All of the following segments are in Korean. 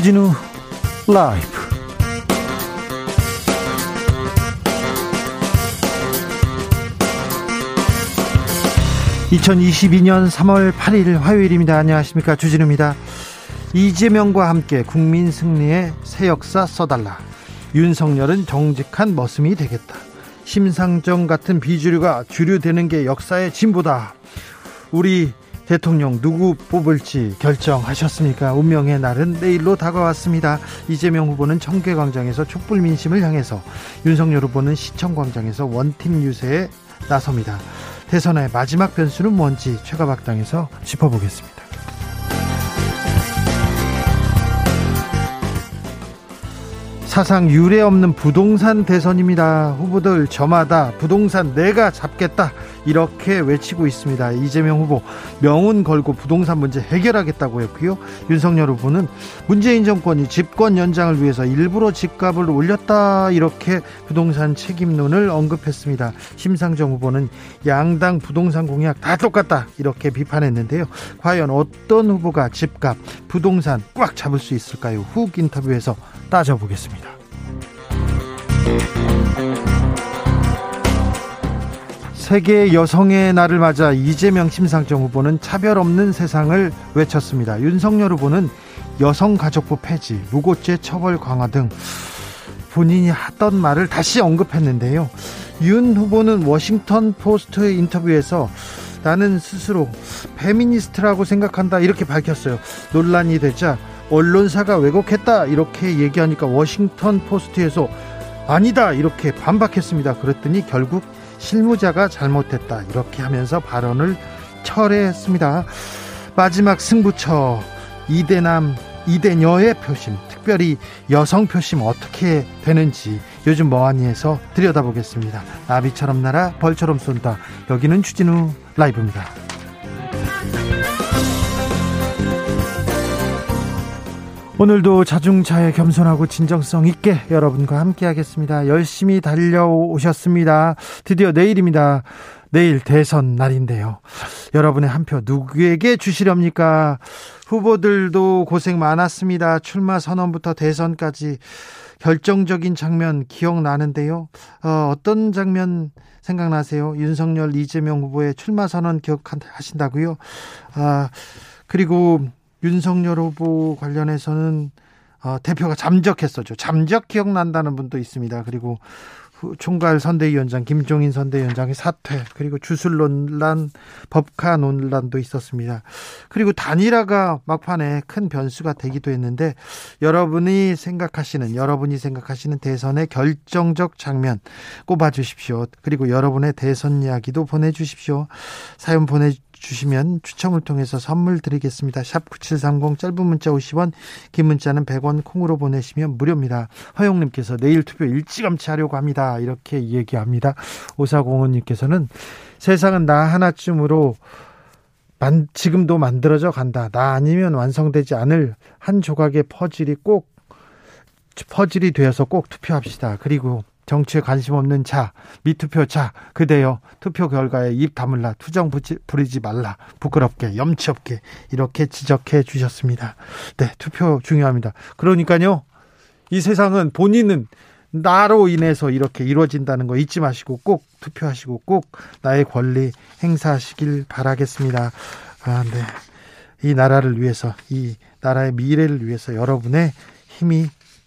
주진우 라이브. (2022년 3월 8일) 화요일입니다. 안녕하십니까? 주진우입니다. 이재명과 함께 국민 승리의 새 역사 써달라. 윤석열은 정직한 머슴이 되겠다. 심상정 같은 비주류가 주류되는 게 역사의 진보다. 우리 대통령 누구 뽑을지 결정하셨습니까? 운명의 날은 내일로 다가왔습니다. 이재명 후보는 청계광장에서 촛불 민심을 향해서 윤석열 후보는 시청광장에서 원팀 유세에 나섭니다. 대선의 마지막 변수는 뭔지 최가박당에서 짚어보겠습니다. 사상 유례 없는 부동산 대선입니다. 후보들 저마다 부동산 내가 잡겠다 이렇게 외치고 있습니다. 이재명 후보 명운 걸고 부동산 문제 해결하겠다고 했고요. 윤석열 후보는 문재인 정권이 집권 연장을 위해서 일부러 집값을 올렸다 이렇게 부동산 책임론을 언급했습니다. 심상정 후보는 양당 부동산 공약 다 똑같다 이렇게 비판했는데요. 과연 어떤 후보가 집값 부동산 꽉 잡을 수 있을까요? 훅 인터뷰에서 따져보겠습니다. 세계 여성의 날을 맞아 이재명 심상정 후보는 차별 없는 세상을 외쳤습니다. 윤석열 후보는 여성가족부 폐지, 무고죄 처벌 강화 등 본인이 하던 말을 다시 언급했는데요. 윤 후보는 워싱턴 포스트 인터뷰에서 나는 스스로 페미니스트라고 생각한다 이렇게 밝혔어요. 논란이 되자 언론사가 왜곡했다 이렇게 얘기하니까 워싱턴 포스트에서 아니다 이렇게 반박했습니다. 그랬더니 결국 실무자가 잘못했다 이렇게 하면서 발언을 철회했습니다. 마지막 승부처 이대남 이대녀의 표심 특별히 여성 표심 어떻게 되는지 요즘 뭐하니에서 들여다보겠습니다. 나비처럼 날아 벌처럼 쏜다. 여기는 추진우 라이브입니다. 오늘도 자중차에 겸손하고 진정성 있게 여러분과 함께 하겠습니다. 열심히 달려오셨습니다. 드디어 내일입니다. 내일 대선 날인데요. 여러분의 한 표 누구에게 주시렵니까? 후보들도 고생 많았습니다. 출마 선언부터 대선까지 결정적인 장면 기억나는데요. 어, 어떤 장면 생각나세요? 윤석열, 이재명 후보의 출마 선언 기억하신다고요? 아, 그리고 윤석열 후보 관련해서는 어, 대표가 잠적했었죠. 잠적 기억난다는 분도 있습니다. 그리고 총괄 선대위원장 김종인 선대위원장의 사퇴 그리고 주술 논란 법카 논란도 있었습니다. 그리고 단일화가 막판에 큰 변수가 되기도 했는데 여러분이 생각하시는 여러분이 생각하시는 대선의 결정적 장면 꼽아 주십시오. 그리고 여러분의 대선 이야기도 보내 주십시오. 사연 보내 주시면 추첨을 통해서 선물 드리겠습니다. 샵 9730 짧은 문자 50원 긴 문자는 100원 콩으로 보내시면 무료입니다. 허용님께서 내일 투표 일찌감치 하려고 합니다. 이렇게 얘기합니다. 오사공원님께서는 세상은 나 하나쯤으로 만, 지금도 만들어져 간다. 나 아니면 완성되지 않을 한 조각의 퍼즐이 꼭 퍼즐이 되어서 꼭 투표합시다. 그리고 정치에 관심 없는 자, 미투표 자, 그대여 투표 결과에 입 다물라, 투정 부리지 말라, 부끄럽게, 염치 없게 이렇게 지적해 주셨습니다. 네, 투표 중요합니다. 그러니까요, 이 세상은 본인은 나로 인해서 이렇게 이루어진다는 거 잊지 마시고 꼭 투표하시고 꼭 나의 권리 행사하시길 바라겠습니다. 아, 네. 이 나라를 위해서, 이 나라의 미래를 위해서 여러분의 힘이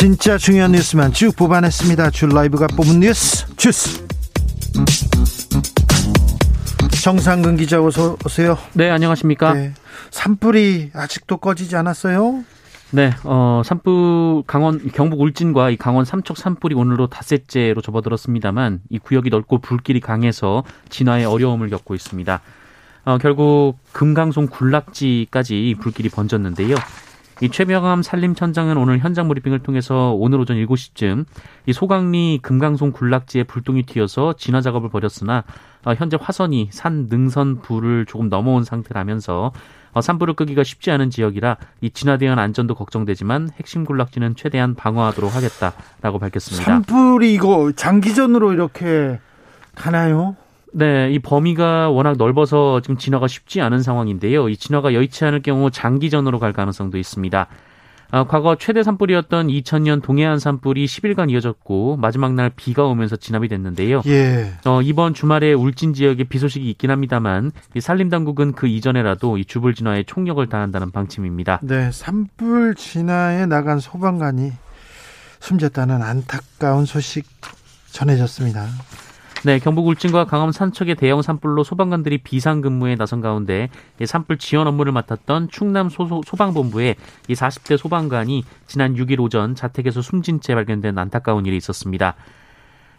진짜 중요한 뉴스만 쭉 뽑아냈습니다. 줄 라이브가 뽑은 뉴스 주스. 정상근 기자 어서 오세요. 네, 안녕하십니까? 네. 산불이 아직도 꺼지지 않았어요? 네, 어, 산불, 강원, 경북 울진과 이 강원 삼척 산불이 오늘로 닷새째로 접어들었습니다만 이 구역이 넓고 불길이 강해서 진화에 어려움을 겪고 있습니다. 어, 결국 금강송 군락지까지 불길이 번졌는데요. 이 최명암 산림청장은 오늘 현장 브리핑을 통해서 오늘 오전 7시쯤 이 소강리 금강송 군락지에 불똥이 튀어서 진화 작업을 벌였으나 어, 현재 화선이 산 능선 불을 조금 넘어온 상태라면서 어, 산불을 끄기가 쉽지 않은 지역이라 이 진화대한 안전도 걱정되지만 핵심 군락지는 최대한 방어하도록 하겠다라고 밝혔습니다. 산불이 이거 장기전으로 이렇게 가나요? 네, 이 범위가 워낙 넓어서 지금 진화가 쉽지 않은 상황인데요. 이 진화가 여의치 않을 경우 장기전으로 갈 가능성도 있습니다. 아, 과거 최대 산불이었던 2000년 동해안 산불이 10일간 이어졌고 마지막 날 비가 오면서 진압이 됐는데요. 예. 어, 이번 주말에 울진 지역에 비 소식이 있긴 합니다만 이 산림 당국은 그 이전에라도 이 주불 진화에 총력을 다한다는 방침입니다. 네, 산불 진화에 나간 소방관이 숨졌다는 안타까운 소식 전해졌습니다. 네, 경북 울진과 강원 산척의 대형 산불로 소방관들이 비상 근무에 나선 가운데 산불 지원 업무를 맡았던 충남 소, 소방본부의 이 40대 소방관이 지난 6일 오전 자택에서 숨진 채 발견된 안타까운 일이 있었습니다.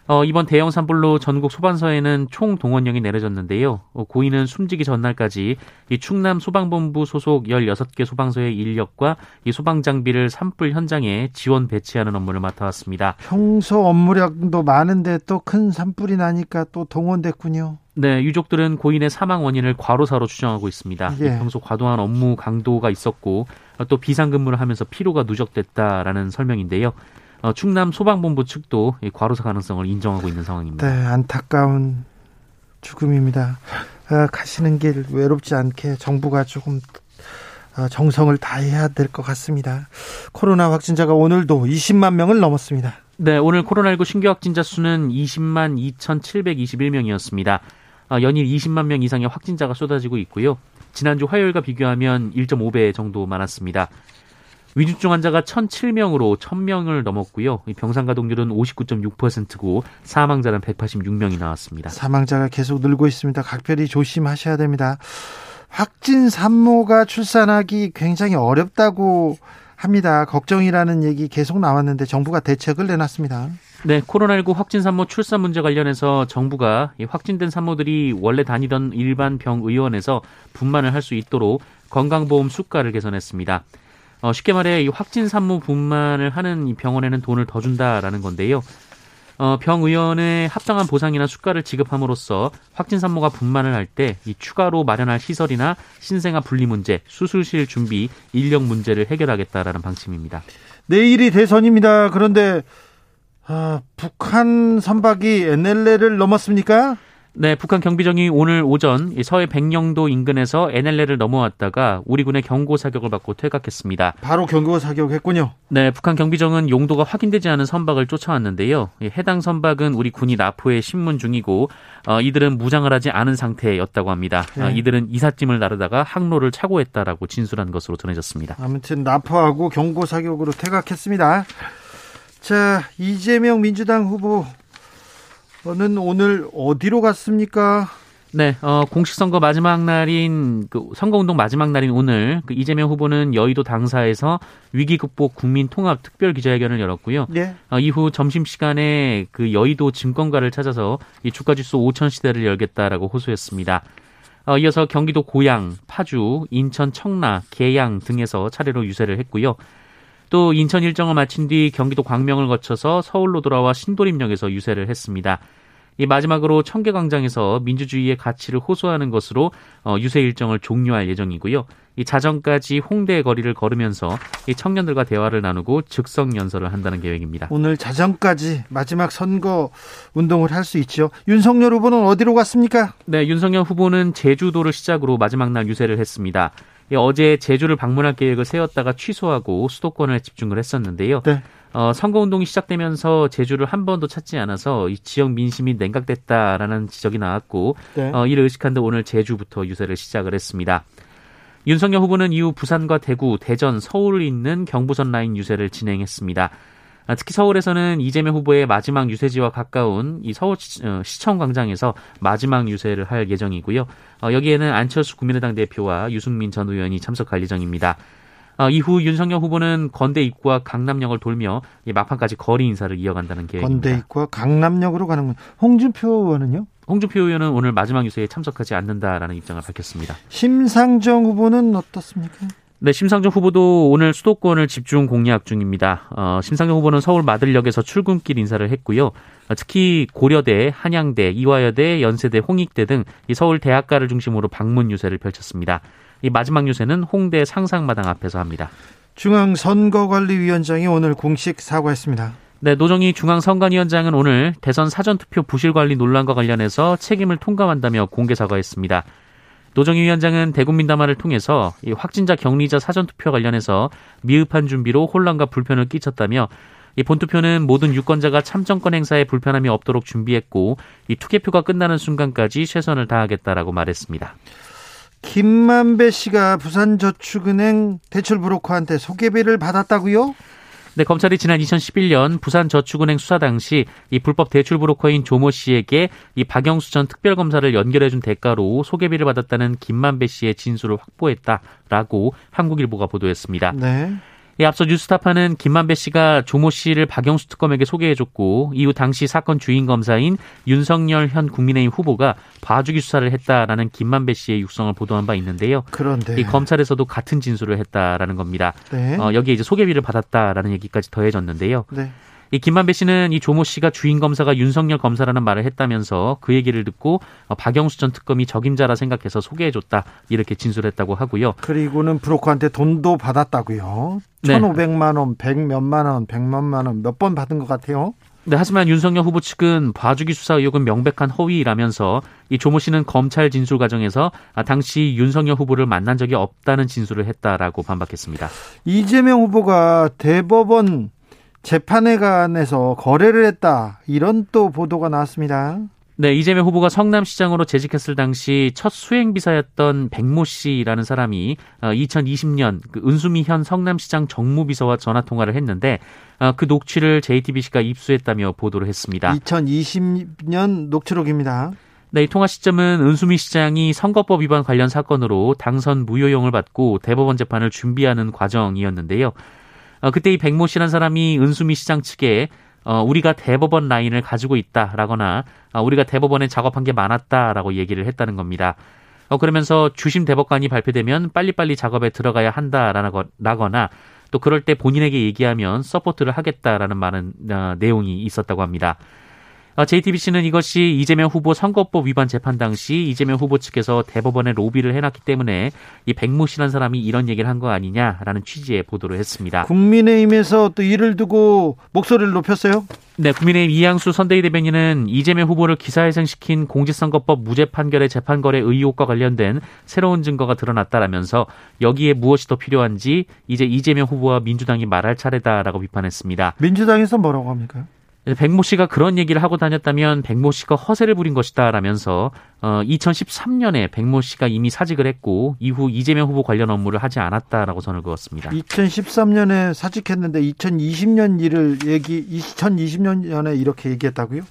어, 이번 대형 산불로 전국 소방서에는 총 동원령이 내려졌는데요. 어, 고인은 숨지기 전날까지 이 충남 소방본부 소속 16개 소방서의 인력과 이 소방 장비를 산불 현장에 지원 배치하는 업무를 맡아왔습니다. 평소 업무량도 많은데 또 큰 산불이 나니까 또 동원됐군요. 네, 유족들은 고인의 사망 원인을 과로사로 추정하고 있습니다. 예. 평소 과도한 업무 강도가 있었고 또 비상근무를 하면서 피로가 누적됐다라는 설명인데요. 어, 충남 소방본부 측도 과로사 가능성을 인정하고 있는 상황입니다. 네, 안타까운 죽음입니다. 아, 가시는 길 외롭지 않게 정부가 조금 어, 정성을 다해야 될 것 같습니다. 코로나 확진자가 오늘도 20만 명을 넘었습니다. 네, 오늘 코로나19 신규 확진자 수는 20만 2,721명이었습니다. 어, 연일 20만 명 이상의 확진자가 쏟아지고 있고요. 지난주 화요일과 비교하면 1.5배 정도 많았습니다. 위중증 환자가 1,007명으로 1,000명을 넘었고요. 병상 가동률은 59.6%고 사망자는 186명이 나왔습니다. 사망자가 계속 늘고 있습니다. 각별히 조심하셔야 됩니다. 확진 산모가 출산하기 굉장히 어렵다고 합니다. 걱정이라는 얘기 계속 나왔는데 정부가 대책을 내놨습니다. 네, 코로나19 확진 산모 출산 문제 관련해서 정부가 확진된 산모들이 원래 다니던 일반 병의원에서 분만을 할 수 있도록 건강보험 수가를 개선했습니다. 어, 쉽게 말해 이 확진 산모 분만을 하는 이 병원에는 돈을 더 준다라는 건데요. 어, 병 의원의 합당한 보상이나 수가를 지급함으로써 확진 산모가 분만을 할 때 이 추가로 마련할 시설이나 신생아 분리 문제, 수술실 준비, 인력 문제를 해결하겠다라는 방침입니다. 내일이 대선입니다. 그런데 아, 북한 선박이 NLL을 넘었습니까? 네, 북한 경비정이 오늘 오전 서해 백령도 인근에서 NLL을 넘어왔다가 우리 군의 경고 사격을 받고 퇴각했습니다. 바로 경고 사격했군요. 네, 북한 경비정은 용도가 확인되지 않은 선박을 쫓아왔는데요. 해당 선박은 우리 군이 나포에 신문 중이고 어, 이들은 무장을 하지 않은 상태였다고 합니다. 네. 어, 이들은 이삿짐을 나르다가 항로를 착오했다라고 진술한 것으로 전해졌습니다. 아무튼 나포하고 경고 사격으로 퇴각했습니다. 자, 이재명 민주당 후보 는 오늘 어디로 갔습니까? 네, 어, 공식 선거 마지막 날인 그 선거 운동 마지막 날인 오늘 그 이재명 후보는 여의도 당사에서 위기 극복 국민 통합 특별 기자회견을 열었고요. 네. 어, 이후 점심 시간에 그 여의도 증권가를 찾아서 이 주가 지수 5천 시대를 열겠다라고 호소했습니다. 어, 이어서 경기도 고양, 파주, 인천 청라, 계양 등에서 차례로 유세를 했고요. 또 인천 일정을 마친 뒤 경기도 광명을 거쳐서 서울로 돌아와 신도림역에서 유세를 했습니다. 이 마지막으로 청계광장에서 민주주의의 가치를 호소하는 것으로 어, 유세 일정을 종료할 예정이고요. 이 자정까지 홍대 거리를 걸으면서 이 청년들과 대화를 나누고 즉석 연설을 한다는 계획입니다. 오늘 자정까지 마지막 선거 운동을 할 수 있죠. 윤석열 후보는 어디로 갔습니까? 네, 윤석열 후보는 제주도를 시작으로 마지막 날 유세를 했습니다. 어제 제주를 방문할 계획을 세웠다가 취소하고 수도권에 집중을 했었는데요. 네. 어, 선거운동이 시작되면서 제주를 한 번도 찾지 않아서 이 지역 민심이 냉각됐다라는 지적이 나왔고 네. 어, 이를 의식한 데 오늘 제주부터 유세를 시작을 했습니다. 윤석열 후보는 이후 부산과 대구, 대전, 서울을 잇는 경부선 라인 유세를 진행했습니다. 아, 특히 서울에서는 이재명 후보의 마지막 유세지와 가까운 이 서울 어, 시청 광장에서 마지막 유세를 할 예정이고요. 어, 여기에는 안철수 국민의당 대표와 유승민 전 의원이 참석할 예정입니다. 어, 이후 윤석열 후보는 건대 입구와 강남역을 돌며 막판까지 거리 인사를 이어간다는 계획입니다. 건대 입구와 강남역으로 가는 홍준표 의원은요? 홍준표 의원은 오늘 마지막 유세에 참석하지 않는다라는 입장을 밝혔습니다. 심상정 후보는 어떻습니까? 네, 심상정 후보도 오늘 수도권을 집중 공략 중입니다. 어, 심상정 후보는 서울 마들역에서 출근길 인사를 했고요. 어, 특히 고려대, 한양대, 이화여대, 연세대, 홍익대 등 이 서울 대학가를 중심으로 방문 유세를 펼쳤습니다. 이 마지막 유세는 홍대 상상마당 앞에서 합니다. 중앙선거관리위원장이 오늘 공식 사과했습니다. 네, 노정희 중앙선관위원장은 오늘 대선 사전투표 부실관리 논란과 관련해서 책임을 통감한다며 공개 사과했습니다. 노정희 위원장은 대국민담화를 통해서 이 확진자 격리자 사전투표 관련해서 미흡한 준비로 혼란과 불편을 끼쳤다며 이 본투표는 모든 유권자가 참정권 행사에 불편함이 없도록 준비했고 이 투개표가 끝나는 순간까지 최선을 다하겠다라고 말했습니다. 김만배 씨가 부산저축은행 대출 브로커한테 소개비를 받았다고요? 네, 검찰이 지난 2011년 부산저축은행 수사 당시 이 불법 대출 브로커인 조모 씨에게 이 박영수 전 특별검사를 연결해준 대가로 소개비를 받았다는 김만배 씨의 진술을 확보했다라고 한국일보가 보도했습니다. 네. 이 앞서 뉴스타파는 김만배 씨가 조모 씨를 박영수 특검에게 소개해줬고 이후 당시 사건 주인 검사인 윤석열 현 국민의힘 후보가 봐주기 수사를 했다라는 김만배 씨의 육성을 보도한 바 있는데요. 그런데 이 검찰에서도 같은 진술을 했다라는 겁니다. 네. 어, 여기에 이제 소개비를 받았다라는 얘기까지 더해졌는데요. 네. 이 김만배 씨는 이 조모 씨가 주인 검사가 윤석열 검사라는 말을 했다면서 그 얘기를 듣고 어, 박영수 전 특검이 적임자라 생각해서 소개해줬다 이렇게 진술했다고 하고요. 그리고는 브로커한테 돈도 받았다고요. 네. 1,500만 원, 100 몇만 원, 100만만 원 몇 번 받은 것 같아요. 네, 하지만 윤석열 후보 측은 봐주기 수사 의혹은 명백한 허위라면서 이 조모 씨는 검찰 진술 과정에서 아, 당시 윤석열 후보를 만난 적이 없다는 진술을 했다라고 반박했습니다. 이재명 후보가 대법원 재판에 관해서 거래를 했다. 이런 또 보도가 나왔습니다. 네, 이재명 후보가 성남시장으로 재직했을 당시 첫 수행비서였던 백모 씨라는 사람이 2020년 어, 그 은수미 현 성남시장 정무비서와 전화 통화를 했는데 어, 그 녹취를 JTBC가 입수했다며 보도를 했습니다. 2020년 녹취록입니다. 네, 이 통화 시점은 은수미 시장이 선거법 위반 관련 사건으로 당선 무효용을 받고 대법원 재판을 준비하는 과정이었는데요. 어, 그때 이 백모 씨란 사람이 은수미 시장 측에 어, 우리가 대법원 라인을 가지고 있다라거나 어, 우리가 대법원에 작업한 게 많았다라고 얘기를 했다는 겁니다. 어, 그러면서 주심 대법관이 발표되면 빨리빨리 작업에 들어가야 한다라거나 또 그럴 때 본인에게 얘기하면 support를 하겠다라는 많은 어, 내용이 있었다고 합니다. JTBC는 어, 이것이 이재명 후보 선거법 위반 재판 당시 이재명 후보 측에서 대법원에 로비를 해놨기 때문에 이 백모 씨란 사람이 이런 얘기를 한 거 아니냐라는 취지의 보도를 했습니다. 국민의힘에서 또 이를 두고 목소리를 높였어요? 네, 국민의힘 이양수 선대위 대변인은 이재명 후보를 기사회생시킨 공직선거법 무죄 판결의 재판 거래 의혹과 관련된 새로운 증거가 드러났다라면서 여기에 무엇이 더 필요한지 이제 이재명 후보와 민주당이 말할 차례다라고 비판했습니다. 민주당에서 뭐라고 합니까? 백모 씨가 그런 얘기를 하고 다녔다면 백모 씨가 허세를 부린 것이다라면서 어 2013년에 백모 씨가 이미 사직을 했고 이후 이재명 후보 관련 업무를 하지 않았다라고 선을 그었습니다. 2013년에 사직했는데 2020년 일을 얘기 2020년에 이렇게 얘기했다고요?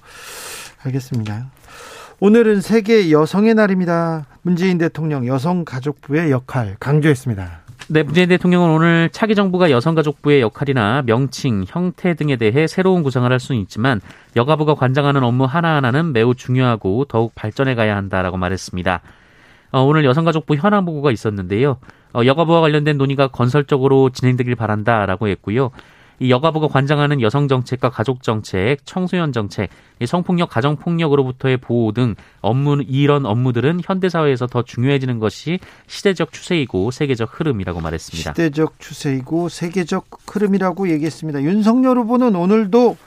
알겠습니다. 오늘은 세계 여성의 날입니다. 문재인 대통령 여성가족부의 역할 강조했습니다. 네, 문재인 대통령은 오늘 차기 정부가 여성가족부의 역할이나 명칭, 형태 등에 대해 새로운 구상을 할 수는 있지만 여가부가 관장하는 업무 하나하나는 매우 중요하고 더욱 발전해 가야 한다라고 말했습니다. 어, 오늘 여성가족부 현안 보고가 있었는데요. 어, 여가부와 관련된 논의가 건설적으로 진행되길 바란다라고 했고요. 이 여가부가 관장하는 여성 정책과 가족 정책, 청소년 정책, 성폭력, 가정 폭력으로부터의 보호 등 업무 이런 업무들은 현대 사회에서 더 중요해지는 것이 시대적 추세이고 세계적 흐름이라고 말했습니다. 시대적 추세이고 세계적 흐름이라고 얘기했습니다. 윤석열 후보는 오늘도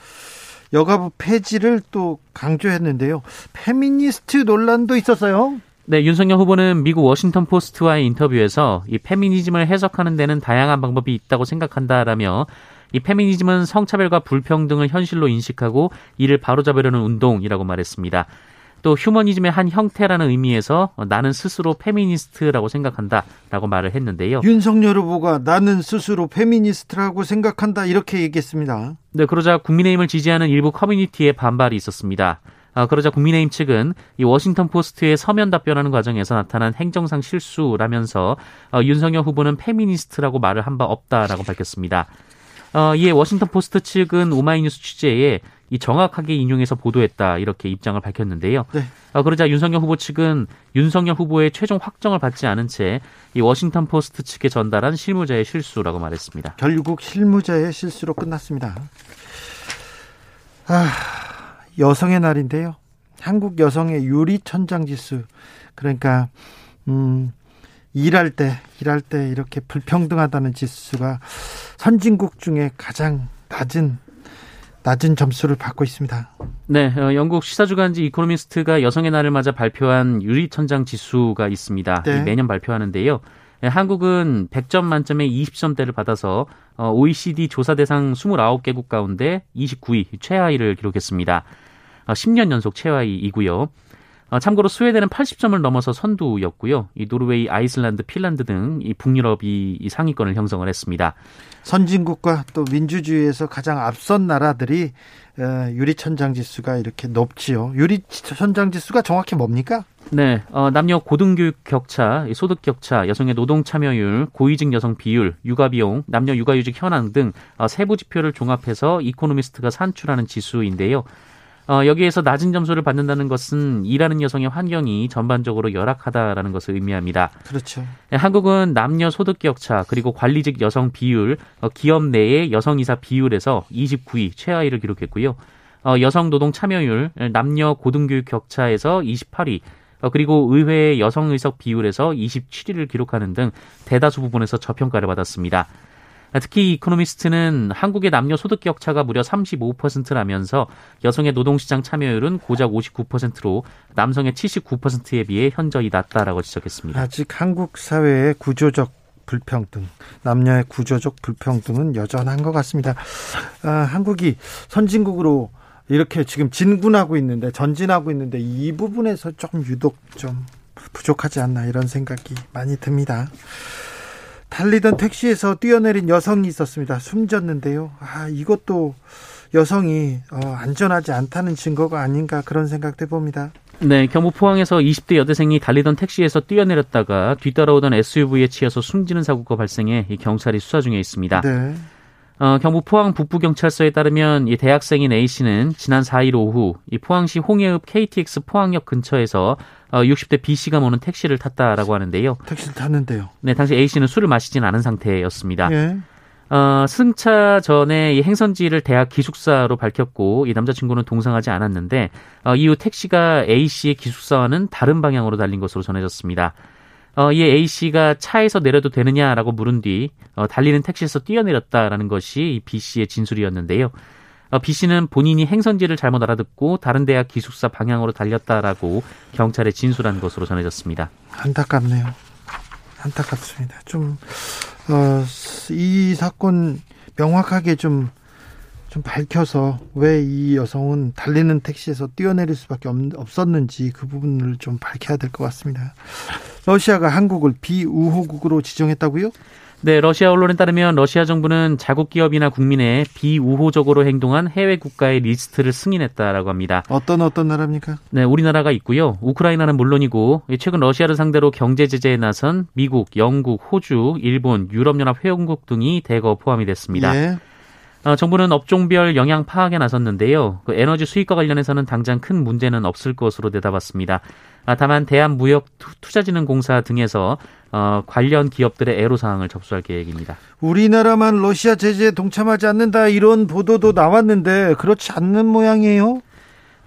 여가부 폐지를 또 강조했는데요. 페미니스트 논란도 있었어요. 네, 윤석열 후보는 미국 워싱턴 포스트와의 인터뷰에서 이 페미니즘을 해석하는 데는 다양한 방법이 있다고 생각한다라며 이 페미니즘은 성차별과 불평등을 현실로 인식하고 이를 바로잡으려는 운동이라고 말했습니다. 또 휴머니즘의 한 형태라는 의미에서 나는 스스로 페미니스트라고 생각한다라고 말을 했는데요. 윤석열 후보가 나는 스스로 페미니스트라고 생각한다 이렇게 얘기했습니다. 네, 그러자 국민의힘을 지지하는 일부 커뮤니티의 반발이 있었습니다. 아, 그러자 국민의힘 측은 이 워싱턴 포스트의 서면 답변하는 과정에서 나타난 행정상 실수라면서 어, 윤석열 후보는 페미니스트라고 말을 한 바 없다라고 밝혔습니다. 어, 이에 워싱턴 포스트 측은 오마이뉴스 취재에 이 정확하게 인용해서 보도했다 이렇게 입장을 밝혔는데요. 네. 어, 그러자 윤석열 후보 측은 윤석열 후보의 최종 확정을 받지 않은 채 이 워싱턴 포스트 측에 전달한 실무자의 실수라고 말했습니다. 결국 실무자의 실수로 끝났습니다. 아, 여성의 날인데요. 한국 여성의 유리 천장 지수 그러니까 음 일할 때 일할 때 이렇게 불평등하다는 지수가 선진국 중에 가장 낮은 낮은 점수를 받고 있습니다. 네, 어, 영국 시사주간지 이코노미스트가 여성의 날을 맞아 발표한 유리천장 지수가 있습니다. 네. 매년 발표하는데요. 네, 한국은 100점 만점에 20점대를 받아서 어, OECD 조사 대상 29개국 가운데 29위 최하위를 기록했습니다. 어, 10년 연속 최하위이고요. 어, 참고로 스웨덴은 80점을 넘어서 선두였고요. 이 노르웨이, 아이슬란드, 핀란드 등 이 북유럽이 이 상위권을 형성을 했습니다. 선진국과 또 민주주의에서 가장 앞선 나라들이 어, 유리천장 지수가 이렇게 높지요. 유리천장 지수가 정확히 뭡니까? 네, 어, 남녀 고등교육 격차, 소득 격차, 여성의 노동 참여율, 고위직 여성 비율, 육아 비용, 남녀 육아휴직 현황 등 어, 세부 지표를 종합해서 이코노미스트가 산출하는 지수인데요. 어, 여기에서 낮은 점수를 받는다는 것은 일하는 여성의 환경이 전반적으로 열악하다라는 것을 의미합니다. 그렇죠. 네, 한국은 남녀 소득 격차 그리고 관리직 여성 비율, 어, 기업 내의 여성 이사 비율에서 29위 최하위를 기록했고요. 어, 여성 노동 참여율, 남녀 고등교육 격차에서 28위, 어, 그리고 의회 여성 의석 비율에서 27위를 기록하는 등 대다수 부분에서 저평가를 받았습니다. 특히 이코노미스트는 한국의 남녀 소득 격차가 무려 35%라면서 여성의 노동시장 참여율은 고작 59%로 남성의 79%에 비해 현저히 낮다라고 지적했습니다. 아직 한국 사회의 구조적 불평등, 남녀의 구조적 불평등은 여전한 것 같습니다. 아, 한국이 선진국으로 이렇게 지금 진군하고 있는데 전진하고 있는데 이 부분에서 조금 유독 좀 부족하지 않나 이런 생각이 많이 듭니다. 달리던 택시에서 뛰어내린 여성이 있었습니다. 숨졌는데요. 아, 이것도 여성이 어, 안전하지 않다는 증거가 아닌가 그런 생각도 해봅니다. 네, 경북 포항에서 20대 여대생이 달리던 택시에서 뛰어내렸다가 뒤따라오던 SUV에 치여서 숨지는 사고가 발생해 경찰이 수사 중에 있습니다. 네. 어, 경북 포항 북부경찰서에 따르면 이 대학생인 A 씨는 지난 4일 오후 이 포항시 홍해읍 KTX 포항역 근처에서 어, 60대 B 씨가 모는 택시를 탔다라고 하는데요. 택시를 탔는데요. 네, 당시 A 씨는 술을 마시진 않은 상태였습니다. 예. 어, 승차 전에 이 행선지를 대학 기숙사로 밝혔고 이 남자친구는 동상하지 않았는데 어, 이후 택시가 A 씨의 기숙사와는 다른 방향으로 달린 것으로 전해졌습니다. 어, 이에 A 씨가 차에서 내려도 되느냐라고 물은 뒤 어, 달리는 택시에서 뛰어내렸다라는 것이 B 씨의 진술이었는데요. 어, B 씨는 본인이 행선지를 잘못 알아듣고 다른 대학 기숙사 방향으로 달렸다라고 경찰에 진술한 것으로 전해졌습니다. 안타깝네요. 안타깝습니다. 좀, 어, 이 사건 명확하게 좀, 좀 밝혀서 왜 이 여성은 달리는 택시에서 뛰어내릴 수밖에 없었는지 그 부분을 좀 밝혀야 될 것 같습니다. 러시아가 한국을 비우호국으로 지정했다고요? 네, 러시아 언론에 따르면 러시아 정부는 자국 기업이나 국민의 비우호적으로 행동한 해외 국가의 리스트를 승인했다라고 합니다. 어떤 어떤 나라입니까? 네, 우리나라가 있고요. 우크라이나는 물론이고 최근 러시아를 상대로 경제 제재에 나선 미국, 영국, 호주, 일본, 유럽연합 회원국 등이 대거 포함이 됐습니다. 예. 어, 정부는 업종별 영향 파악에 나섰는데요. 그 에너지 수익과 관련해서는 당장 큰 문제는 없을 것으로 내다봤습니다. 아, 다만 대한무역투자진흥공사 등에서 어, 관련 기업들의 애로사항을 접수할 계획입니다. 우리나라만 러시아 제재에 동참하지 않는다 이런 보도도 나왔는데 그렇지 않는 모양이에요?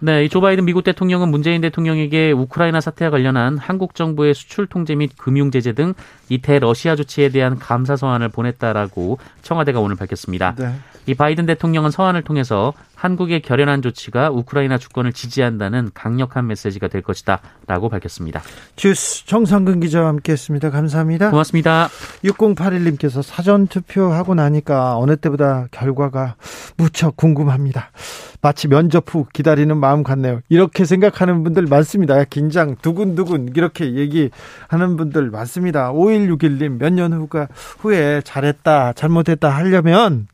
네, 이조 바이든 미국 대통령은 문재인 대통령에게 우크라이나 사태와 관련한 한국 정부의 수출 통제 및 금융 제재 등 이 대러시아 조치에 대한 감사 서한을 보냈다라고 청와대가 오늘 밝혔습니다. 네. 이 바이든 대통령은 서한을 통해서 한국의 결연한 조치가 우크라이나 주권을 지지한다는 강력한 메시지가 될 것이다라고 밝혔습니다. 주스 정상근 기자와 함께했습니다. 감사합니다. 고맙습니다. 6081님께서 사전 투표하고 나니까 어느 때보다 결과가 무척 궁금합니다. 마치 면접 후 기다리는 마음 같네요. 이렇게 생각하는 분들 많습니다. 긴장 두근두근 이렇게 얘기하는 분들 많습니다. 5161님 몇 년 후가 후에 잘했다 잘못했다 하려면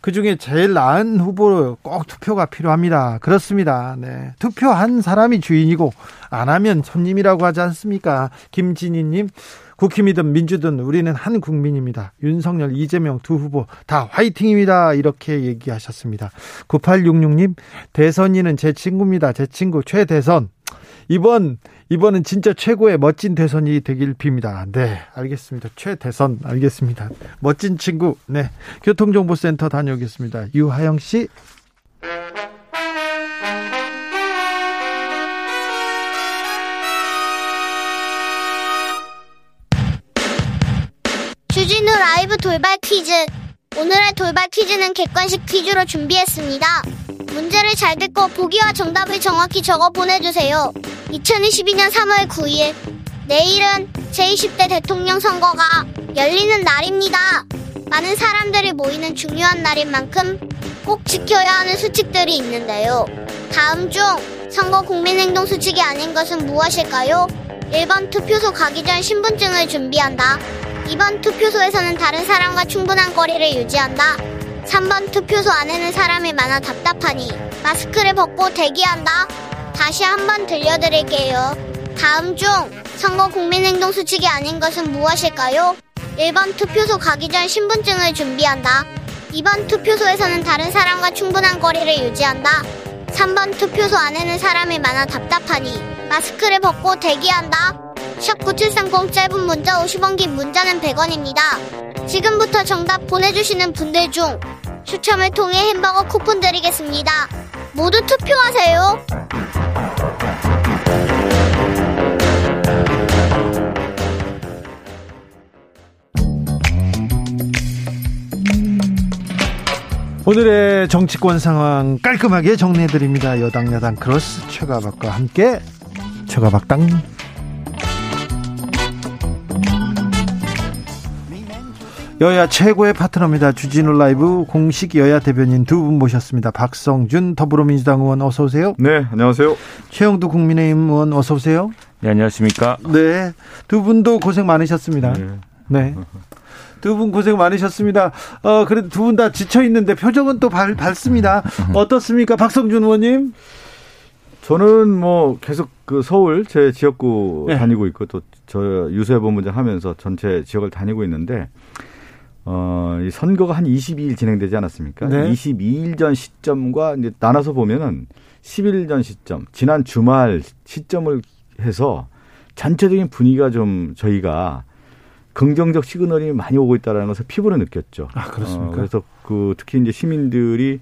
그 중에 제일 나은 후보로 꼭 투표가 필요합니다. 그렇습니다. 네. 투표한 사람이 주인이고 안 하면 손님이라고 하지 않습니까? 김진희 님, 국힘이든 민주든 우리는 한 국민입니다. 윤석열, 이재명 두 후보 다 화이팅입니다. 이렇게 얘기하셨습니다. 9866님, 대선이는 제 친구입니다. 제 친구 최대선. 이번 이번은 진짜 최고의 멋진 대선이 되길 빕니다. 네, 알겠습니다. 최대선 알겠습니다. 멋진 친구. 네. 교통정보센터 다녀오겠습니다. 유하영 씨. 주진우 라이브 돌발 퀴즈. 오늘의 돌발 퀴즈는 객관식 퀴즈로 준비했습니다. 문제를 잘 듣고 보기와 정답을 정확히 적어 보내주세요. 2022년 3월 9일. 내일은 제20대 대통령 선거가 열리는 날입니다. 많은 사람들이 모이는 중요한 날인 만큼 꼭 지켜야 하는 수칙들이 있는데요. 다음 중 선거 국민행동 수칙이 아닌 것은 무엇일까요? 1번 투표소 가기 전 신분증을 준비한다. 2번 투표소에서는 다른 사람과 충분한 거리를 유지한다. 3번 투표소 안에는 사람이 많아 답답하니 마스크를 벗고 대기한다. 다시 한번 들려드릴게요. 다음 중 선거 국민행동 수칙이 아닌 것은 무엇일까요? 1번 투표소 가기 전 신분증을 준비한다. 2번 투표소에서는 다른 사람과 충분한 거리를 유지한다. 3번 투표소 안에는 사람이 많아 답답하니 마스크를 벗고 대기한다. 샵9730 짧은 문자 50원 긴 문자는 100원입니다. 지금부터 정답 보내주시는 분들 중 추첨을 통해 햄버거 쿠폰 드리겠습니다. 모두 투표하세요. 오늘의 정치권 상황 깔끔하게 정리해드립니다. 여당 야당 크로스 최가박과 함께 최가박당 여야 최고의 파트너입니다. 주진우 라이브 공식 여야 대변인 두 분 모셨습니다. 박성준 더불어민주당 의원 어서 오세요. 네, 안녕하세요. 최형두 국민의힘 의원 어서 오세요. 네, 안녕하십니까. 네, 두 분도 고생 많으셨습니다. 네. 네. 두분 고생 많으셨습니다. 어, 그래도 두 분 다 지쳐 있는데 표정은 또 밝, 밝습니다. 어떻습니까, 박성준 의원님? 저는 뭐 계속 그 서울 제 지역구 네. 다니고 있고 또 저 유세 본부장 하면서 전체 지역을 다니고 있는데 어, 이 선거가 한 22일 진행되지 않았습니까? 네. 22일 전 시점과 이제 나눠서 보면은 10일 전 시점, 지난 주말 시점을 해서 전체적인 분위기가 좀 저희가 긍정적 시그널이 많이 오고 있다라는 것을 피부로 느꼈죠. 아, 그렇습니까? 어, 그래서 그 특히 이제 시민들이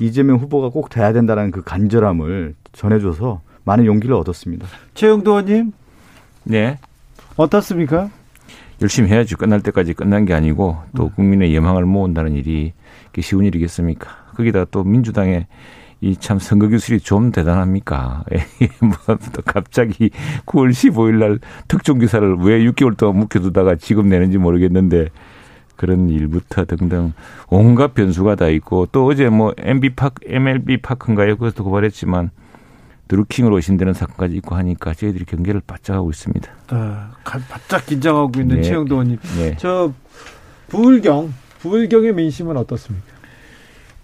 이재명 후보가 꼭 돼야 된다라는 그 간절함을 전해줘서 많은 용기를 얻었습니다. 최영도 의원님. 네. 어떻습니까? 열심히 해야지 끝날 때까지 끝난 게 아니고 또 음. 국민의 예망을 모은다는 일이 쉬운 일이겠습니까? 거기다 또 민주당의 이 참 선거 기술이 좀 대단합니까? 뭐 또 갑자기 9월 15일 날 특종 기사를 왜 6개월 동안 묵혀두다가 지금 내는지 모르겠는데 그런 일부터 등등 온갖 변수가 다 있고 또 어제 뭐 MB 파크, MLB 파크인가요? 그것도 고발했지만 드루킹으로 오신다는 사건까지 있고 하니까 저희들이 경계를 바짝 하고 있습니다. 아, 바짝 긴장하고 있는 네. 최영도 의원님. 네. 저 부울경, 부울경의 민심은 어떻습니까?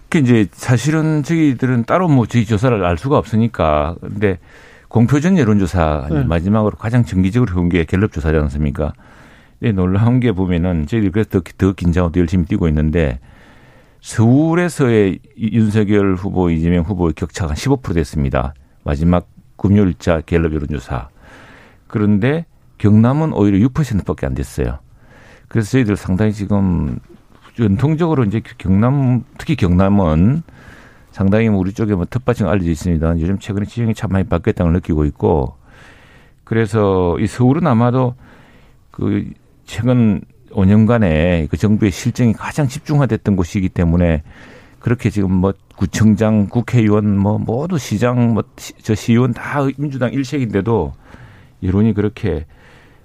그 이제 사실은 저희들은 따로 뭐 저희 조사를 알 수가 없으니까 근데 공표전 여론조사 네. 마지막으로 가장 정기적으로 해온 게 갤럽 조사지 않습니까? 네, 놀라운 게 보면은 저희들이 그래서 더, 더 긴장하고 더 열심히 뛰고 있는데 서울에서의 윤석열 후보, 이재명 후보의 격차가 15% 됐습니다. 마지막 금요일자 갤럽 여론조사. 그런데 경남은 오히려 6%밖에 안 됐어요. 그래서 저희들 상당히 지금 전통적으로 이제 경남 특히 경남은 상당히 우리 쪽에 뭐 텃밭이 알려져 있습니다. 요즘 최근에 지형이 참 많이 바뀌었다는 걸 느끼고 있고 그래서 이 서울은 아마도 그 최근 5년간의 그 정부의 실정이 가장 집중화됐던 곳이기 때문에 그렇게 지금 뭐 구청장, 국회의원 뭐 모두 시장 뭐 저 시의원 다 민주당 일색인데도 여론이 그렇게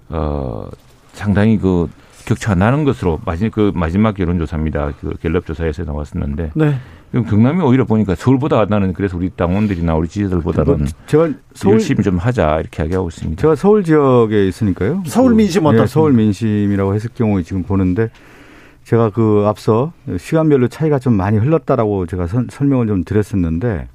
어 상당히 그 격차가 나는 것으로 마지막 그 마지막 여론조사입니다. 그 갤럽 조사에서 나왔었는데. 네. 그럼 경남이 오히려 보니까 서울보다 나는 그래서 우리 당원들이나 우리 지지자들보다는 제가 서울, 열심히 좀 하자 이렇게 이야기하고 있습니다. 제가 서울 지역에 있으니까요. 서울 민심 어떻습니까? 네, 서울 민심이라고 했을 경우에 지금 보는데 제가 그 앞서 시간별로 차이가 좀 많이 흘렀다라고 제가 선, 설명을 좀 드렸었는데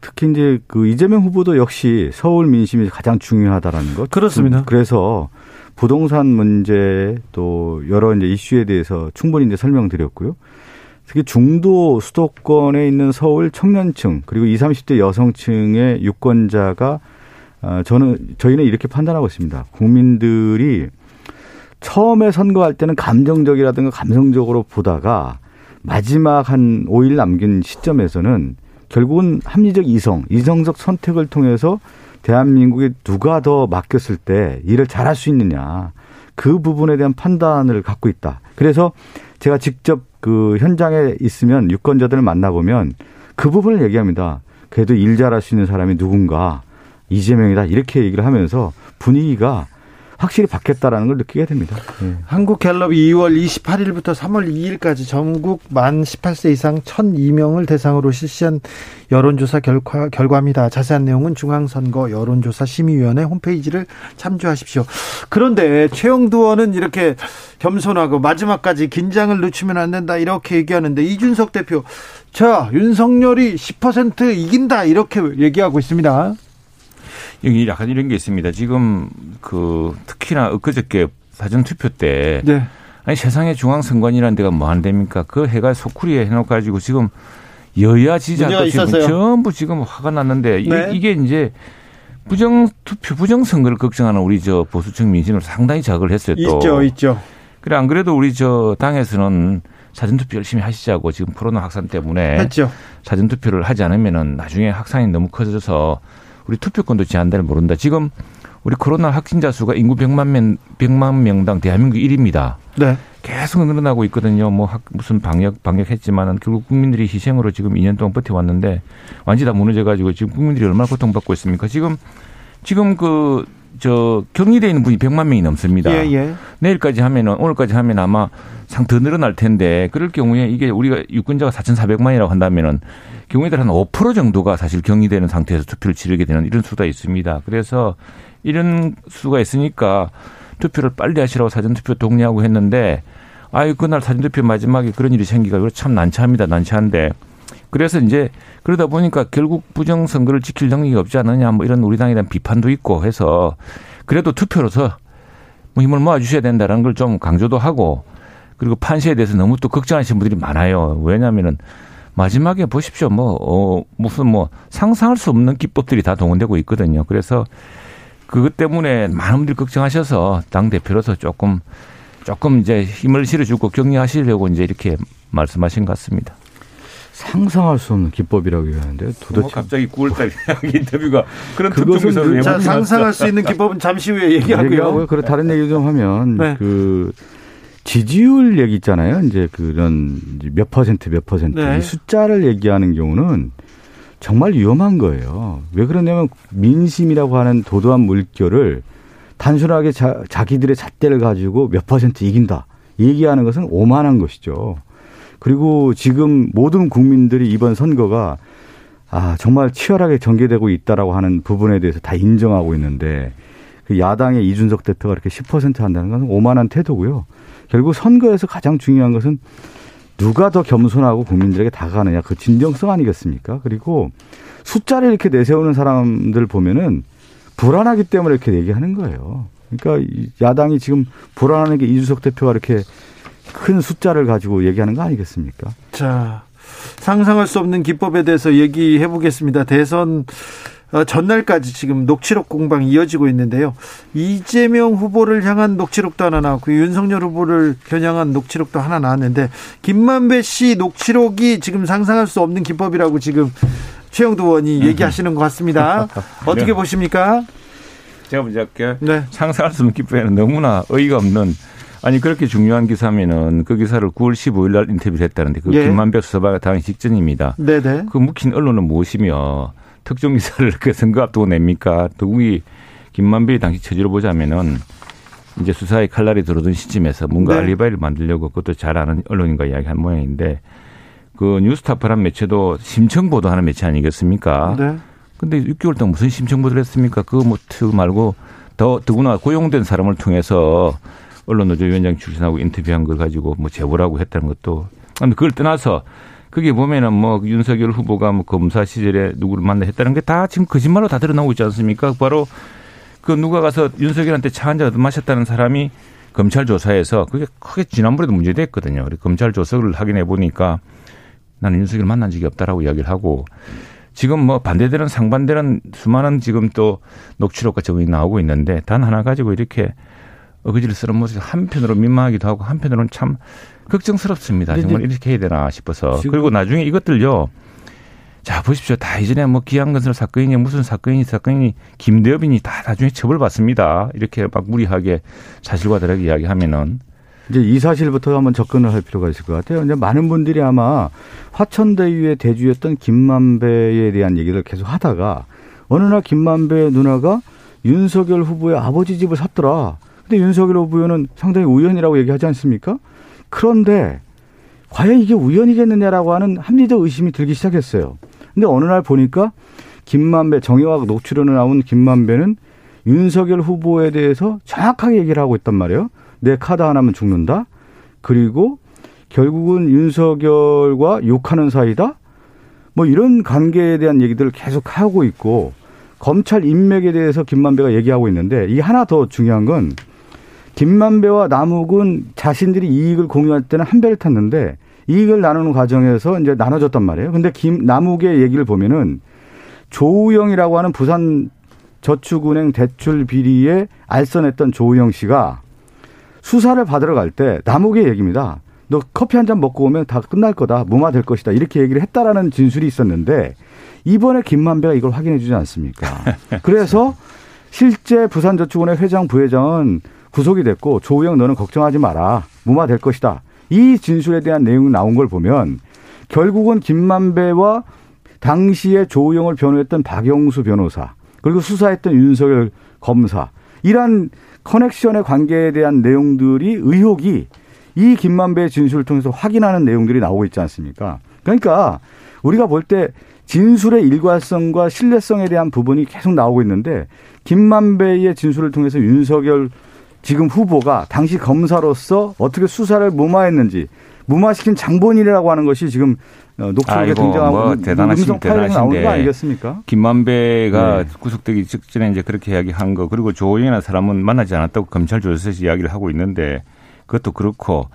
특히 이제 그 이재명 후보도 역시 서울 민심이 가장 중요하다라는 것. 그렇습니다. 그래서 부동산 문제 또 여러 이제 이슈에 대해서 충분히 이제 설명드렸고요. 특히 중도 수도권에 있는 서울 청년층 그리고 20, 30대 여성층의 유권자가 어, 저는 저희는 이렇게 판단하고 있습니다. 국민들이 처음에 선거할 때는 감정적이라든가 감성적으로 보다가 마지막 한 5일 남긴 시점에서는 결국은 합리적 이성, 이성적 선택을 통해서 대한민국에 누가 더 맡겼을 때 일을 잘할 수 있느냐. 그 부분에 대한 판단을 갖고 있다. 그래서 제가 직접 그 현장에 있으면 유권자들을 만나보면 그 부분을 얘기합니다. 그래도 일 잘할 수 있는 사람이 누군가 이재명이다. 이렇게 얘기를 하면서 분위기가 확실히 바뀌었다라는 걸 느끼게 됩니다. 네. 한국갤럽 2월 28일부터 3월 2일까지 전국 만 18세 이상 1,002명을 대상으로 실시한 여론조사 결과, 결과입니다. 자세한 내용은 중앙선거 여론조사 심의위원회 홈페이지를 참조하십시오. 그런데 최영두 의원은 이렇게 겸손하고 마지막까지 긴장을 늦추면 안 된다 이렇게 얘기하는데 이준석 대표 자 윤석열이 10% 이긴다 이렇게 얘기하고 있습니다. 여기 약간 이런 게 있습니다. 지금 그 특히나 엊그저께 사전 투표 때 네. 아니 세상에 중앙선관이라는 데가 뭐한 데입니까? 그 해가 소쿠리에 해놓고 가지고 지금 여야 지지자도 지금 전부 지금 화가 났는데 네. 이게 이제 부정 투표 부정 선거를 걱정하는 우리 저 보수층 민심을 상당히 자극을 했어요. 또 있죠, 있죠. 그래 안 그래도 우리 저 당에서는 사전 투표 열심히 하시자고 지금 코로나 확산 때문에 했죠. 사전 투표를 하지 않으면은 나중에 확산이 너무 커져서 우리 투표권도 제한될 모른다. 지금 우리 코로나 확진자 수가 인구 100만 명, 100만 명당 대한민국 1위입니다. 네. 계속 늘어나고 있거든요. 뭐 무슨 방역 방역했지만은 결국 국민들이 희생으로 지금 2년 동안 버텨왔는데 완전히 다 무너져 가지고 지금 국민들이 얼마나 고통받고 있습니까? 지금 지금 그 저 격리돼 있는 분이 100만 명이 넘습니다. 예, 예. 내일까지 하면은 오늘까지 하면 아마 상 더 늘어날 텐데 그럴 경우에 이게 우리가 유권자가 4,400만이라고 한다면은 경우에들 한5% 정도가 사실 격리되는 상태에서 투표를 치르게 되는 이런 수가 있습니다. 그래서 이런 수가 있으니까 투표를 빨리 하시라고 사전투표 동의하고 했는데 아유 그날 사전투표 마지막에 그런 일이 생기가 참 난처합니다. 난처한데 그래서 이제 그러다 보니까 결국 부정 선거를 지킬 능력이 없지 않느냐 뭐 이런 우리 당에 대한 비판도 있고 해서 그래도 투표로서 뭐 힘을 모아 주셔야 된다는 걸 좀 강조도 하고 그리고 판세에 대해서 너무 또 걱정하시는 분들이 많아요. 왜냐하면은 마지막에 보십시오. 뭐, 어, 무슨 뭐 상상할 수 없는 기법들이 다 동원되고 있거든요. 그래서 그것 때문에 많은 분들이 걱정하셔서 당대표로서 조금 조금 이제 힘을 실어주고 격려하시려고 이제 이렇게 말씀하신 것 같습니다. 상상할 수 없는 기법이라고 얘기하는데 도대체 뭐 갑자기 9월달 인터뷰가 그런 그것은 자, 상상할 수 있는 기법은 잠시 후에 얘기하고요. 그리고 다른 얘기 좀 하면 네. 그 지지율 얘기 있잖아요. 이제 그런 몇 퍼센트 몇 퍼센트 네. 이 숫자를 얘기하는 경우는 정말 위험한 거예요. 왜 그러냐면 민심이라고 하는 도도한 물결을 단순하게 자, 자기들의 잣대를 가지고 몇 퍼센트 이긴다 얘기하는 것은 오만한 것이죠. 그리고 지금 모든 국민들이 이번 선거가 아 정말 치열하게 전개되고 있다라고 하는 부분에 대해서 다 인정하고 있는데 그 야당의 이준석 대표가 이렇게 10% 한다는 것은 오만한 태도고요. 결국 선거에서 가장 중요한 것은 누가 더 겸손하고 국민들에게 다가가느냐 그 진정성 아니겠습니까? 그리고 숫자를 이렇게 내세우는 사람들 보면은 불안하기 때문에 이렇게 얘기하는 거예요. 그러니까 야당이 지금 불안한 게 이준석 대표가 이렇게 큰 숫자를 가지고 얘기하는 거 아니겠습니까? 자, 상상할 수 없는 기법에 대해서 얘기해 보겠습니다. 대선 어, 전날까지 지금 녹취록 공방이 이어지고 있는데요. 이재명 후보를 향한 녹취록도 하나 나왔고 윤석열 후보를 겨냥한 녹취록도 하나 나왔는데 김만배 씨 녹취록이 지금 상상할 수 없는 기법이라고 지금 최영도 의원이 얘기하시는 것 같습니다. 어떻게 네. 보십니까? 제가 먼저 할게요. 네. 상상할 수 없는 기법에는 너무나 어이가 없는 아니 그렇게 중요한 기사면은 그 기사를 9월 15일 날 인터뷰를 했다는데 그 예. 김만배 수사가 당일 직전입니다. 네네. 그 묵힌 언론은 무엇이며 특정 기사를 그 선거 앞두고 냅니까? 더욱이 김만배의 당시 처지를 보자면은 이제 수사의 칼날이 들어든 시점에서 뭔가 네. 알리바이를 만들려고 그것도 잘 아는 언론인과 이야기한 모양인데 그 뉴스타파란 매체도 심청 보도하는 매체 아니겠습니까? 네. 근데 6개월 동안 무슨 심청 보도를 했습니까? 그거 뭐 말고 더 더구나 고용된 사람을 통해서 언론노조위원장 출신하고 인터뷰한 걸 가지고 뭐 제보라고 했다는 것도 근데 그걸 떠나서 그게 보면은 뭐 윤석열 후보가 뭐 검사 시절에 누구를 만나 했다는 게 다 지금 거짓말로 다 드러나고 있지 않습니까? 바로 그 누가 가서 윤석열한테 차 한 잔 얻어 마셨다는 사람이 검찰 조사에서 그게 크게 지난번에도 문제됐거든요. 검찰 조사를 확인해 보니까 나는 윤석열 만난 적이 없다라고 이야기를 하고 지금 뭐 반대되는 상반되는 수많은 지금 또 녹취록과 적응이 나오고 있는데 단 하나 가지고 이렇게 쓰는 모습이 한편으로 민망하기도 하고 한편으로는 참 걱정스럽습니다. 정말 이렇게 해야 되나 싶어서. 그리고 나중에 이것들요. 자, 보십시오. 다 이전에 뭐 기한건설 사건이니 무슨 사건이니 사건이니 김대엽이니 다 나중에 처벌받습니다. 이렇게 막 무리하게 사실과 다르게 이야기하면은 이제 이 사실부터 한번 접근을 할 필요가 있을 것 같아요. 이제 많은 분들이 아마 화천대유의 대주였던 김만배에 대한 얘기를 계속 하다가 어느 날 김만배 누나가 윤석열 후보의 아버지 집을 샀더라. 근데 윤석열 후보는 상당히 우연이라고 얘기하지 않습니까? 그런데 과연 이게 우연이겠느냐라고 하는 합리적 의심이 들기 시작했어요. 근데 어느 날 보니까 김만배 정의와 녹취론에 나온 김만배는 윤석열 후보에 대해서 정확하게 얘기를 하고 있단 말이에요. 내 카드 하나면 죽는다. 그리고 결국은 윤석열과 욕하는 사이다. 뭐 이런 관계에 대한 얘기들을 계속 하고 있고 검찰 인맥에 대해서 김만배가 얘기하고 있는데 이게 하나 더 중요한 건 김만배와 남욱은 자신들이 이익을 공유할 때는 한 배를 탔는데 이익을 나누는 과정에서 이제 나눠졌단 말이에요. 근데 김 남욱의 얘기를 보면은 조우영이라고 하는 부산 저축은행 대출 비리에 알선했던 조우영 씨가 수사를 받으러 갈 때 남욱의 얘기입니다. 너 커피 한 잔 먹고 오면 다 끝날 거다. 무마될 것이다. 이렇게 얘기를 했다라는 진술이 있었는데 이번에 김만배가 이걸 확인해 주지 않습니까? 그래서 실제 부산저축은행 회장 부회장은 구속이 됐고 조우영 너는 걱정하지 마라. 무마될 것이다. 이 진술에 대한 내용이 나온 걸 보면 결국은 김만배와 당시에 조우영을 변호했던 박영수 변호사 그리고 수사했던 윤석열 검사 이러한 커넥션의 관계에 대한 내용들이 의혹이 이 김만배의 진술을 통해서 확인하는 내용들이 나오고 있지 않습니까? 그러니까 우리가 볼 때 진술의 일관성과 신뢰성에 대한 부분이 계속 나오고 있는데 김만배의 진술을 통해서 윤석열 지금 후보가 당시 검사로서 어떻게 수사를 무마했는지 무마시킨 장본인이라고 하는 것이 지금 어, 녹취록에 등장하고 뭐 대단하신 대단하신데 거 아니겠습니까? 김만배가 네. 구속되기 직전에 이제 그렇게 이야기한 거 그리고 조영이나 사람은 만나지 않았다고 검찰 조사에서 이야기를 하고 있는데 그것도 그렇고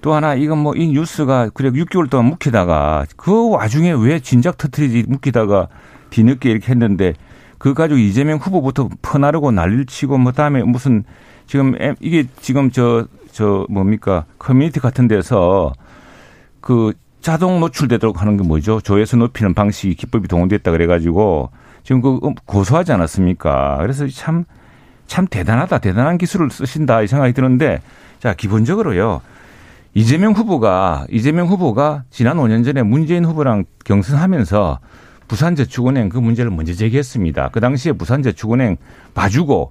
또 하나 이건 뭐 이 뉴스가 그래 6개월 동안 묵히다가 그 와중에 왜 진작 터트리지 묵히다가 뒤늦게 이렇게 했는데 그 가지고 이재명 후보부터 퍼나르고 난리를 치고 뭐 다음에 무슨 지금 이게 지금 저 저 뭡니까 커뮤니티 같은 데서 그 자동 노출되도록 하는 게 뭐죠? 조회수 높이는 방식이 기법이 동원됐다 그래가지고 지금 그 고소하지 않았습니까? 그래서 참, 참 대단하다. 대단한 기술을 쓰신다. 이 생각이 드는데 자, 기본적으로요. 이재명 후보가, 이재명 후보가 지난 5년 전에 문재인 후보랑 경선하면서 부산저축은행 그 문제를 먼저 제기했습니다. 그 당시에 부산저축은행 봐주고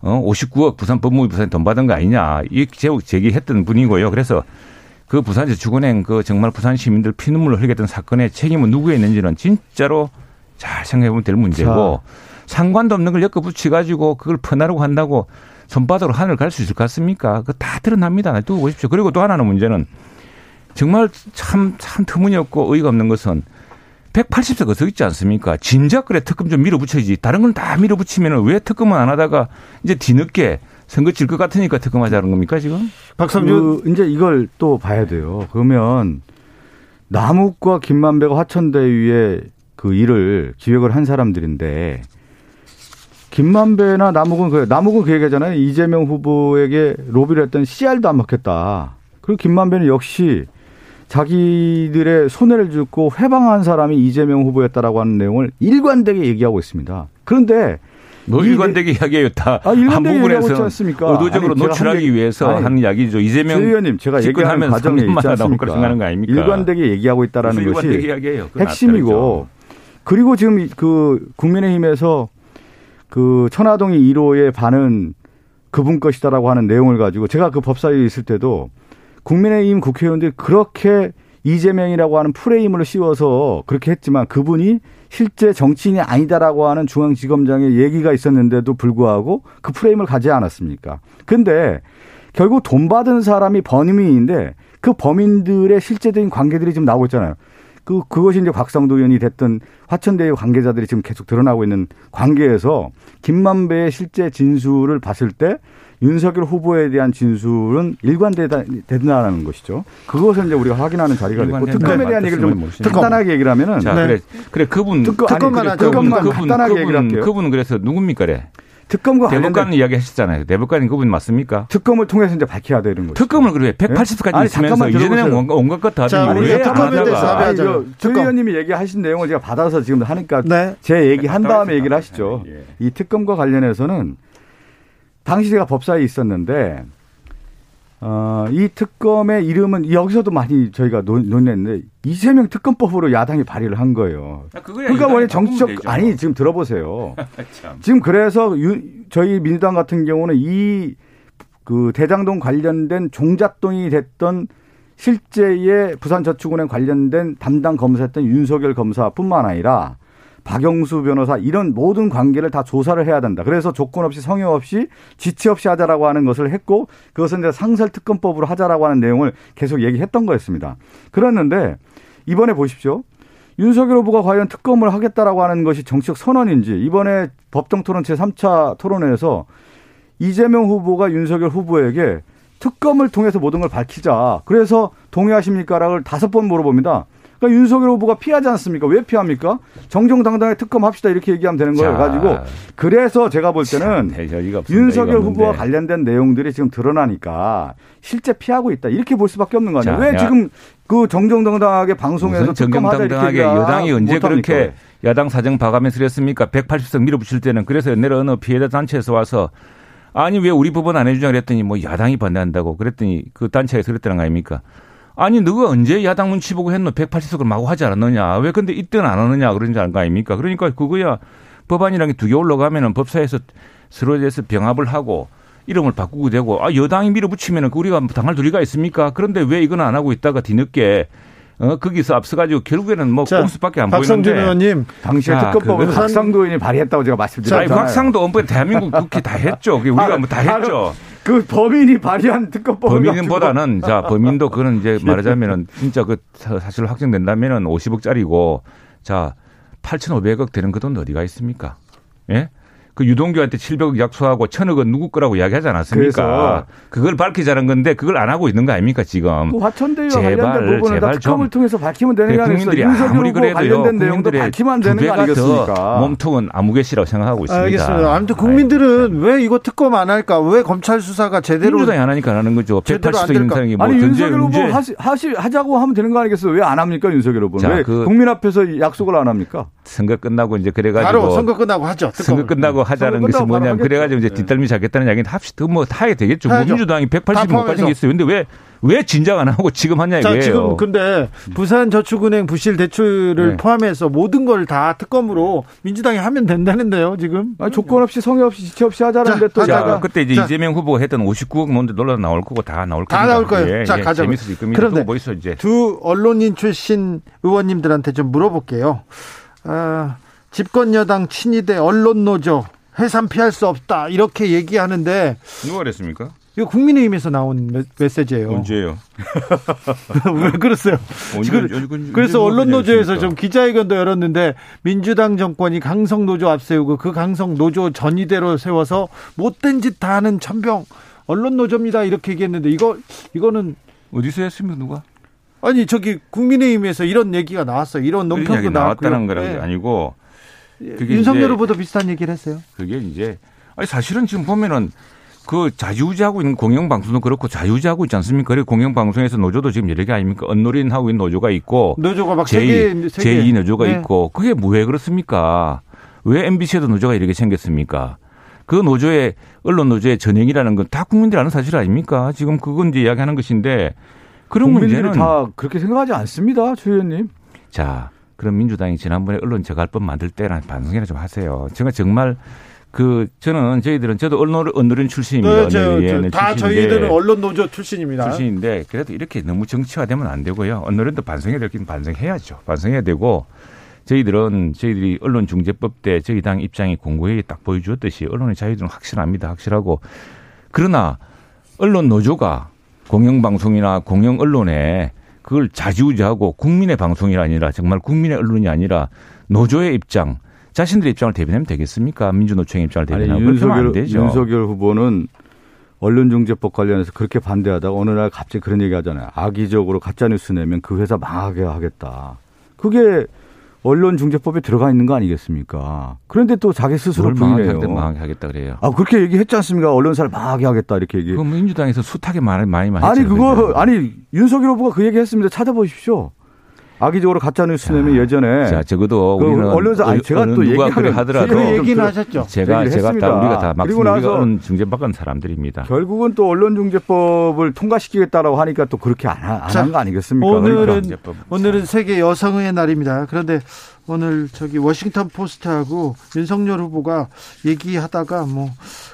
어 59억 부산 법무부 부산에 돈 받은 거 아니냐 이 제목 제기했던 분이고요. 그래서 그 부산저축은행 그 정말 부산 시민들 피눈물을 흘리게 했던 사건의 책임은 누구에 있는지는 진짜로 잘 생각해 보면 될 문제고 자. 상관도 없는 걸 엮어 붙여 가지고 그걸 퍼나르고 한다고 손바닥으로 하늘 갈 수 있을 것 같습니까? 그 다 드러납니다. 두고 보십시오. 그리고 또 하나는 문제는 정말 참, 참 터무니없고 의의가 없는 것은 180석 서 있지 않습니까? 진작 그래 특검 좀 밀어붙여야지. 다른 건 다 밀어붙이면 왜 특검은 안 하다가 이제 뒤늦게 선거 질 것 같으니까 특검하자는 겁니까 지금? 박삼주 그 이제 이걸 또 봐야 돼요. 그러면 남욱과 김만배가 화천대유에 그 일을 기획을 한 사람들인데 김만배나 남욱은 그 남욱은 그 얘기잖아요. 이재명 후보에게 로비를 했던 CR도 안 먹혔다. 그리고 김만배는 역시 자기들의 손해를 줍고 회방한 사람이 이재명 후보였다라고 하는 내용을 일관되게 얘기하고 있습니다. 그런데 뭐 일관되게 이야기해요. 다한 아, 부분에서 의도적으로 아니, 노출하기 위해서 아니, 하는 이야기죠. 이재명 의원님 제가 얘기하는 과정에 있지 않습니까? 생각하는 거 아닙니까? 일관되게 얘기하고 있다라는 것이 핵심이고 그리고 지금 그 국민의힘에서 그 천화동이 1호의 반은 그분 것이다라고 하는 내용을 가지고 제가 그 법사위에 있을 때도 국민의힘 국회의원들이 그렇게 이재명이라고 하는 프레임을 씌워서 그렇게 했지만 그분이 실제 정치인이 아니다라고 하는 중앙지검장의 얘기가 있었는데도 불구하고 그 프레임을 가지 않았습니까? 근데 결국 돈 받은 사람이 범인인데 그 범인들의 실제적인 관계들이 지금 나오고 있잖아요. 그 그것이 이제 곽상도 의원이 됐던 화천대유 관계자들이 지금 계속 드러나고 있는 관계에서 김만배의 실제 진술을 봤을 때 윤석열 후보에 대한 진술은 일관되다는 것이죠. 그것을 이제 우리가 확인하는 자리가 됐고 특검에 대한 얘기를 좀 간단하게 얘기를 하면은 자, 네. 그래 그래 그분 특검, 특검만 아니, 그래, 특검만 그분, 간단하게 그분, 얘기를 할게요. 그분은 그래서 누굽니까 래 특검과 대법관 이야기 하셨잖아요. 대법관이 그분 맞습니까? 특검을 통해서 이제 밝혀야 되는 거죠. 특검을 그래 180까지 네? 있으면서 이제는 온갖 것다 하더니 왜 특검에 대해서 하죠. 조 의원님이 얘기하신 내용을 제가 받아서 지금 하니까 네. 제 얘기 한 다음에 얘기를 하시죠. 예. 이 특검과 관련해서는 당시 제가 법사에 있었는데 어, 이 특검의 이름은 여기서도 많이 저희가 논의했는데 이재명 특검법으로 야당이 발의를 한 거예요. 아, 그러니까 원래 정치적 아니 지금 들어보세요. 지금 그래서 유, 저희 민주당 같은 경우는 이 그 대장동 관련된 종잣돈이 됐던 실제의 부산저축은행 관련된 담당 검사였던 윤석열 검사뿐만 아니라 박영수 변호사 이런 모든 관계를 다 조사를 해야 된다. 그래서 조건 없이 성역 없이 지체 없이 하자라고 하는 것을 했고 그것은 이제 상설 특검법으로 하자라고 하는 내용을 계속 얘기했던 거였습니다. 그랬는데 이번에 보십시오. 윤석열 후보가 과연 특검을 하겠다라고 하는 것이 정치적 선언인지 이번에 법정 토론 제3차 토론회에서 이재명 후보가 윤석열 후보에게 특검을 통해서 모든 걸 밝히자. 그래서 동의하십니까라고 다섯 번 물어봅니다. 그러니까 윤석열 후보가 피하지 않습니까? 왜 피합니까? 정정당당하게 특검합시다 이렇게 얘기하면 되는 거예요. 가지고 그래서 제가 볼 때는 윤석열 후보와 관련된 내용들이 지금 드러나니까 실제 피하고 있다 이렇게 볼 수밖에 없는 거 아니에요? 왜 지금 그 정정당당하게 방송에서 정정당당하게 여당이 언제 그렇게 야당 사정 봐가면서 그랬습니까? 180석 밀어붙일 때는 그래서 옛날에 어느 피해자 단체에서 와서 아니 왜 우리 법원 안 해주냐 그랬더니 뭐 야당이 반대한다고 그랬더니 그 단체에서 그랬다는 거 아닙니까? 아니 너가 언제 야당 눈치 보고 했노 180석을 마구 하지 않았느냐 왜 근데 이때는 안 하느냐 그런 거 아닙니까 그러니까 그거야 법안이랑 게두 개 올라가면은 법사에서 서로에 대해서 병합을 하고 이름을 바꾸고 되고 아 여당이 밀어붙이면은 그 우리가 당할 도리가 있습니까 그런데 왜 이건 안 하고 있다가 뒤늦게 어, 거기서 앞서가지고 결국에는 뭐 자, 꼼수밖에 안 박성준 보이는데. 의원님. 당시에 특검법을 박상도 의원이 발의했다고 제가 말씀드렸잖아요. 박상도 엄법 대한민국 국회 다 했죠. 우리가 아, 뭐다 했죠. 그 범인이 발의한 특검법 범인보다는 자 범인도 그거는 이제 말하자면은 진짜 그 사실 확정된다면은 50억짜리고 자 8,500억 되는 그 돈 어디가 있습니까? 예? 그 유동규한테 700억 약속하고 1000억은 누구 거라고 이야기하지 않았습니까? 그걸 밝히자는 건데 그걸 안 하고 있는 거 아닙니까 지금? 그 화천대유 관련된 부분은 다 특검을 통해서 밝히면 되는 게 아니겠어요? 윤석열 후보 관련된 내용도 밝히면 되는 거 아니겠습니까? 몸통은 아무개시라고 생각하고 있습니다. 알겠습니다. 아무튼 국민들은 왜 이거 특검 안 할까? 왜 검찰 수사가 제대로 민주당이 안 하니까 안 하는 거죠. 180석 있는 사람이 뭐 아니 윤석열 후보 하시, 하시 하자고 하면 되는 거 아니겠어요? 왜 안 합니까 윤석열 후보는? 왜그 국민 앞에서 약속을 안 합니까? 선거 끝나고 이제 그래가지고 바로 선거 끝나고 하죠. 선거 끝나고 하자는 것이 뭐냐면 그래가지고 이제 뒷덜미 잡겠다는 이야기는 합시다. 뭐 하게 되겠죠. 뭐 민주당이 180못 가진 게 있어요. 근데 왜, 왜 진작 안 하고 지금 하냐 이거예요. 지금 근데 부산저축은행 부실 대출을 네. 포함해서 모든 걸 다 특검으로 민주당이 하면 된다는데요, 지금. 아니, 조건 없이 성의 없이 지체 없이 하자는데 또. 자, 그때 이제 자. 이재명 후보가 했던 59억 뭔데 논란 나올 거고 다 나올 거다 다 나올 거예요. 예, 자, 예, 가자. 재밌어질 겁니다. 그런데 뭐 있어 이제. 두 언론인 출신 의원님들한테 좀 물어볼게요. 아, 집권 여당 친이대 언론 노조 해산 피할 수 없다 이렇게 얘기하는데 누가 그랬습니까? 이거 국민의힘에서 나온 메시지예요. 언제요? 왜 그랬어요? 지금 그래서 언론 노조에서 좀 기자회견도 열었는데 민주당 정권이 강성 노조 앞세우고 그 강성 노조 전위대로 세워서 못된 짓 다 하는 천병 언론 노조입니다 이렇게 얘기했는데 이거 이거는 어디서 했습니까 누가? 아니 저기 국민의힘에서 이런 얘기가 나왔어요. 이런 논평도 나왔다는 거는 네. 아니고 윤석열 후보도 비슷한 얘기를 했어요. 그게 이제 아니 사실은 지금 보면은 그 자유지하고 있는 공영방송도 그렇고 자유지하고 있지 않습니까? 그리고 공영방송에서 노조도 지금 여러 개 아닙니까? 언노린 하고 있는 노조가 있고 노조가 막 제2, 제2 노조가 네. 있고 그게 뭐왜 그렇습니까? 왜 MBC에도 노조가 이렇게 생겼습니까? 그 노조의 언론 노조의 전형이라는 건 다 국민들이 아는 사실 아닙니까? 지금 그건 이제 이야기하는 것인데 그런 문제는 다 그렇게 생각하지 않습니다, 주 의원님. 자, 그럼 민주당이 지난번에 언론 저갈법 만들 때랑 반성이나 좀 하세요. 제가 정말 그 저는 저희들은 저도 언론 언론 출신입니다. 네, 저, 저, 다 저희들은 언론 노조 출신입니다. 출신인데 그래도 이렇게 너무 정치화되면 안 되고요. 언론도 반성해야 될긴 반성해야죠. 반성해야 되고 저희들은 저희들이 언론중재법 때 저희 당 입장이 공고히 딱 보여주었듯이 언론의 자유들은 확실합니다. 확실하고 그러나 언론 노조가 공영방송이나 공영언론에 그걸 자지우지하고 국민의 방송이 아니라 정말 국민의 언론이 아니라 노조의 입장, 자신들의 입장을 대변하면 되겠습니까? 민주노총의 입장을 대변하고 아니, 윤석열, 윤석열 후보는 언론중재법 관련해서 그렇게 반대하다가 어느 날 갑자기 그런 얘기 하잖아요. 악의적으로 가짜뉴스 내면 그 회사 망하게 하겠다. 그게 언론중재법에 들어가 있는 거 아니겠습니까? 그런데 또 자기 스스로 부인해요. 망하게 하겠다 그래요. 아 그렇게 얘기했지 않습니까? 언론사를 망하게 하겠다 이렇게 얘기. 그럼 민주당에서 숱하게 말을 많이 많이 아니 그거 아니 윤석열 후보가 그 얘기했습니다. 찾아보십시오. 악의적으로 가짜 뉴스 내면 예전에 자 적어도 그 우리는 언론사 아니 제가 또 그래 하더라도 그 얘기는 하셨죠. 제가 제가 다 우리가 다 우리가 언론 중재받은 사람들입니다. 결국은 또 언론중재법을 통과시키겠다라고 하니까 또 그렇게 안 한 거 아니겠습니까? 오늘은 그러니까. 오늘은 세계 여성의 날입니다. 그런데 오늘 저기 워싱턴 포스트하고 윤석열 후보가 얘기하다가 뭐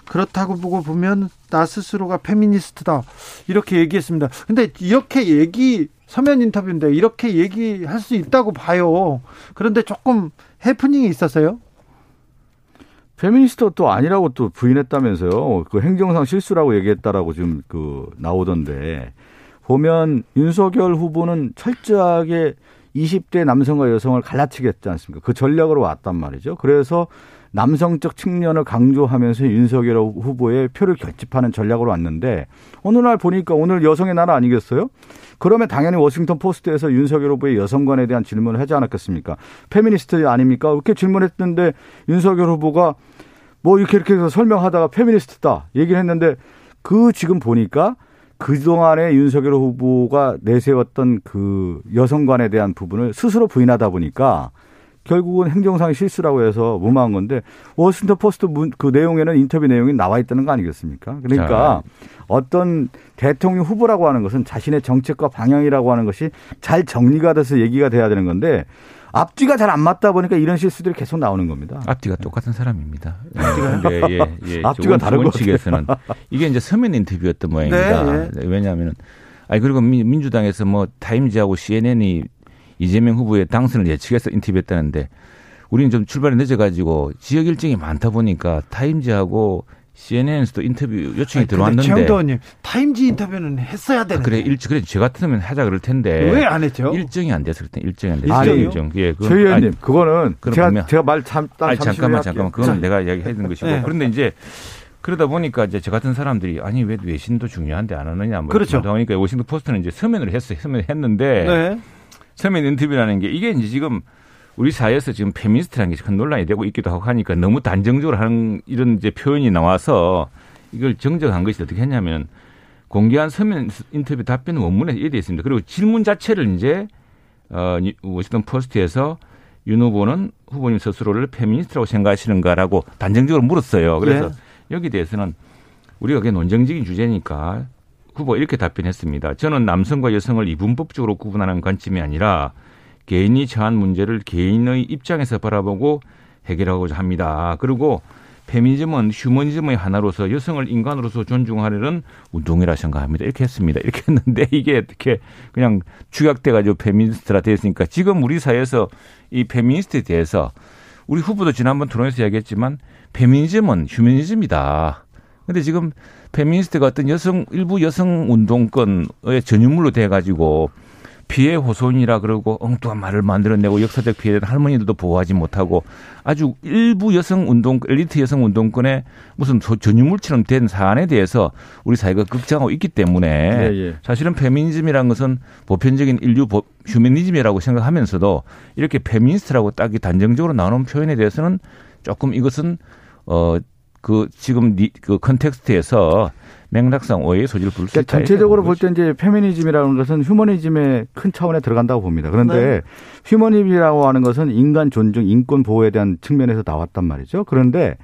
그렇다고 보고 보면 나 스스로가 페미니스트다 이렇게 얘기했습니다. 근데 이렇게 얘기 서면 인터뷰인데 이렇게 얘기할 수 있다고 봐요. 그런데 조금 해프닝이 있었어요. 페미니스트 또 아니라고 또 부인했다면서요. 그 행정상 실수라고 얘기했다라고 지금 그 나오던데 보면 윤석열 후보는 철저하게 20대 남성과 여성을 갈라치게 했지 않습니까? 그 전략으로 왔단 말이죠. 그래서 남성적 측면을 강조하면서 윤석열 후보의 표를 결집하는 전략으로 왔는데 어느 날 보니까 오늘 여성의 나라 아니겠어요? 그러면 당연히 워싱턴 포스트에서 윤석열 후보의 여성관에 대한 질문을 하지 않았겠습니까? 페미니스트 아닙니까? 이렇게 질문했는데 윤석열 후보가 뭐 이렇게 이렇게 해서 설명하다가 페미니스트다 얘기를 했는데 그 지금 보니까 그동안에 윤석열 후보가 내세웠던 그 여성관에 대한 부분을 스스로 부인하다 보니까 결국은 행정상의 실수라고 해서 무마한 건데 워싱턴 포스트 문, 그 내용에는 인터뷰 내용이 나와 있다는 거 아니겠습니까? 그러니까 어떤 대통령 후보라고 하는 것은 자신의 정책과 방향이라고 하는 것이 잘 정리가 돼서 얘기가 돼야 되는 건데 앞뒤가 잘 안 맞다 보니까 이런 실수들이 계속 나오는 겁니다. 앞뒤가 똑같은 사람입니다. 앞뒤가요? 예, 예, 예. 앞뒤가 다른 측에서는 이게 이제 서면 인터뷰였던 모양입니다. 네, 네. 왜냐하면 아니 그리고 민 주당에서 뭐 타임즈하고 CNN이 이재명 후보의 당선을 예측해서 인터뷰했다는데 우리는 좀 출발이 늦어가지고 지역 일정이 많다 보니까 타임즈하고 CNN에서도 인터뷰 요청이 아니, 들어왔는데. 최형두 의원님 타임지 인터뷰는 했어야 되는데. 아, 그래 일 그래 저 같으면 하자 그럴 텐데. 왜 안 했죠? 일정이 안 됐을 때 일정이 안 됐을 때 일정. 예최 의원님 그거는 제가 제가 말참 아니 잠깐만 잠깐만. 그건 내가 이야기했는 것이고. 네. 그런데 이제 그러다 보니까 이제 저 같은 사람들이 아니 왜 외신도 중요한데 안 하느냐 뭐 그렇죠. 그러니까 워싱턴 포스트는 이제 서면으로 했어요. 서면 했는데 네. 서면 인터뷰라는 게 이게 이제 지금 우리 사회에서 지금 페미니스트라는 게 큰 논란이 되고 있기도 하고 하니까 너무 단정적으로 하는 이런 이제 표현이 나와서 이걸 정정한 것이 어떻게 했냐면 공개한 서면 인터뷰 답변 원문에 이래 있습니다. 그리고 질문 자체를 이제 어 워싱턴 포스트에서 윤 후보는 후보님 스스로를 페미니스트라고 생각하시는가라고 단정적으로 물었어요. 그래서 네. 여기 대해서는 우리가 그게 논쟁적인 주제니까 후보 이렇게 답변했습니다. 저는 남성과 여성을 이분법적으로 구분하는 관점이 아니라 개인이 처한 문제를 개인의 입장에서 바라보고 해결하고자 합니다. 그리고 페미니즘은 휴머니즘의 하나로서 여성을 인간으로서 존중하려는 운동이라 생각합니다. 이렇게 했습니다. 이렇게 했는데 이게 어떻게 그냥 축약돼가지고 페미니스트라 되었으니까 지금 우리 사회에서 이 페미니스트에 대해서 우리 후보도 지난번 토론에서 이야기했지만 페미니즘은 휴머니즘이다. 근데 지금 페미니스트가 어떤 여성 일부 여성 운동권의 전유물로 돼 가지고 피해 호소인이라 그러고 엉뚱한 말을 만들어내고 역사적 피해된 할머니들도 보호하지 못하고 아주 일부 여성 운동 엘리트 여성 운동권의 무슨 전유물처럼 된 사안에 대해서 우리 사회가 걱정하고 있기 때문에 예, 예. 사실은 페미니즘이라는 것은 보편적인 인류 휴머니즘이라고 생각하면서도 이렇게 페미니스트라고 딱이 단정적으로 나오는 표현에 대해서는 조금 이것은 어 그 지금 그 context에서 맥락상 오해의 소지를 부를 수 그러니까 있다. 전체적으로 볼 때 이제 페미니즘이라는 것은 휴머니즘의 큰 차원에 들어간다고 봅니다. 그런데 네. 휴머니즘이라고 하는 것은 인간 존중, 인권 보호에 대한 측면에서 나왔단 말이죠. 그런데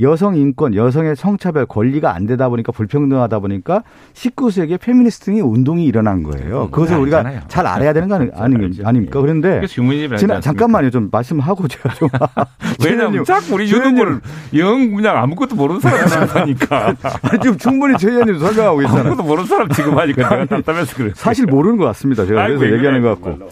여성 인권, 여성의 성차별 권리가 안 되다 보니까 불평등하다 보니까 19세기에 페미니스트 등 운동이 일어난 거예요. 음, 그것을 우리가 아니잖아요. 잘 알아야 되는 거 아니, 아닙니까? 그런데 지난, 잠깐만요. 좀 말씀하고 제가 좀 왜냐면 자꾸 우리 유튜브를 영 그냥 아무것도 모르는 사람 하니까 아니, 지금 충분히 제 의원님 설명하고 있잖아요. 아무것도 모르는 사람 지금 하니까 내가 답답해서 그래 사실 모르는 것 같습니다. 제가 그래서 얘기하는 것 같고.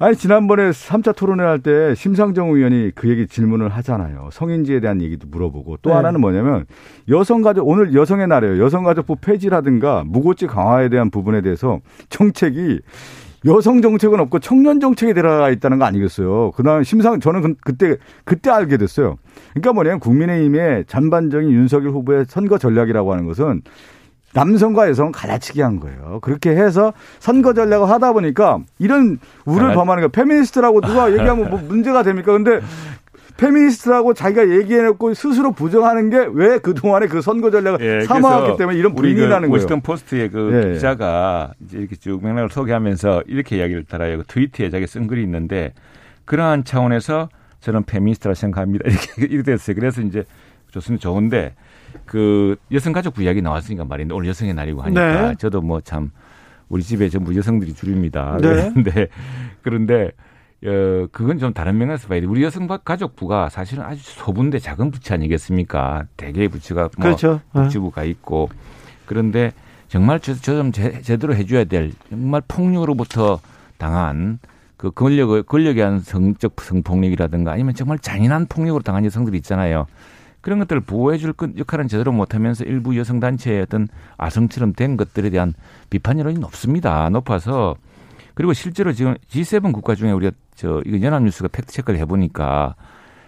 아니 지난번에 3차 토론회 할 때 심상정 의원이 그 얘기 질문을 하잖아요. 성인지에 대한 얘기도 물어보고 또 네. 하나는 뭐냐면 여성가족 오늘 여성의 날이에요. 여성가족부 폐지라든가 무고죄 강화에 대한 부분에 대해서 정책이 여성 정책은 없고 청년 정책이 들어가 있다는 거 아니겠어요. 그다음 심상 저는 그, 그때 그때 알게 됐어요. 그러니까 뭐냐면 국민의힘의 전반적인 윤석열 후보의 선거 전략이라고 하는 것은 남성과 여성은 갈라치기 한 거예요. 그렇게 해서 선거 전략을 하다 보니까 이런 우를 범하는 거 페미니스트라고 누가 얘기하면 뭐 문제가 됩니까? 근데 페미니스트라고 자기가 얘기해놓고 스스로 부정하는 게 왜 그동안에 그 선거 전략을 예, 삼아왔기 때문에 이런 불이익이 그 나는 거예요. 워싱턴 포스트의 그 예. 기자가 이제 이렇게 쭉 맥락을 소개하면서 이렇게 이야기를 따라요. 그 트위터에 자기 쓴 글이 있는데 그러한 차원에서 저는 페미니스트라 생각합니다. 이렇게, 이렇게 됐어요. 그래서 이제 좋습니다. 좋은데 그 여성가족부 이야기 나왔으니까 말인데 오늘 여성의 날이고 하니까 네. 저도 뭐 참 우리 집에 전부 여성들이 줄입니다. 네. 그런데 그런데 어, 그건 좀 다른 면에서 봐야 돼. 우리 여성가족부가 사실은 아주 소분대 작은 부처 아니겠습니까? 대개의 부처가 뭐 그렇죠. 복지부가 있고 그런데 정말 저좀 제대로 해줘야 될 정말 폭력으로부터 당한 그 권력을 권력에 의한 성적 성폭력이라든가 아니면 정말 잔인한 폭력으로 당한 여성들이 있잖아요. 그런 것들을 보호해 줄 역할은 제대로 못하면서 일부 여성 단체의 어떤 아성처럼 된 것들에 대한 비판 여론이 높습니다. 높아서 그리고 실제로 지금 G7 국가 중에 우리가 저 이거 연합뉴스가 팩트 체크를 해보니까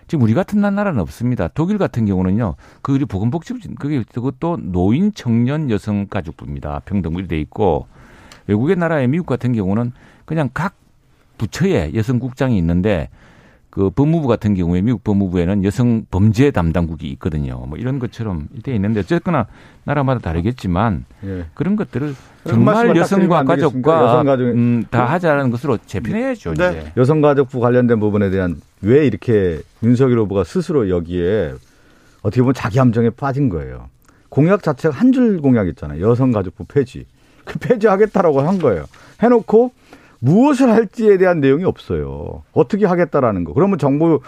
지금 우리 같은 나라는 없습니다. 독일 같은 경우는요, 그 우리 보건복지부 그게 그것도 노인 청년 여성 가족부입니다. 평등이 돼 있고 외국의 나라의 미국 같은 경우는 그냥 각 부처에 여성국장이 있는데 그 법무부 같은 경우에 미국 법무부에는 여성 범죄 담당국이 있거든요. 뭐 이런 것처럼 이때 있는데 어쨌거나 나라마다 다르겠지만 예. 그런 것들을 정말 여성과 가족과 음, 다 하자는 것으로 재편해야죠. 네. 이제. 여성가족부 관련된 부분에 대한 왜 이렇게 윤석열 후보가 스스로 여기에 어떻게 보면 자기 함정에 빠진 거예요. 공약 자체가 한 줄 공약 있잖아요. 여성가족부 폐지. 그 폐지하겠다라고 한 거예요. 해놓고 무엇을 할지에 대한 내용이 없어요. 어떻게 하겠다라는 거. 그러면 정부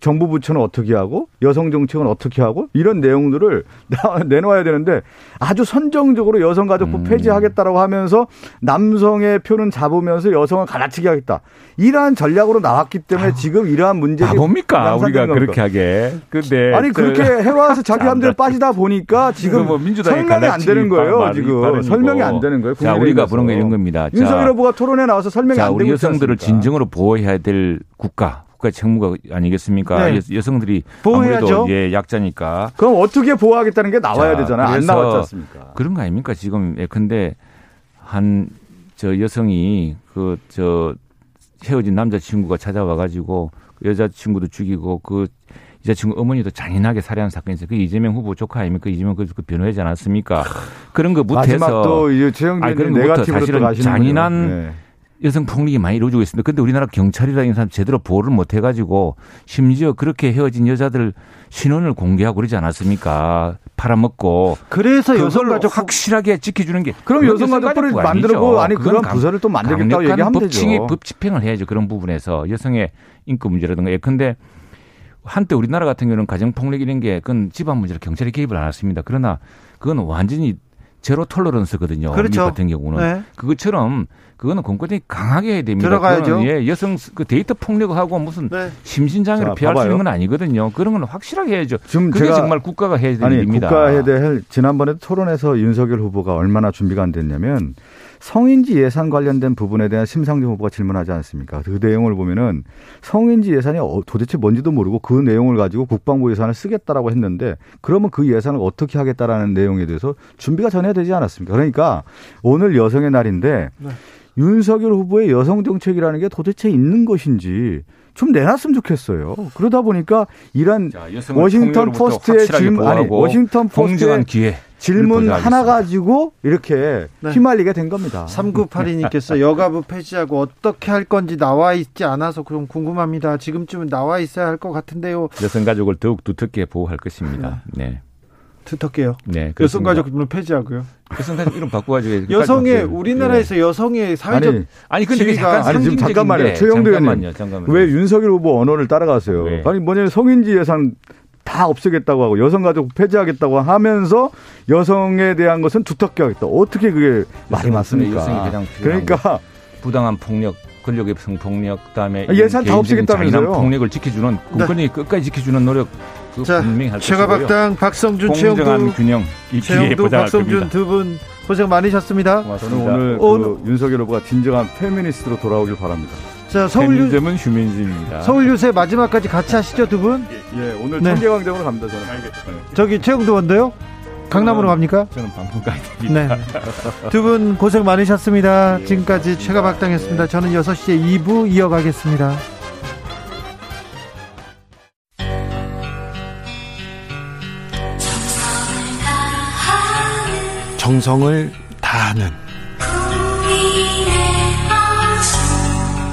정부 부처는 어떻게 하고 여성 정책은 어떻게 하고 이런 내용들을 내놓아야 되는데 아주 선정적으로 여성가족부 음. 폐지하겠다라고 하면서 남성의 표는 잡으면서 여성을 갈라치기 하겠다. 이러한 전략으로 나왔기 때문에 아, 지금 이러한 문제가 뭡니까 우리가 그렇게 하게. 근데 아니 그렇게 해와서 자기 함대로 빠지다 보니까 지금 뭐 설명이 안 되는 거예요. 지금 설명이 안 되는 거예요. 자 우리가 보는 게 이런 겁니다. 윤석열 후보가 토론에 나와서 설명이 자, 안 되고 우리 여성들을 진정으로 보호해야 될 국가 국가 책무가 아니겠습니까? 네. 여 성들이 보호해야죠. 아무래도 예, 약자니까. 그럼 어떻게 보호하겠다는 게 나와야 자, 되잖아요. 안 나왔지 않습니까? 그런 거 아닙니까? 지금 예, 근데 한 저 여성이 그 저 헤어진 남자 친구가 찾아와 가지고 그 여자 친구도 죽이고 그 여자친구 어머니도 잔인하게 살해한 사건이 있어요. 그 이재명 후보 조카 아닙니까? 그 이재명 그, 그 변호하지 않았습니까? 그런 거 못해서 마지막 또 이제 최영준 네가티브로 사실은 잔인한 네. 여성 폭력이 많이 이루어지고 있습니다. 근데 우리나라 경찰이라는 사람 제대로 보호를 못 해가지고 심지어 그렇게 헤어진 여자들 신원을 공개하고 그러지 않았습니까? 팔아먹고. 그래서 여성가족 확실하게 지켜주는 게. 그럼 여성가족부를 만들고 아니 그런 부서를 또 만들겠다고 얘기하면 법칙이, 되죠. 법 집행을 해야죠. 그런 부분에서 여성의 인권 문제라든가. 예컨대 한때 우리나라 같은 경우는 가정 폭력 이런 게 그건 집안 문제로 경찰이 개입을 안 했습니다. 그러나 그건 완전히 제로 톨러런스거든요. 그렇죠. 미국 같은 경우는 네. 그것처럼 그거는 공권력이 강하게 해야 됩니다. 들어가야죠. 예, 여성 그 데이터 폭력하고 무슨 네. 심신장애를 피할 봐봐요. 수 있는 건 아니거든요. 그런 건 확실하게 해야죠. 지금 그게 정말 국가가 해야 될 아니, 일입니다. 국가 해야 될 지난번에 토론에서 윤석열 후보가 얼마나 준비가 안 됐냐면 성인지 예산 관련된 부분에 대한 심상정 후보가 질문하지 않습니까? 그 내용을 보면은 성인지 예산이 어, 도대체 뭔지도 모르고 그 내용을 가지고 국방부 예산을 쓰겠다라고 했는데 그러면 그 예산을 어떻게 하겠다라는 내용에 대해서 준비가 전혀 되지 않았습니까? 그러니까 오늘 여성의 날인데 네. 윤석열 후보의 여성 정책이라는 게 도대체 있는 것인지 좀 내놨으면 좋겠어요. 그러다 보니까 이런 워싱턴 포스트의 질문 아니 워싱턴 포스트의 기회. 질문 하나 가지고 이렇게 네. 휘말리게 된 겁니다. 3982님께서 여가부 폐지하고 어떻게 할 건지 나와 있지 않아서 좀 궁금합니다. 지금쯤은 나와 있어야 할 것 같은데요. 여성가족을 더욱 두텁게 보호할 것입니다. 네. 두텁게요. 네. 여성가족부는 폐지하고요. 여성가족 이름 바꿔가지고 여성의 우리나라에서 네. 여성의 사회적 아니, 아니 근데 잠깐 아니 지금 잠깐만요. 최영도 의원님 왜 윤석열 후보 언어를 따라가세요? 네. 아니 뭐냐면 성인지 예산 다 없애겠다고 하고 여성가족 폐지하겠다고 하면서 여성에 대한 것은 두텁게 하겠다. 어떻게 그게 말이 맞습니까? 그러니까 부당한 폭력 권력의 성폭력 그다음에 예산 다 없애겠다면서요. 폭력을 지켜주는 공권력이 네. 끝까지 지켜주는 노력 자, 분명히 할 최가박당 박성준 최영두 균형 최영두 박성준 두 분 고생 많으셨습니다. 고맙습니다. 저는 오늘 그 윤석열 후보가 진정한 페미니스트로 돌아오길 바랍니다. 자, 서울 유sem은 휴민주입니다. 서울 유세 마지막까지 같이 하시죠, 두 분? 예, 예 오늘 네. 청계광장으로 갑니다, 저는. 알겠습니다. 저기 최영도 원도요? 강남으로 갑니까? 저는 방송가입니다. 네. 두 분 고생 많으셨습니다. 예, 지금까지 최가 박당했습니다. 저는 6시에 2부 이어가겠습니다. 정성을 다하는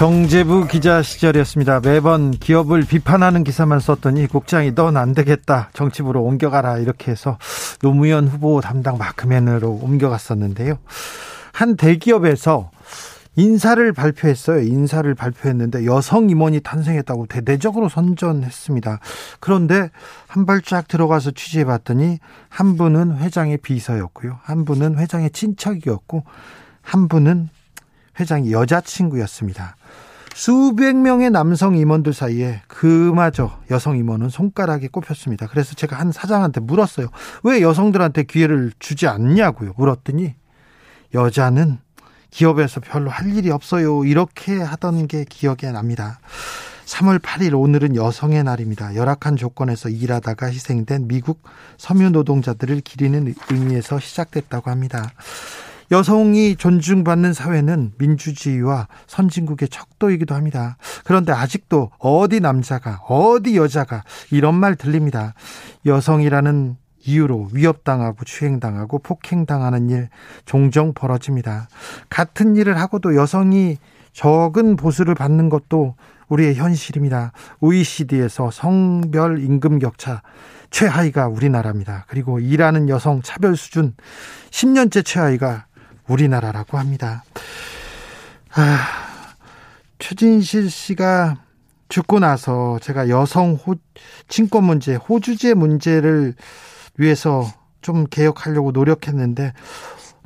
경제부 기자 시절이었습니다. 매번 기업을 비판하는 기사만 썼더니 국장이 넌 안 되겠다. 정치부로 옮겨가라. 이렇게 해서 노무현 후보 담당 마크맨으로 옮겨갔었는데요. 한 대기업에서 인사를 발표했어요. 인사를 발표했는데 여성 임원이 탄생했다고 대대적으로 선전했습니다. 그런데 한 발짝 들어가서 취재해 봤더니 한 분은 회장의 비서였고요. 한 분은 회장의 친척이었고 한 분은 회장이 여자친구였습니다. 수백 명의 남성 임원들 사이에 그마저 여성 임원은 손가락에 꼽혔습니다. 그래서 제가 한 사장한테 물었어요. 왜 여성들한테 기회를 주지 않냐고요. 물었더니 여자는 기업에서 별로 할 일이 없어요. 이렇게 하던 게 기억에 납니다. 3월 8일 오늘은 여성의 날입니다. 열악한 조건에서 일하다가 희생된 미국 섬유 노동자들을 기리는 의미에서 시작됐다고 합니다. 여성이 존중받는 사회는 민주주의와 선진국의 척도이기도 합니다. 그런데 아직도 어디 남자가 어디 여자가 이런 말 들립니다. 여성이라는 이유로 위협당하고 추행당하고 폭행당하는 일 종종 벌어집니다. 같은 일을 하고도 여성이 적은 보수를 받는 것도 우리의 현실입니다. OECD에서 성별 임금 격차 최하위가 우리나라입니다. 그리고 일하는 여성 차별 수준 10년째 최하위가 우리나라라고 합니다. 아, 최진실 씨가 죽고 나서 제가 여성 호, 친권 문제, 호주제 문제를 위해서 좀 개혁하려고 노력했는데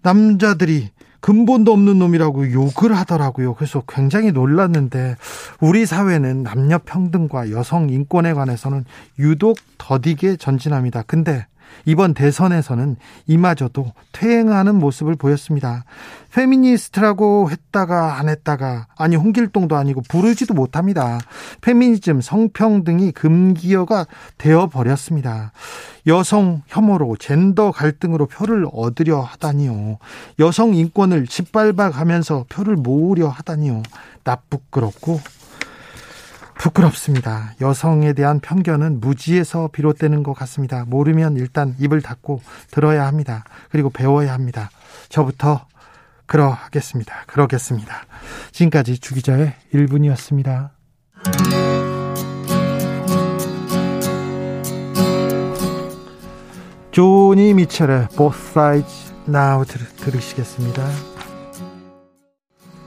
남자들이 근본도 없는 놈이라고 욕을 하더라고요. 그래서 굉장히 놀랐는데 우리 사회는 남녀 평등과 여성 인권에 관해서는 유독 더디게 전진합니다. 근데 이번 대선에서는 이마저도 퇴행하는 모습을 보였습니다. 페미니스트라고 했다가 안 했다가 아니 홍길동도 아니고 부르지도 못합니다. 페미니즘, 성평등이 금기어가 되어 버렸습니다. 여성 혐오로 젠더 갈등으로 표를 얻으려 하다니요. 여성 인권을 짓밟아 가면서 표를 모으려 하다니요. 나쁘끄럽고 부끄럽습니다. 여성에 대한 편견은 무지에서 비롯되는 것 같습니다. 모르면 일단 입을 닫고 들어야 합니다. 그리고 배워야 합니다. 저부터 그러하겠습니다. 그러겠습니다. 지금까지 주기자의 1분이었습니다. 조니 미첼의 Both Sides Now 들으시겠습니다.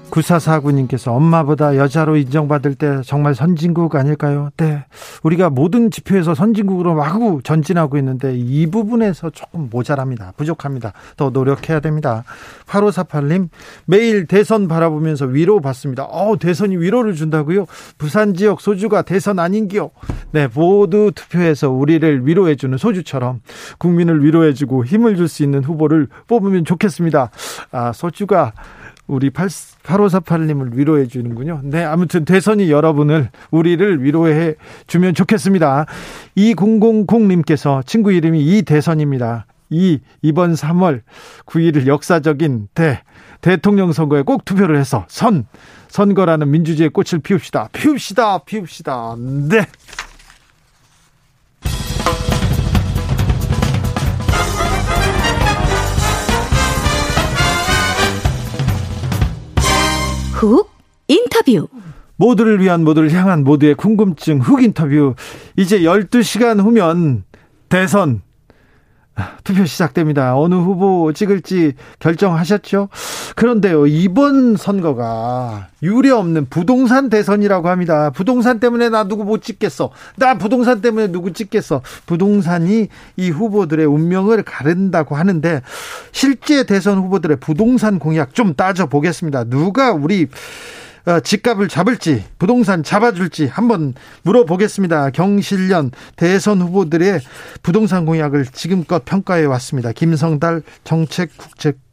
9449님께서 엄마보다 여자로 인정받을 때 정말 선진국 아닐까요? 네. 우리가 모든 지표에서 선진국으로 마구 전진하고 있는데 이 부분에서 조금 모자랍니다. 부족합니다. 더 노력해야 됩니다. 8548님, 매일 대선 바라보면서 위로 받습니다. 어, 대선이 위로를 준다고요? 부산 지역 소주가 대선 아닌기요? 네, 모두 투표해서 우리를 위로해주는 소주처럼 국민을 위로해주고 힘을 줄 수 있는 후보를 뽑으면 좋겠습니다. 아, 소주가 우리 8548님을 위로해 주는군요. 네, 아무튼 대선이 여러분을, 우리를 위로해 주면 좋겠습니다. 2000님께서 친구 이름이 이 대선입니다. 이, 이번 3월 9일을 역사적인 대, 대통령 선거에 꼭 투표를 해서 선, 선거라는 민주주의의 꽃을 피웁시다. 피웁시다. 피웁시다. 네. 훅 인터뷰 모두를 위한 모두를 향한 모두의 궁금증 흑 인터뷰. 이제 12시간 후면 대선 투표 시작됩니다. 어느 후보 찍을지 결정하셨죠? 그런데요, 이번 선거가 유례 없는 부동산 대선이라고 합니다. 부동산 때문에 나 누구 못 찍겠어. 나 부동산 때문에 누구 찍겠어. 부동산이 이 후보들의 운명을 가른다고 하는데 실제 대선 후보들의 부동산 공약 좀 따져보겠습니다. 누가 우리 어, 집값을 잡을지 부동산 잡아줄지 한번 물어보겠습니다. 경실련 대선 후보들의 부동산 공약을 지금껏 평가해 왔습니다. 김성달 정책국책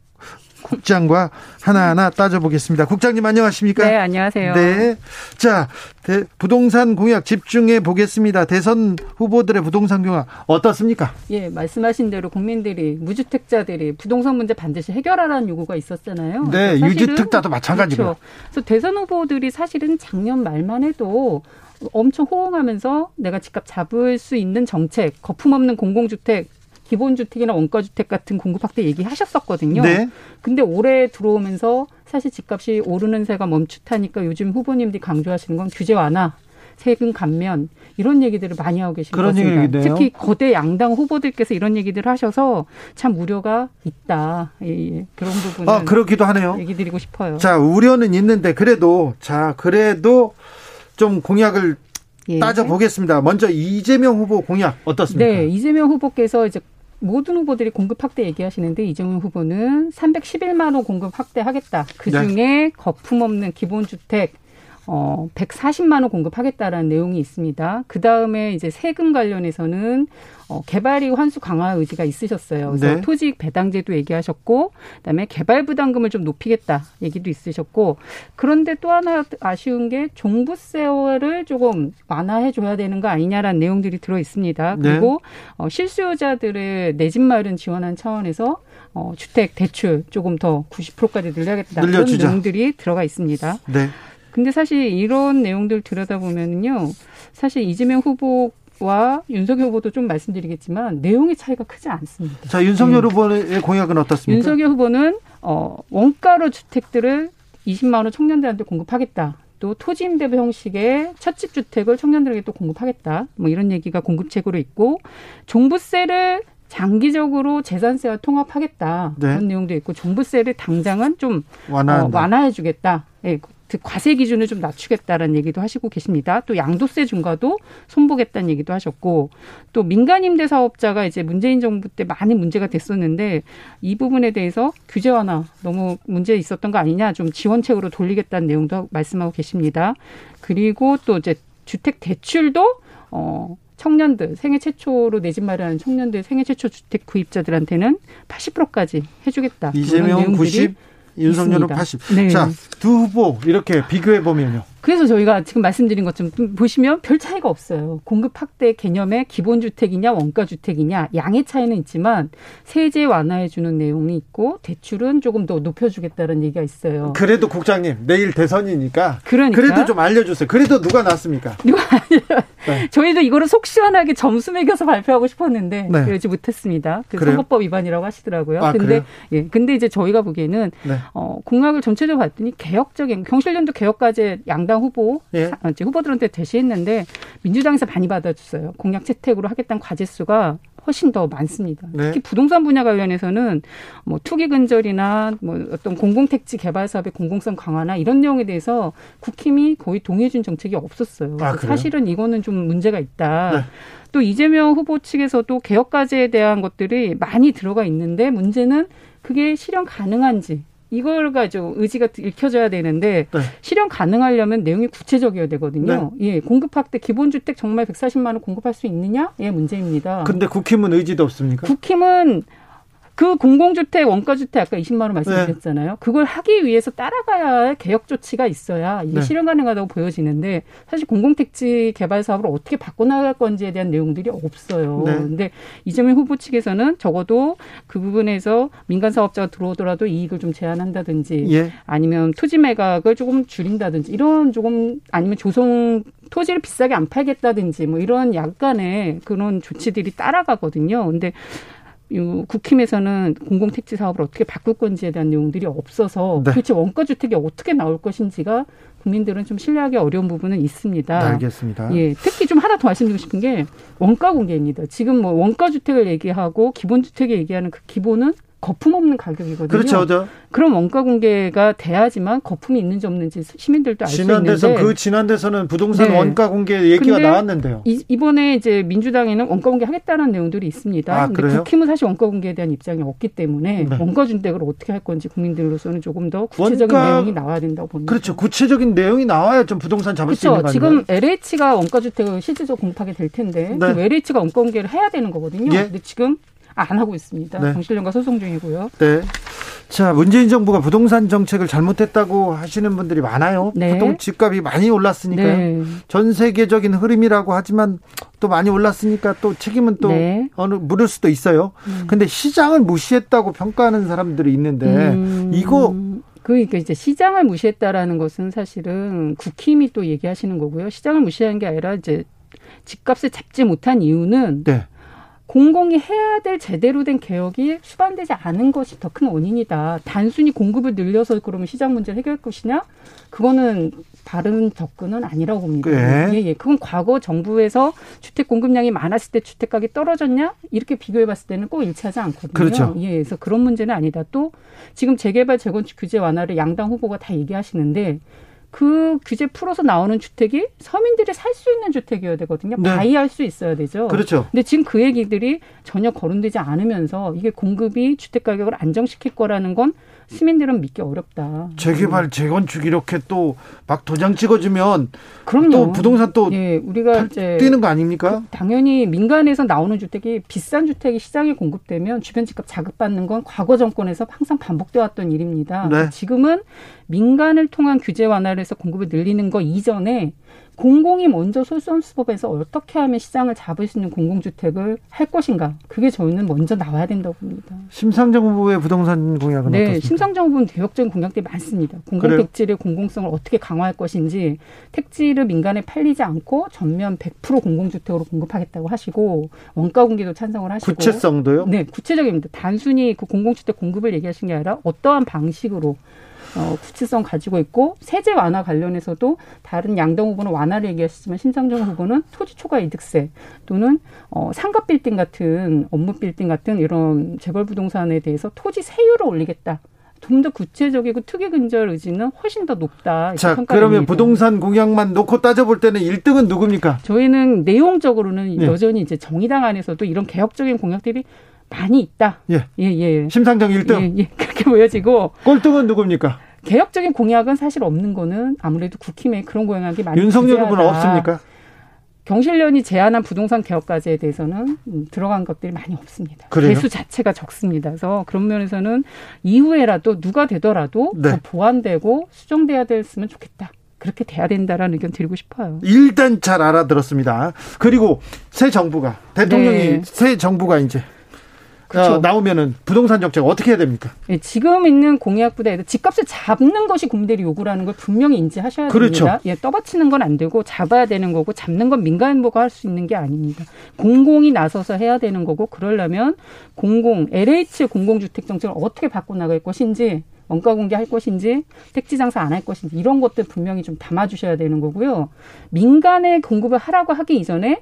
국장과 하나하나 따져보겠습니다. 국장님 안녕하십니까? 네, 안녕하세요. 네. 자, 대, 부동산 공약 집중해 보겠습니다. 대선 후보들의 부동산 공약 어떻습니까? 예, 말씀하신 대로 국민들이 무주택자들이 부동산 문제 반드시 해결하라는 요구가 있었잖아요. 네, 유주택자도 마찬가지고. 그렇죠. 그래서 대선 후보들이 사실은 작년 말만 해도 엄청 호응하면서 내가 집값 잡을 수 있는 정책, 거품 없는 공공주택 기본주택이나 원가주택 같은 공급 확대 얘기하셨었거든요. 네. 근데 올해 들어오면서 사실 집값이 오르는 새가 멈칫하니까 요즘 후보님들이 강조하시는 건 규제 완화, 세금 감면 이런 얘기들을 많이 하고 계신 그런 것같습니다 특히 거대 양당 후보들께서 이런 얘기들을 하셔서 참 우려가 있다. 예, 그런 부분은 아, 그렇기도 하네요. 얘기 드리고 싶어요. 자, 우려는 있는데 그래도 자, 그래도 좀 공약을 예. 따져 보겠습니다. 먼저 이재명 후보 공약 어떻습니까? 네, 이재명 후보께서 이제 모든 후보들이 공급 확대 얘기하시는데 이정현 후보는 311만 호 공급 확대하겠다. 그 중에 네. 거품 없는 기본 주택 어, 140만 원 공급하겠다라는 내용이 있습니다. 그 다음에 이제 세금 관련해서는 어, 개발이익 환수 강화 의지가 있으셨어요. 그래서 네. 토지익 배당제도 얘기하셨고, 그다음에 개발 부담금을 좀 높이겠다 얘기도 있으셨고, 그런데 또 하나 아쉬운 게 종부세를 조금 완화해 줘야 되는 거 아니냐라는 내용들이 들어 있습니다. 네. 그리고 네. 어, 실수요자들의 내 집 마련 지원하는 차원에서 어, 주택 대출 조금 더 90%까지 늘려야겠다. 늘려주자. 이런 내용들이 들어가 있습니다. 네. 근데 사실 이런 내용들 들여다보면요. 사실 이재명 후보 와 윤석열 후보도 좀 말씀드리겠지만 내용의 차이가 크지 않습니다. 자 윤석열 네. 후보의 공약은 어떻습니까? 윤석열 후보는 어, 원가로 주택들을 20만 원 청년들한테 공급하겠다. 또 토지 임대부 형식의 첫집 주택을 청년들에게 또 공급하겠다. 뭐 이런 얘기가 공급책으로 있고 종부세를 장기적으로 재산세와 통합하겠다 네. 그런 내용도 있고 종부세를 당장은 좀 어, 완화해주겠다. 예, 과세 기준을 좀 낮추겠다라는 얘기도 하시고 계십니다. 또 양도세 중과도 손보겠다는 얘기도 하셨고 또 민간 임대 사업자가 이제 문재인 정부 때 많이 문제가 됐었는데 이 부분에 대해서 규제 완화 너무 문제 있었던 거 아니냐 좀 지원책으로 돌리겠다는 내용도 말씀하고 계십니다. 그리고 또 이제 주택 대출도 어 청년들 생애 최초로 내 집 마련하는 청년들 생애 최초 주택 구입자들한테는 80%까지 해주겠다. 이재명 90, 윤석열은 80. 네. 자, 두 후보 이렇게 비교해 보면요. 그래서 저희가 지금 말씀드린 것처럼 보시면 별 차이가 없어요. 공급 확대 개념의 기본 주택이냐 원가 주택이냐 양의 차이는 있지만 세제 완화해 주는 내용이 있고 대출은 조금 더 높여 주겠다는 얘기가 있어요. 그래도 국장님 내일 대선이니까 그러니까. 그래도 좀 알려 주세요. 그래도 누가 낫습니까? 누가 네. 저희도 이거를 속 시원하게 점수 매겨서 발표하고 싶었는데 네. 그러지 못했습니다. 그 선거법 위반이라고 하시더라고요. 아, 근데 그래요? 예, 근데 이제 저희가 보기에는 네. 어, 공약을 전체적으로 봤더니 개혁적인 경실련도 개혁까지 양당 민주당 후보 예. 후보들한테 대시했는데 민주당에서 많이 받아줬어요. 공약 채택으로 하겠다는 과제 수가 훨씬 더 많습니다. 네. 특히 부동산 분야 관련해서는 뭐 투기 근절이나 뭐 어떤 공공택지 개발 사업의 공공성 강화나 이런 내용에 대해서 국힘이 거의 동의해준 정책이 없었어요. 아, 사실은 이거는 좀 문제가 있다. 네. 또 이재명 후보 측에서도 개혁 과제에 대한 것들이 많이 들어가 있는데 문제는 그게 실현 가능한지 이걸 가지고 의지가 읽혀져야 되는데 네. 실현 가능하려면 내용이 구체적이어야 되거든요. 네. 예, 공급 확대 기본 주택 정말 140만 원 공급할 수 있느냐? 예, 문제입니다. 근데 국힘은 의지도 없습니까? 국힘은 그 공공주택, 원가주택 아까 20만 원 말씀드렸잖아요. 네. 그걸 하기 위해서 따라가야 할 개혁 조치가 있어야 이게 네. 실현 가능하다고 보여지는데 사실 공공택지 개발 사업을 어떻게 바꿔나갈 건지에 대한 내용들이 없어요. 네. 근데 이재명 후보 측에서는 적어도 그 부분에서 민간 사업자가 들어오더라도 이익을 좀 제한한다든지 예. 아니면 토지 매각을 조금 줄인다든지 이런 조금 아니면 조성 토지를 비싸게 안 팔겠다든지 뭐 이런 약간의 그런 조치들이 따라가거든요. 근데 국힘에서는 공공택지 사업을 어떻게 바꿀 건지에 대한 내용들이 없어서 네. 도대체 원가 주택이 어떻게 나올 것인지가 국민들은 좀 신뢰하기 어려운 부분은 있습니다. 알겠습니다. 예, 특히 좀 하나 더 말씀드리고 싶은 게 원가 공개입니다. 지금 뭐 원가 주택을 얘기하고 기본 주택을 얘기하는 그 기본은 거품 없는 가격이거든요. 그렇죠. 저. 그럼 원가 공개가 돼야지만 거품이 있는지 없는지 시민들도 알 수 있는데. 지난 대선 그 지난 대선은 부동산 네. 원가 공개 얘기가 나왔는데요. 이, 번에 이제 민주당에는 원가 공개 하겠다는 내용들이 있습니다. 아, 근데 그래요? 국힘은 사실 원가 공개에 대한 입장이 없기 때문에 네. 원가 준택을 어떻게 할 건지 국민들로서는 조금 더 구체적인 원가... 내용이 나와야 된다고 봅니다. 그렇죠. 구체적인 내용이 나와야 좀 부동산 잡을 그렇죠. 수 있는 거아요 지금 LH가 원가 주택을 실질적으로 공급하게 될 텐데 네. LH가 원가 공개를 해야 되는 거거든요. 예? 근데 지금 안 하고 있습니다. 네. 정실련과 소송 중이고요. 네. 자, 문재인 정부가 부동산 정책을 잘못했다고 하시는 분들이 많아요. 네. 보통 집값이 많이 올랐으니까요. 네. 전 세계적인 흐름이라고 하지만 또 많이 올랐으니까 또 책임은 또 네. 어느 물을 수도 있어요. 음. 근데 시장을 무시했다고 평가하는 사람들이 있는데 음. 이거 그러니까 이제 시장을 무시했다라는 것은 사실은 국힘이 또 얘기하시는 거고요. 시장을 무시하는 게 아니라 이제 집값을 잡지 못한 이유는 네. 공공이 해야 될 제대로 된 개혁이 수반되지 않은 것이 더 큰 원인이다. 단순히 공급을 늘려서 그러면 시장 문제를 해결할 것이냐? 그거는 다른 접근은 아니라고 봅니다. 네. 예, 예. 그건 과거 정부에서 주택 공급량이 많았을 때 주택 가격이 떨어졌냐? 이렇게 비교해 봤을 때는 꼭 일치하지 않거든요. 그렇죠. 예, 그래서 그런 문제는 아니다. 또 지금 재개발 재건축 규제 완화를 양당 후보가 다 얘기하시는데 그 규제 풀어서 나오는 주택이 서민들이 살 수 있는 주택이어야 되거든요. 네. 바이할 수 있어야 되죠. 그렇죠. 근데 지금 그 얘기들이 전혀 거론되지 않으면서 이게 공급이 주택 가격을 안정시킬 거라는 건 시민들은 믿기 어렵다. 재개발, 재건축 이렇게 또 막 도장 찍어주면 그럼요. 또 부동산 또 예, 우리가 이제 뛰는 거 아닙니까? 그 당연히 민간에서 나오는 주택이 비싼 주택이 시장에 공급되면 주변 집값 자극받는 건 과거 정권에서 항상 반복돼 왔던 일입니다. 네. 지금은 민간을 통한 규제 완화를 해서 공급을 늘리는 거 이전에 공공이 먼저 솔선수법에서 어떻게 하면 시장을 잡을 수 있는 공공주택을 할 것인가 그게 저희는 먼저 나와야 된다고 봅니다. 심상정 후보의 부동산 공약은 네, 어떻습니까? 심상정 후보는 대역적인 공약들이 많습니다. 공공 택지의 공공성을 어떻게 강화할 것인지 택지를 민간에 팔리지 않고 전면 100% 공공주택으로 공급하겠다고 하시고 원가 공개도 찬성을 하시고 구체성도요? 네, 구체적입니다. 단순히 그 공공주택 공급을 얘기하신 게 아니라 어떠한 방식으로 어, 구체성 가지고 있고 세제 완화 관련해서도 다른 양당 후보는 완화를 얘기하시지만 심상정 후보는 토지 초과 이득세 또는 어, 상가 빌딩 같은 업무 빌딩 같은 이런 재벌 부동산에 대해서 토지 세율을 올리겠다. 좀 더 구체적이고 투기 근절 의지는 훨씬 더 높다. 자, 그러면 부동산 공약만 놓고 따져볼 때는 1등은 누굽니까? 저희는 내용적으로는 예. 여전히 이제 정의당 안에서도 이런 개혁적인 공약들이 많이 있다. 예. 예, 예. 심상정 1등. 예, 예. 그렇게 보여지고. 꼴등은 누굽니까? 개혁적인 공약은 사실 없는 거는 아무래도 국힘에 그런 공약이 많이 윤석열 후보는 없습니까? 경실련이 제안한 부동산 개혁까지에 대해서는 음, 들어간 것들이 많이 없습니다. 그래요? 개수 자체가 적습니다. 그래서 그런 면에서는 이후에라도 누가 되더라도 네. 더 보완되고 수정돼야 됐으면 좋겠다. 그렇게 돼야 된다라는 의견 드리고 싶어요. 일단 잘 알아들었습니다. 그리고 새 정부가 대통령이 네. 새 정부가 이제 그렇죠. 어, 나오면은 부동산 정책 어떻게 해야 됩니까? 네, 지금 있는 공약보다 집값을 잡는 것이 국민들이 요구하는 걸 분명히 인지하셔야 그렇죠. 됩니다. 예, 떠받치는 건 안 되고 잡아야 되는 거고 잡는 건 민간인보가 할 수 있는 게 아닙니다. 공공이 나서서 해야 되는 거고 그러려면 공공 LH 공공주택 정책을 어떻게 바꿔 나갈 것인지 원가 공개할 것인지 택지 장사 안 할 것인지 이런 것들 분명히 좀 담아주셔야 되는 거고요. 민간에 공급을 하라고 하기 이전에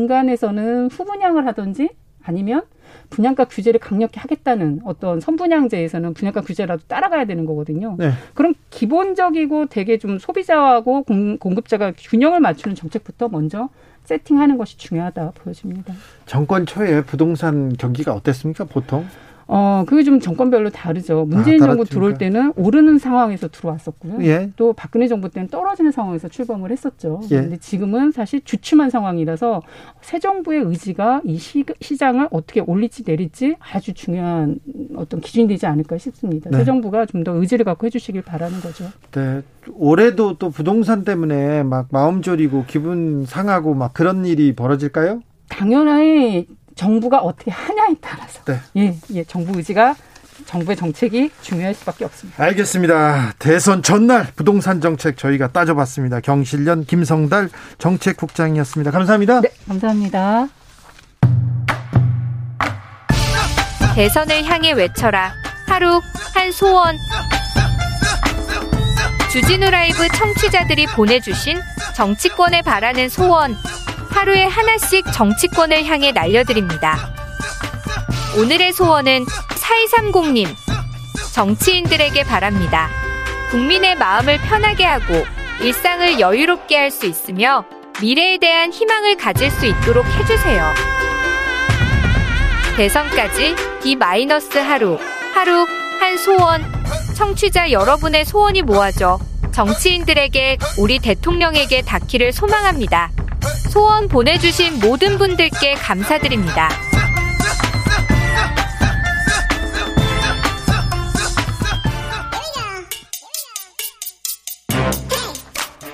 민간에서는 후분양을 하든지 아니면 분양가 규제를 강력히 하겠다는 어떤 선분양제에서는 분양가 규제라도 따라가야 되는 거거든요. 네. 그럼 기본적이고 되게 좀 소비자하고 공, 공급자가 균형을 맞추는 정책부터 먼저 세팅하는 것이 중요하다 보여집니다. 정권 초에 부동산 경기가 어땠습니까? 보통? 어, 그게 좀 정권별로 다르죠. 문재인 아, 정부 들어올 때는 오르는 상황에서 들어왔었고요. 예. 또 박근혜 정부 때는 떨어지는 상황에서 출범을 했었죠. 예. 근데 지금은 사실 주춤한 상황이라서 새 정부의 의지가 이 시, 시장을 어떻게 올릴지 내릴지 아주 중요한 어떤 기준이 되지 않을까 싶습니다. 네. 새 정부가 좀 더 의지를 갖고 해주시길 바라는 거죠. 네. 올해도 또 부동산 때문에 막 마음 졸이고 기분 상하고 막 그런 일이 벌어질까요? 당연히 정부가 어떻게 하냐에 따라서 네. 예, 예, 정부 의지가 정부의 정책이 중요할 수밖에 없습니다. 알겠습니다. 대선 전날 부동산 정책 저희가 따져봤습니다. 경실련 김성달 정책국장이었습니다. 감사합니다. 네, 감사합니다. 대선을 향해 외쳐라. 하루 한 소원. 주진우 라이브 청취자들이 보내주신 정치권에 바라는 소원. 하루에 하나씩 정치권을 향해 날려드립니다. 오늘의 소원은 4230님. 정치인들에게 바랍니다. 국민의 마음을 편하게 하고 일상을 여유롭게 할 수 있으며 미래에 대한 희망을 가질 수 있도록 해주세요. 대선까지 D- 하루, 하루 한 소원. 청취자 여러분의 소원이 모아져 정치인들에게 우리 대통령에게 닿기를 소망합니다. 소원 보내주신 모든 분들께 감사드립니다.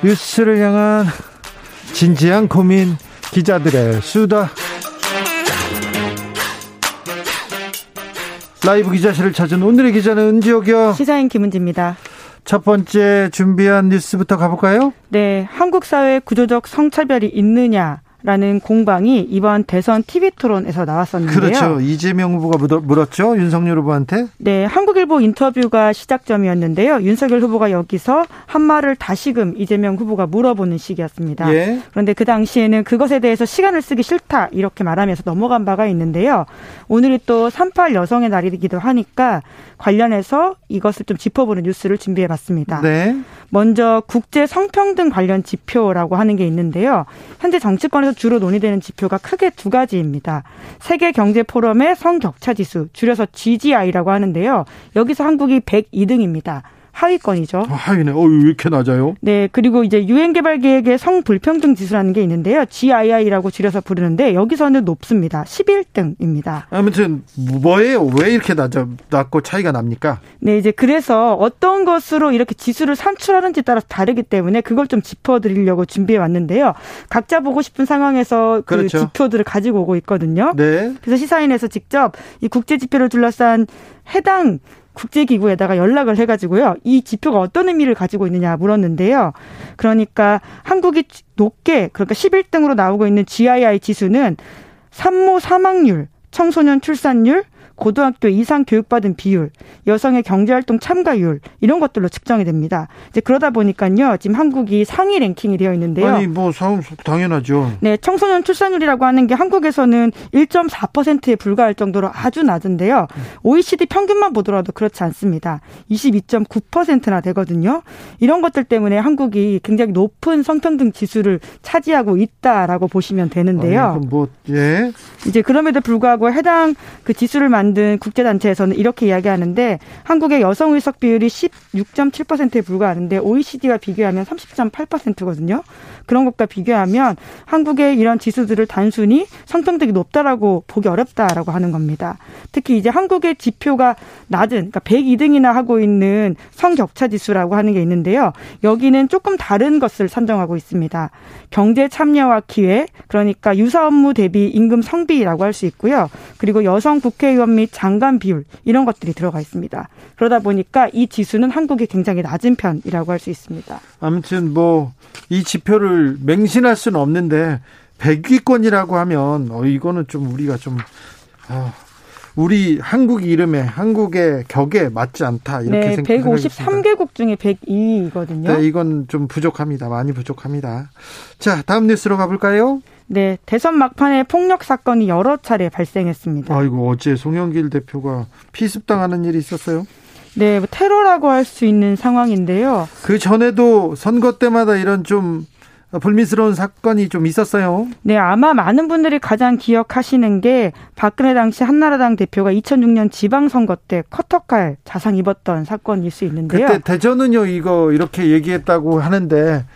뉴스를 향한 진지한 고민 기자들의 수다. 라이브 기자실을 찾은 오늘의 기자는 은지옥이요. 시사인 김은지입니다 첫 번째 준비한 뉴스부터 가볼까요? 네 한국 사회에 구조적 성차별이 있느냐 라는 공방이 이번 대선 TV 토론에서 나왔었는데요. 그렇죠. 이재명 후보가 물었죠. 윤석열 후보한테. 네, 한국일보 인터뷰가 시작점이었는데요. 윤석열 후보가 여기서 한 말을 다시금 이재명 후보가 물어보는 식이었습니다. 예. 그런데 그 당시에는 그것에 대해서 시간을 쓰기 싫다 이렇게 말하면서 넘어간 바가 있는데요. 오늘이 또 38 여성의 날이기도 하니까 관련해서 이것을 좀 짚어보는 뉴스를 준비해 봤습니다. 네. 먼저 국제 성평등 관련 지표라고 하는 게 있는데요. 현재 정치권에서 주로 논의되는 지표가 크게 두 가지입니다. 세계 경제 포럼의 성격차 지수, 줄여서 GGI라고 하는데요. 여기서 한국이 102등입니다. 하위권이죠. 아, 하위네. 어, 왜 이렇게 낮아요? 네, 그리고 이제 유엔 개발 계획의 성불평등 지수라는 게 있는데요. GII라고 줄여서 부르는데 여기서는 높습니다. 11등입니다. 아무튼 뭐예요? 왜 이렇게 낮아 낮고 차이가 납니까? 네, 이제 그래서 어떤 것으로 이렇게 지수를 산출하는지 따라서 다르기 때문에 그걸 좀 짚어 드리려고 준비해 왔는데요. 각자 보고 싶은 상황에서 그 그렇죠. 지표들을 가지고 오고 있거든요. 네. 그래서 시사인에서 직접 이 국제 지표를 둘러싼 해당 국제기구에다가 연락을 해가지고요. 이 지표가 어떤 의미를 가지고 있느냐 물었는데요. 그러니까 한국이 높게, 그러니까 11등으로 나오고 있는 GII 지수는 산모 사망률, 청소년 출산율, 고등학교 이상 교육받은 비율, 여성의 경제활동 참가율 이런 것들로 측정이 됩니다. 이제 그러다 보니까요, 지금 한국이 상위 랭킹이 되어 있는데요. 아니 뭐 상, 당연하죠. 네, 청소년 출산율이라고 하는 게 한국에서는 1.4%에 불과할 정도로 아주 낮은데요. OECD 평균만 보더라도 그렇지 않습니다. 22.9%나 되거든요. 이런 것들 때문에 한국이 굉장히 높은 성평등 지수를 차지하고 있다라고 보시면 되는데요. 아니, 뭐 예. 이제 그럼에도 불구하고 해당 그 지수를 만든 국제단체에서는 이렇게 이야기하는데 한국의 여성 의석 비율이 16.7%에 불과하는데 OECD와 비교하면 30.8%거든요. 그런 것과 비교하면 한국의 이런 지수들을 단순히 성평등이 높다라고 보기 어렵다라고 하는 겁니다. 특히 이제 한국의 지표가 낮은 그러니까 102등이나 하고 있는 성격차 지수라고 하는 게 있는데요. 여기는 조금 다른 것을 산정하고 있습니다. 경제 참여와 기회 그러니까 유사 업무 대비 임금 성비라고 할 수 있고요. 그리고 여성 국회의원 및 장관 비율 이런 것들이 들어가 있습니다. 그러다 보니까 이 지수는 한국이 굉장히 낮은 편이라고 할 수 있습니다. 아무튼 뭐 이 지표를 맹신할 수는 없는데 100위권이라고 하면 어 이거는 좀 우리가 좀 아, 우리 한국 이름에 한국의 격에 맞지 않다 이렇게 네, 생각합니다. 153개국 중에 102위거든요. 네, 이건 좀 부족합니다. 많이 부족합니다. 자, 다음 뉴스로 가볼까요? 네, 대선 막판에 폭력 사건이 여러 차례 발생했습니다. 아이고 어제 송영길 대표가 피습당하는 일이 있었어요. 네, 뭐 테러라고 할 수 있는 상황인데요. 그 전에도 선거 때마다 이런 좀 불미스러운 사건이 좀 있었어요. 네, 아마 많은 분들이 가장 기억하시는 게 박근혜 당시 한나라당 대표가 2006년 지방선거 때 커터칼 자상 입었던 사건일 수 있는데요. 그때 대전은요, 이거 이렇게 얘기했다고 하는데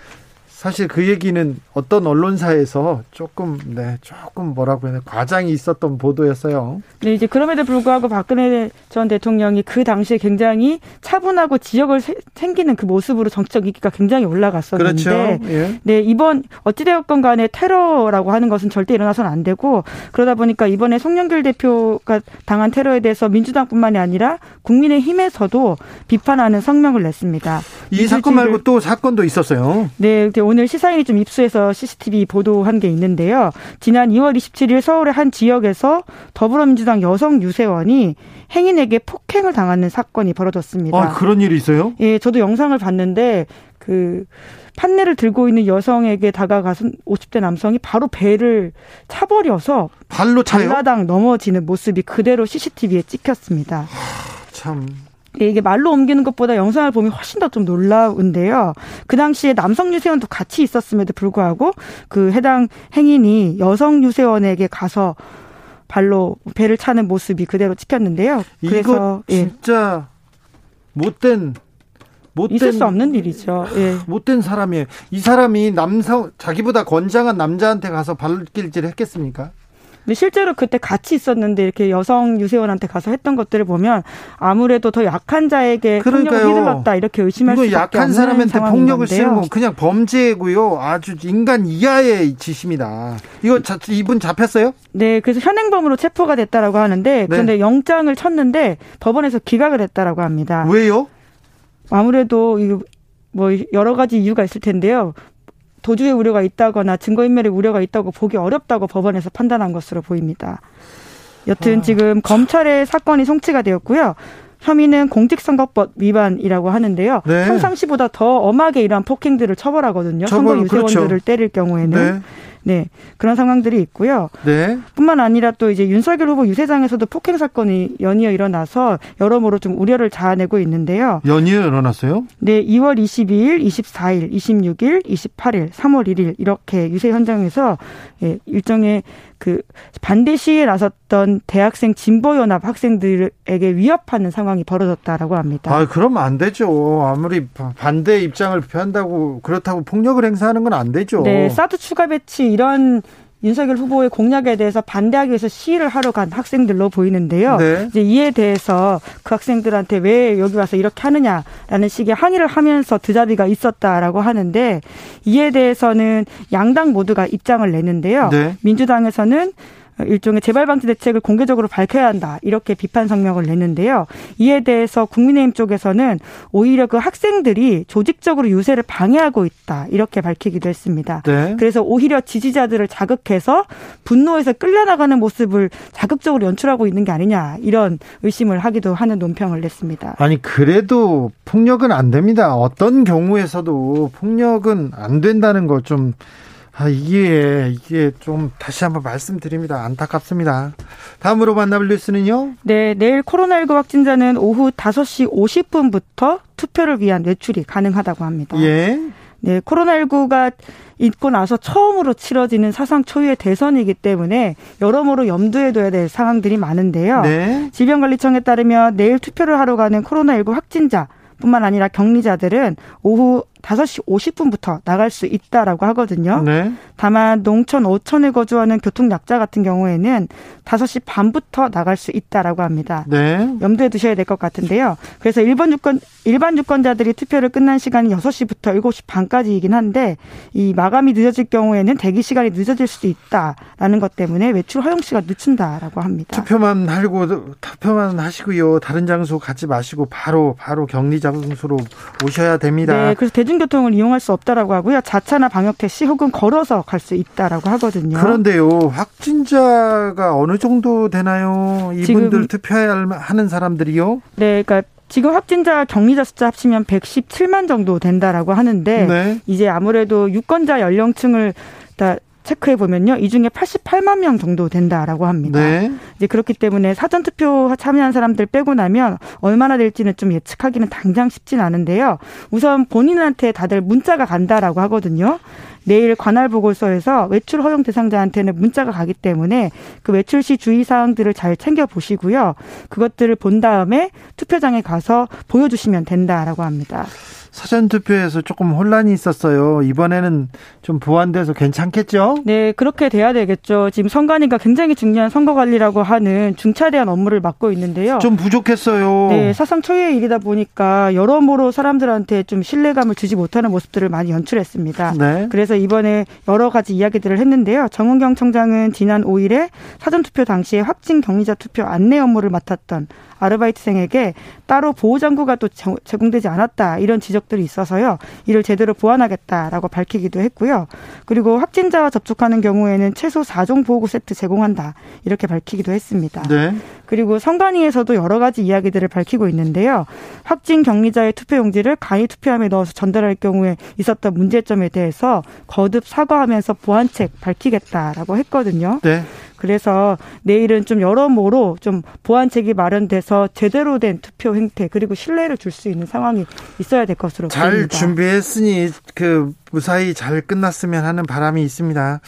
사실 그 얘기는 어떤 언론사에서 조금 네 조금 뭐라고 해야 되나 과장이 있었던 보도였어요. 네 이제 그럼에도 불구하고 박근혜 전 대통령이 그 당시에 굉장히 차분하고 지역을 세, 생기는 그 모습으로 정치적 인기가 굉장히 올라갔었는데 그렇죠. 예. 네 이번 어찌되었건 간에 테러라고 하는 것은 절대 일어나서는 안 되고 그러다 보니까 이번에 송영길 대표가 당한 테러에 대해서 민주당뿐만이 아니라 국민의힘에서도 비판하는 성명을 냈습니다. 이 사건 말고 또 사건도 있었어요. 네, 오늘 오늘 시사인이 좀 입수해서 CCTV 보도한 게 있는데요. 지난 2월 27일 서울의 한 지역에서 더불어민주당 여성 유세원이 행인에게 폭행을 당하는 사건이 벌어졌습니다. 아, 그런 일이 있어요? 예, 저도 영상을 봤는데 그 판넬을 들고 있는 여성에게 다가가서 50대 남성이 바로 배를 차버려서 발로 차요? 발라당 넘어지는 모습이 그대로 CCTV에 찍혔습니다. 하, 참 예, 이게 말로 옮기는 것보다 영상을 보면 훨씬 더 좀 놀라운데요. 그 당시에 남성 유세원도 같이 있었음에도 불구하고 그 해당 행인이 여성 유세원에게 가서 발로 배를 차는 모습이 그대로 찍혔는데요. 그래서 예. 진짜 예. 못된 못된 있을 수 없는 일이죠. 예. 못된 사람이에요. 이 사람이 남성 자기보다 건장한 남자한테 가서 발길질을 했겠습니까? 근데 실제로 그때 같이 있었는데 이렇게 여성 유세원한테 가서 했던 것들을 보면 아무래도 더 약한 자에게 그러니까요. 폭력을 휘둘렀다 이렇게 의심할 수밖에 약한 사람한테 폭력을 쓰는 건 그냥 범죄고요. 아주 인간 이하의 짓입니다. 이거 자, 이분 잡혔어요? 네, 그래서 현행범으로 체포가 됐다라고 하는데 네. 그런데 네. 영장을 쳤는데 법원에서 기각을 했다라고 합니다. 왜요? 아무래도 뭐 여러 가지 이유가 있을 텐데요. 도주의 우려가 있다거나 증거인멸의 우려가 있다고 보기 어렵다고 법원에서 판단한 것으로 보입니다. 여튼 아, 지금 검찰의 사건이 송치가 되었고요. 혐의는 공직선거법 위반이라고 하는데요. 네. 평상시보다 더 엄하게 이러한 폭행들을 처벌하거든요. 처벌, 선거 유세원들을 그렇죠. 때릴 경우에는. 네. 네. 그런 상황들이 있고요. 네. 뿐만 아니라 또 이제 윤석열 후보 유세장에서도 폭행 사건이 연이어 일어나서 여러모로 좀 우려를 자아내고 있는데요. 연이어 일어났어요? 네. 2월 22일, 24일, 26일, 28일, 3월 1일 이렇게 유세 현장에서 예, 일정의 그 반대 시위에 나섰던 대학생 진보연합 학생들에게 위협하는 상황이 벌어졌다라고 합니다. 아, 그러면 안 되죠. 아무리 반대 입장을 표한다고 그렇다고 폭력을 행사하는 건 안 되죠. 네, 사드 추가 배치 이런 윤석열 후보의 공약에 대해서 반대하기 위해서 시위를 하러 간 학생들로 보이는데요. 네. 이제 이에 대해서 그 학생들한테 왜 여기 와서 이렇게 하느냐라는 식의 항의를 하면서 드자비가 있었다라고 하는데 이에 대해서는 양당 모두가 입장을 내는데요. 네. 민주당에서는 일종의 재발 방지 대책을 공개적으로 밝혀야 한다. 이렇게 비판 성명을 냈는데요. 이에 대해서 국민의힘 쪽에서는 오히려 그 학생들이 조직적으로 유세를 방해하고 있다. 이렇게 밝히기도 했습니다. 네. 그래서 오히려 지지자들을 자극해서 분노에서 끌려나가는 모습을 자극적으로 연출하고 있는 게 아니냐. 이런 의심을 하기도 하는 논평을 냈습니다. 아니, 그래도 폭력은 안 됩니다. 어떤 경우에서도 폭력은 안 된다는 거좀 아, 이게, 이게 좀 다시 한번 말씀드립니다. 안타깝습니다. 다음으로 만나볼 뉴스는요? 네, 내일 코로나19 확진자는 오후 5시 50분부터 투표를 위한 외출이 가능하다고 합니다. 예. 네, 코로나19가 있고 나서 처음으로 치러지는 사상 초유의 대선이기 때문에 여러모로 염두에 둬야 될 상황들이 많은데요. 네. 질병관리청에 따르면 내일 투표를 하러 가는 코로나19 확진자 뿐만 아니라 격리자들은 오후 5시 50분부터 나갈 수 있다라고 하거든요. 네. 다만 농촌 오천에 거주하는 교통 약자 같은 경우에는 5시 반부터 나갈 수 있다라고 합니다. 네. 염두에 두셔야 될 것 같은데요. 그래서 일반 유권 일반 유권자들이 투표를 끝난 시간이 6시부터 7시 반까지이긴 한데 이 마감이 늦어질 경우에는 대기 시간이 늦어질 수도 있다라는 것 때문에 외출 허용 시가 늦춘다라고 합니다. 투표만 하고 투표만 하시고요. 다른 장소 가지 마시고 바로 바로 격리 장소로 오셔야 됩니다. 네. 그래서 대중 대중교통을 이용할 수 없다라고 하고요. 자차나 방역 택시 혹은 걸어서 갈 수 있다라고 하거든요. 그런데요, 확진자가 어느 정도 되나요? 이분들 투표해야 하는 사람들이요? 네, 그러니까 지금 확진자 격리자 숫자 합치면 117만 정도 된다라고 하는데 네. 이제 아무래도 유권자 연령층을 다 체크해 보면요. 이 중에 88만 명 정도 된다라고 합니다. 네. 이제 그렇기 때문에 사전 투표 참여한 사람들 빼고 나면 얼마나 될지는 좀 예측하기는 당장 쉽진 않은데요. 우선 본인한테 다들 문자가 간다라고 하거든요. 내일 관할 보고서에서 외출 허용 대상자한테는 문자가 가기 때문에 그 외출 시 주의 사항들을 잘 챙겨 보시고요. 그것들을 본 다음에 투표장에 가서 보여주시면 된다라고 합니다. 사전투표에서 조금 혼란이 있었어요. 이번에는 좀 보완돼서 괜찮겠죠? 네, 그렇게 돼야 되겠죠. 지금 선관위가 굉장히 중요한 선거 관리라고 하는 중차대한 업무를 맡고 있는데요. 좀 부족했어요. 네, 사상 초유의 일이다 보니까 여러모로 사람들한테 좀 신뢰감을 주지 못하는 모습들을 많이 연출했습니다. 네. 그래서 이번에 여러 가지 이야기들을 했는데요. 정은경 청장은 지난 5일에 사전투표 당시에 확진 격리자 투표 안내 업무를 맡았던 아르바이트생에게 따로 보호장구가 또 제공되지 않았다 이런 지적들이 있어서요. 이를 제대로 보완하겠다라고 밝히기도 했고요. 그리고 확진자와 접촉하는 경우에는 최소 4종 보호구 세트 제공한다 이렇게 밝히기도 했습니다. 네. 그리고 선관위에서도 여러 가지 이야기들을 밝히고 있는데요. 확진 격리자의 투표용지를 간이 투표함에 넣어서 전달할 경우에 있었던 문제점에 대해서 거듭 사과하면서 보완책 밝히겠다라고 했거든요. 네. 그래서 내일은 좀 여러모로 좀 보완책이 마련돼서 제대로 된 투표 행태 그리고 신뢰를 줄 수 있는 상황이 있어야 될 것으로 잘 보입니다. 준비했으니 그 무사히 잘 끝났으면 하는 바람이 있습니다.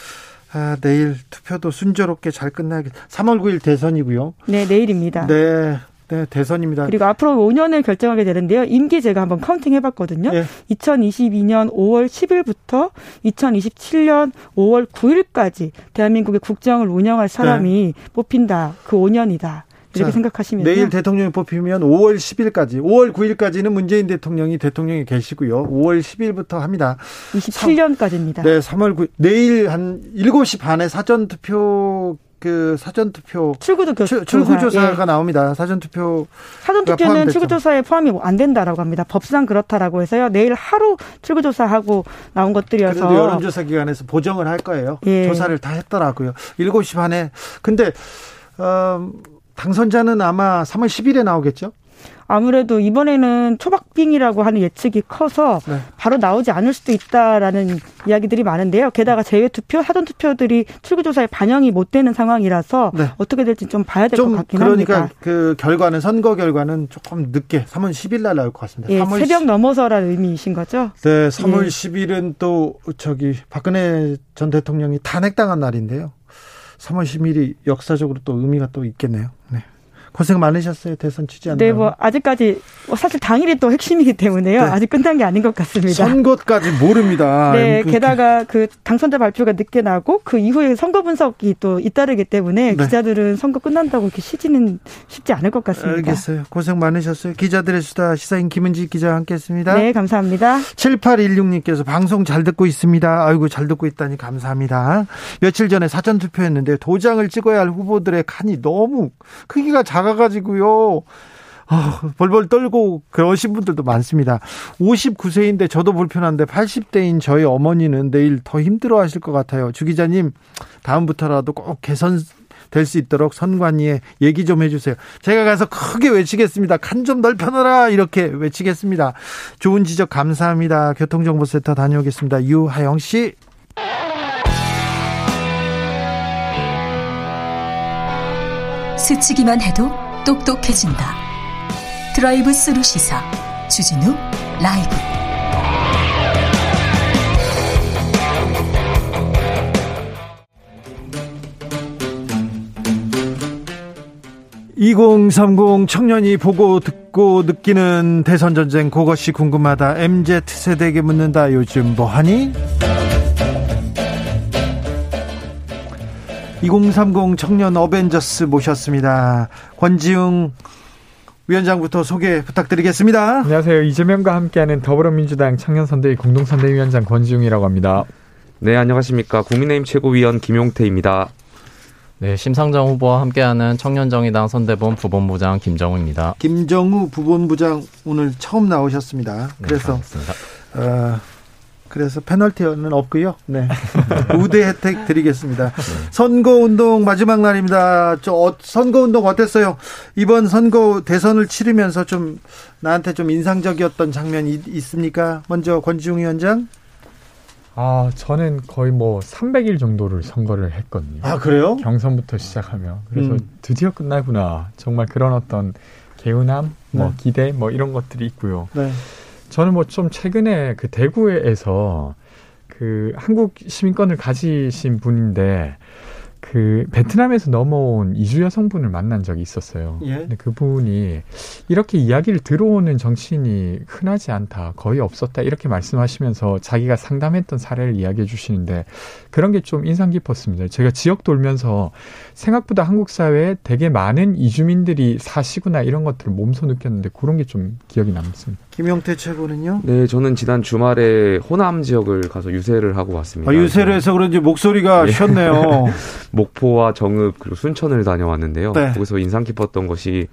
아, 내일 투표도 순조롭게 잘 끝나겠. 3월 9일 대선이고요. 네, 내일입니다. 네. 네, 대선입니다. 그리고 앞으로 5년을 결정하게 되는데요. 임기 제가 한번 counting 해봤거든요. 네. 2022년 5월 10일부터 2027년 5월 9일까지 대한민국의 국정을 운영할 사람이 네. 뽑힌다. 그 5년이다. 이렇게 자, 생각하시면 내일 대통령이 뽑히면 5월 10일까지, 5월 9일까지는 문재인 대통령이 대통령이 계시고요. 5월 10일부터 합니다. 27년까지입니다. 네, 3월 9일 내일 한 7시 반에 사전 투표 그 사전 투표 출구도 출구 조사가 예. 나옵니다. 사전 투표 사전 투표는 출구 조사에 포함이 안 된다라고 합니다. 법상 그렇다라고 해서요. 내일 하루 출구 조사하고 나온 것들이어서 그래도 여론조사 기관에서 보정을 할 거예요. 예. 조사를 다 했더라고요. 7시 반에 근데 어 당선자는 아마 3월 10일에 나오겠죠? 아무래도 이번에는 초박빙이라고 하는 예측이 커서 네. 바로 나오지 않을 수도 있다라는 이야기들이 많은데요. 게다가 재외 투표, 사전 투표들이 출구 조사에 반영이 못 되는 상황이라서 네. 어떻게 될지 좀 봐야 될 것 같긴 그러니까 합니다. 그러니까 그 결과는 선거 결과는 조금 늦게 3월 10일 날 나올 것 같습니다. 예, 새벽 10... 넘어서라는 의미이신 거죠? 네, 3월 예. 10일은 또 저기 박근혜 전 대통령이 탄핵당한 날인데요. 3월 10일이 역사적으로 또 의미가 또 있겠네요. 네. 고생 많으셨어요 대선 취재하느라. 네, 뭐 아직까지 뭐 사실 당일이 또 핵심이기 때문에요. 네. 아직 끝난 게 아닌 것 같습니다. 선거까지 모릅니다. 네, 게다가 그 당선자 발표가 늦게 나고 그 이후에 선거 분석이 또 잇따르기 때문에 네. 기자들은 선거 끝난다고 이렇게 쉬지는 쉽지 않을 것 같습니다. 알겠어요. 고생 많으셨어요. 기자들의 수다 시사인 김은지 기자와 함께했습니다. 네, 감사합니다. 7816님께서 방송 잘 듣고 있습니다. 아이고 잘 듣고 있다니 감사합니다. 며칠 전에 사전 투표했는데 도장을 찍어야 할 후보들의 칸이 너무 크기가 작 작아가지고요. 아, 벌벌 떨고 그러신 분들도 많습니다. 59세인데 저도 불편한데 80대인 저희 어머니는 내일 더 힘들어 하실 것 같아요. 주 기자님, 다음부터라도 꼭 개선 될 수 있도록 선관위에 얘기 좀 해주세요. 제가 가서 크게 외치겠습니다. 칸 좀 넓혀놔라 이렇게 외치겠습니다. 좋은 지적 감사합니다. 교통정보센터 다녀오겠습니다. 유하영 씨. 스치기만 해도 똑똑해진다. 드라이브 스루 시사 주진우 라이브. (2030) 청년이 보고 듣고 느끼는 대선 전쟁 그것이 궁금하다 MZ 세대에게 묻는다 요즘 뭐하니 2030 청년 어벤져스 모셨습니다. 권지웅 위원장부터 소개 부탁드리겠습니다. 안녕하세요. 이재명과 함께하는 더불어민주당 청년선대위 공동선대위원장 권지웅이라고 합니다. 네, 안녕하십니까. 국민의힘 최고위원 김용태입니다. 네, 심상정 후보와 함께하는 청년정의당 선대본 부본부장 김정우입니다. 김정우 부본부장 오늘 처음 나오셨습니다. 네, 그래서 네, 어, 그래서 페널티는 없고요. 네. 우대 혜택 드리겠습니다. 네. 선거 운동 마지막 날입니다. 저 어, 선거 운동 어땠어요? 이번 선거 대선을 치르면서 좀 나한테 좀 인상적이었던 장면이 있습니까? 먼저 권지웅 위원장. 아, 저는 거의 뭐 300일 정도를 선거를 했거든요. 아, 그래요? 경선부터 시작하면. 그래서 음. 드디어 끝나구나. 정말 그런 어떤 개운함, 뭐 네. 기대, 뭐 이런 것들이 있고요. 네. 저는 뭐 좀 최근에 그 대구에서 그 한국 시민권을 가지신 분인데 그 베트남에서 넘어온 이주 여성분을 만난 적이 있었어요. 예. 근데 그분이 이렇게 이야기를 들어오는 정치인이 흔하지 않다, 거의 없었다 이렇게 말씀하시면서 자기가 상담했던 사례를 이야기해 주시는데 그런 게 좀 인상 깊었습니다. 제가 지역 돌면서 생각보다 한국 사회에 되게 많은 이주민들이 사시구나 이런 것들을 몸소 느꼈는데 그런 게 좀 기억이 남습니다. 김영태 최고는요? 네, 저는 지난 주말에 호남 지역을 가서 유세를 하고 왔습니다. 아, 유세를 해서 그런지 목소리가 예. 쉬었네요. 목포와 정읍 그리고 순천을 다녀왔는데요. 네. 거기서 인상 깊었던 것이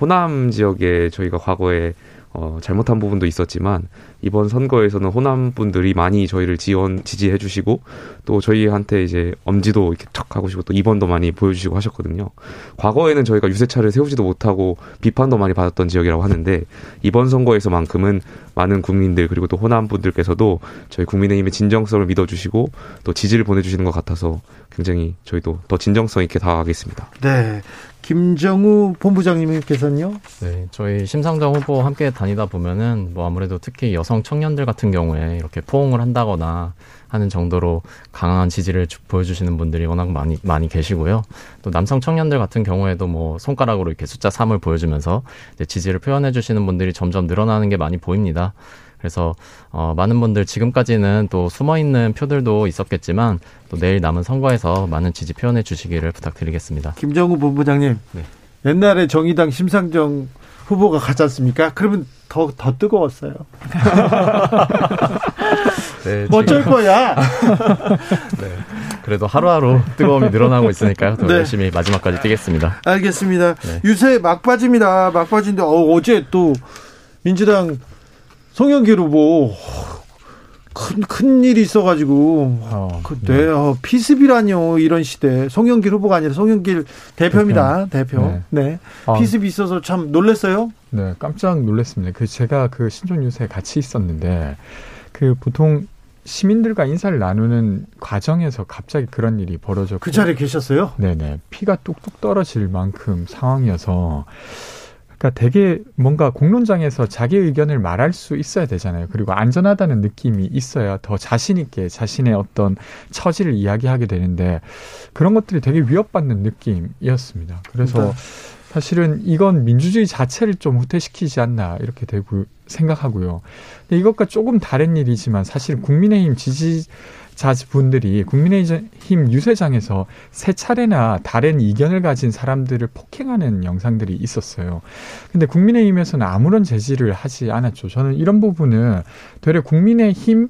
호남 지역에 저희가 과거에 어, 잘못한 부분도 있었지만 이번 선거에서는 호남 분들이 많이 저희를 지원 지지해 주시고 또 저희한테 이제 엄지도 이렇게 척 하고 싶고 또 이번도 많이 보여주시고 하셨거든요. 과거에는 저희가 유세차를 세우지도 못하고 비판도 많이 받았던 지역이라고 하는데 이번 선거에서만큼은 많은 국민들 그리고 또 호남 분들께서도 저희 국민의힘의 진정성을 믿어주시고 또 지지를 보내주시는 것 같아서 굉장히 저희도 더 진정성 있게 다가가겠습니다. 네. 김정우 본부장님께서는요? 네, 저희 심상정 후보 함께 다니다 보면은 뭐 아무래도 특히 여성 청년들 같은 경우에 이렇게 포옹을 한다거나 하는 정도로 강한 지지를 보여주시는 분들이 워낙 많이 많이 계시고요. 또 남성 청년들 같은 경우에도 뭐 손가락으로 이렇게 숫자 3을 보여주면서 지지를 표현해 주시는 분들이 점점 늘어나는 게 많이 보입니다. 그래서 어, 많은 분들 지금까지는 또 숨어 있는 표들도 있었겠지만 또 내일 남은 선거에서 많은 지지 표현해 주시기를 부탁드리겠습니다. 김정우 본부장님, 네. 옛날에 정의당 심상정 후보가 가지 않습니까? 그러면 더, 더 뜨거웠어요. 네, 뭐 어쩔 거야? 네. 그래도 하루하루 뜨거움이 늘어나고 있으니까요. 더 네. 열심히 마지막까지 뛰겠습니다. 알겠습니다. 네. 유세 막빠집니다. 막빠진데, 어, 어제 또 민주당 송영길 후보 큰, 큰 일이 있어가지고, 어, 그때, 네. 어, 피습이라뇨, 이런 시대. 송영길 후보가 아니라 송영길 대표입니다, 대표. 대표. 네. 네. 아. 피습이 있어서 참 놀랐어요? 네, 깜짝 놀랐습니다. 그, 제가 그 신종 유세에 같이 있었는데, 그 보통 시민들과 인사를 나누는 과정에서 갑자기 그런 일이 벌어졌고. 그 자리에 계셨어요? 네네. 피가 뚝뚝 떨어질 만큼 상황이어서, 그러니까 되게 뭔가 공론장에서 자기 의견을 말할 수 있어야 되잖아요. 그리고 안전하다는 느낌이 있어야 더 자신 있게 자신의 어떤 처지를 이야기하게 되는데 그런 것들이 되게 위협받는 느낌이었습니다. 그래서 그러니까. 사실은 이건 민주주의 자체를 좀 후퇴시키지 않나 이렇게 되고 생각하고요. 근데 이것과 조금 다른 일이지만 사실 국민의힘 지지 자분들이 국민의힘 유세장에서 세 차례나 다른 이견을 가진 사람들을 폭행하는 영상들이 있었어요. 근데 국민의힘에서는 아무런 제지를 하지 않았죠. 저는 이런 부분은 되려 국민의힘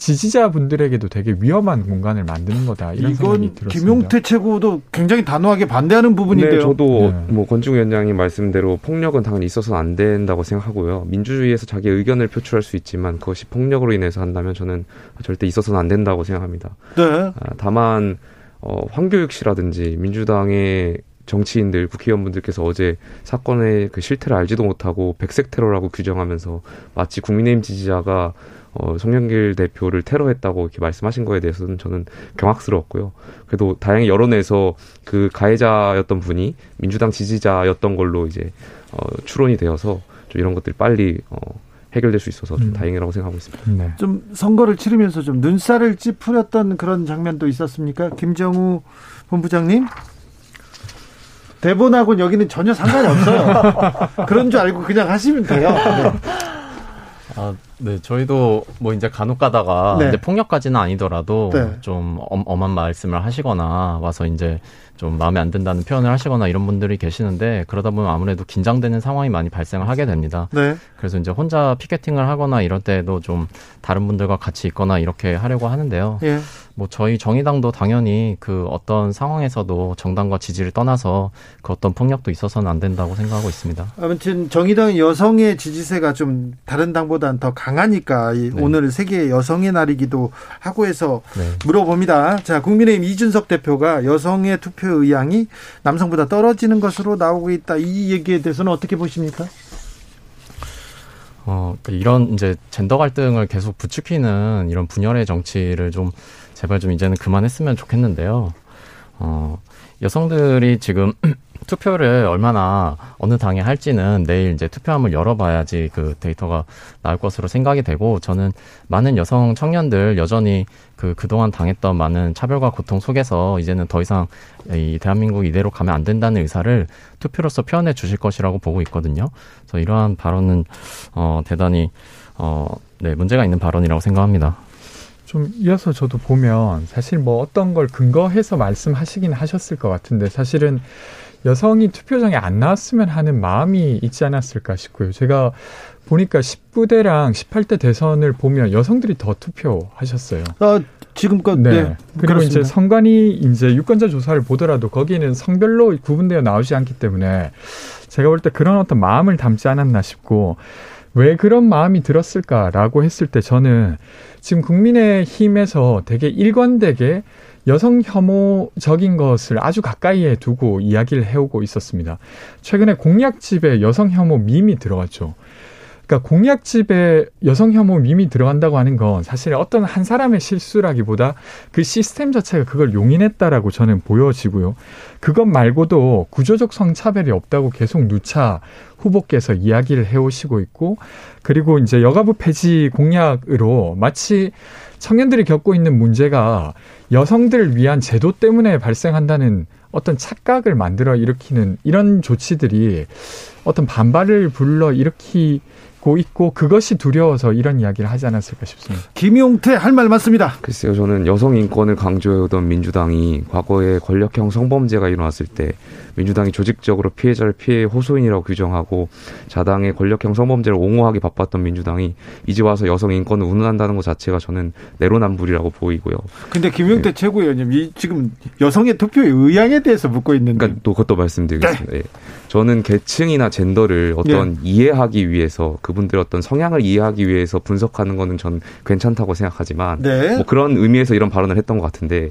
지지자분들에게도 되게 위험한 공간을 만드는 거다 이런 생각이 들었습니다. 김용태 최고도 굉장히 단호하게 반대하는 부분인데요. 네, 저도 네. 뭐 권중 위원장님 말씀대로 폭력은 당연히 있어서는 안 된다고 생각하고요. 민주주의에서 자기 의견을 표출할 수 있지만 그것이 폭력으로 인해서 한다면 저는 절대 있어서는 안 된다고 생각합니다. 네. 아, 다만 어, 황교익 씨라든지 민주당의 정치인들 국회의원분들께서 어제 사건의 그 실태를 알지도 못하고 백색 테러라고 규정하면서 마치 국민의힘 지지자가 어, 송영길 대표를 테러했다고 이렇게 말씀하신 거에 대해서는 저는 경악스러웠고요. 그래도 다행히 여론에서 그 가해자였던 분이 민주당 지지자였던 걸로 이제 어, 추론이 되어서 좀 이런 것들이 빨리 어, 해결될 수 있어서 좀 음. 다행이라고 생각하고 있습니다. 네. 좀 선거를 치르면서 좀 눈살을 찌푸렸던 그런 장면도 있었습니까? 김정우 본부장님? 대본하고는 여기는 전혀 상관이 없어요. 그런 줄 알고 그냥 하시면 돼요. 네. 아, 네, 저희도 뭐 이제 간혹 가다가 네. 이제 폭력까지는 아니더라도 네. 좀 엄, 엄한 말씀을 하시거나 와서 이제 좀 마음에 안 든다는 표현을 하시거나 이런 분들이 계시는데 그러다 보면 아무래도 긴장되는 상황이 많이 발생을 하게 됩니다. 네. 그래서 이제 혼자 피켓팅을 하거나 이럴 때도 좀 다른 분들과 같이 있거나 이렇게 하려고 하는데요. 예. 뭐 저희 정의당도 당연히 그 어떤 상황에서도 정당과 지지를 떠나서 그 어떤 폭력도 있어서는 안 된다고 생각하고 있습니다. 아무튼 정의당 여성의 지지세가 좀 다른 당보다는 더 강하니까 네. 오늘 세계 여성의 날이기도 하고 해서 네. 물어봅니다. 자, 국민의힘 이준석 대표가 여성의 투표 의향이 남성보다 떨어지는 것으로 나오고 있다. 이 얘기에 대해서는 어떻게 보십니까? 어, 그 이런 이제 젠더 갈등을 계속 부추기는 이런 분열의 정치를 좀 제발 좀 이제는 그만했으면 좋겠는데요. 어, 여성들이 지금 투표를 얼마나 어느 당에 할지는 내일 이제 투표함을 열어봐야지 그 데이터가 나올 것으로 생각이 되고 저는 많은 여성 청년들 여전히 그 그동안 당했던 많은 차별과 고통 속에서 이제는 더 이상 이 대한민국 이대로 가면 안 된다는 의사를 투표로서 표현해 주실 것이라고 보고 있거든요. 그래서 이러한 발언은 어 대단히 어네 문제가 있는 발언이라고 생각합니다. 좀 이어서 저도 보면 사실 뭐 어떤 걸 근거해서 말씀하시긴 하셨을 것 같은데 사실은 여성이 투표장에 안 나왔으면 하는 마음이 있지 않았을까 싶고요. 제가 보니까 19대랑 18대 대선을 보면 여성들이 더 투표하셨어요. 아, 지금껏 네. 네. 그리고 그렇습니다. 이제 선관위 이제 유권자 조사를 보더라도 거기는 성별로 구분되어 나오지 않기 때문에 제가 볼 때 그런 어떤 마음을 담지 않았나 싶고 왜 그런 마음이 들었을까라고 했을 때 저는 지금 국민의 힘에서 되게 일관되게 여성 혐오적인 것을 아주 가까이에 두고 이야기를 해오고 있었습니다. 최근에 공약집에 여성 혐오 밈이 들어갔죠. 그러니까 공약집에 여성 혐오 밈이 들어간다고 하는 건 사실 어떤 한 사람의 실수라기보다 그 시스템 자체가 그걸 용인했다라고 저는 보여지고요. 그것 말고도 구조적 성차별이 없다고 계속 누차 후보께서 이야기를 해오시고 있고 그리고 이제 여가부 폐지 공약으로 마치 청년들이 겪고 있는 문제가 여성들을 위한 제도 때문에 발생한다는 어떤 착각을 만들어 일으키는 이런 조치들이 어떤 반발을 불러 일으키 고 있고 그것이 두려워서 이런 이야기를 하지 않았을까 싶습니다. 김용태 할 말 맞습니다. 글쎄요, 저는 여성 인권을 강조해오던 민주당이 과거에 권력형 성범죄가 일어났을 때 민주당이 조직적으로 피해자를 피해 호소인이라고 규정하고 자당의 권력형 성범죄를 옹호하기 바빴던 민주당이 이제 와서 여성 인권을 운운한다는 것 자체가 저는 내로남불이라고 보이고요. 근데 김용태 네. 최고위원님 이 지금 여성의 투표의 의향에 대해서 묻고 있는데 그러니까 또 그것도 말씀드리겠습니다. 네. 예. 저는 계층이나 젠더를 어떤 네. 이해하기 위해서 그분들의 어떤 성향을 이해하기 위해서 분석하는 거는 전 괜찮다고 생각하지만 네. 뭐 그런 의미에서 이런 발언을 했던 것 같은데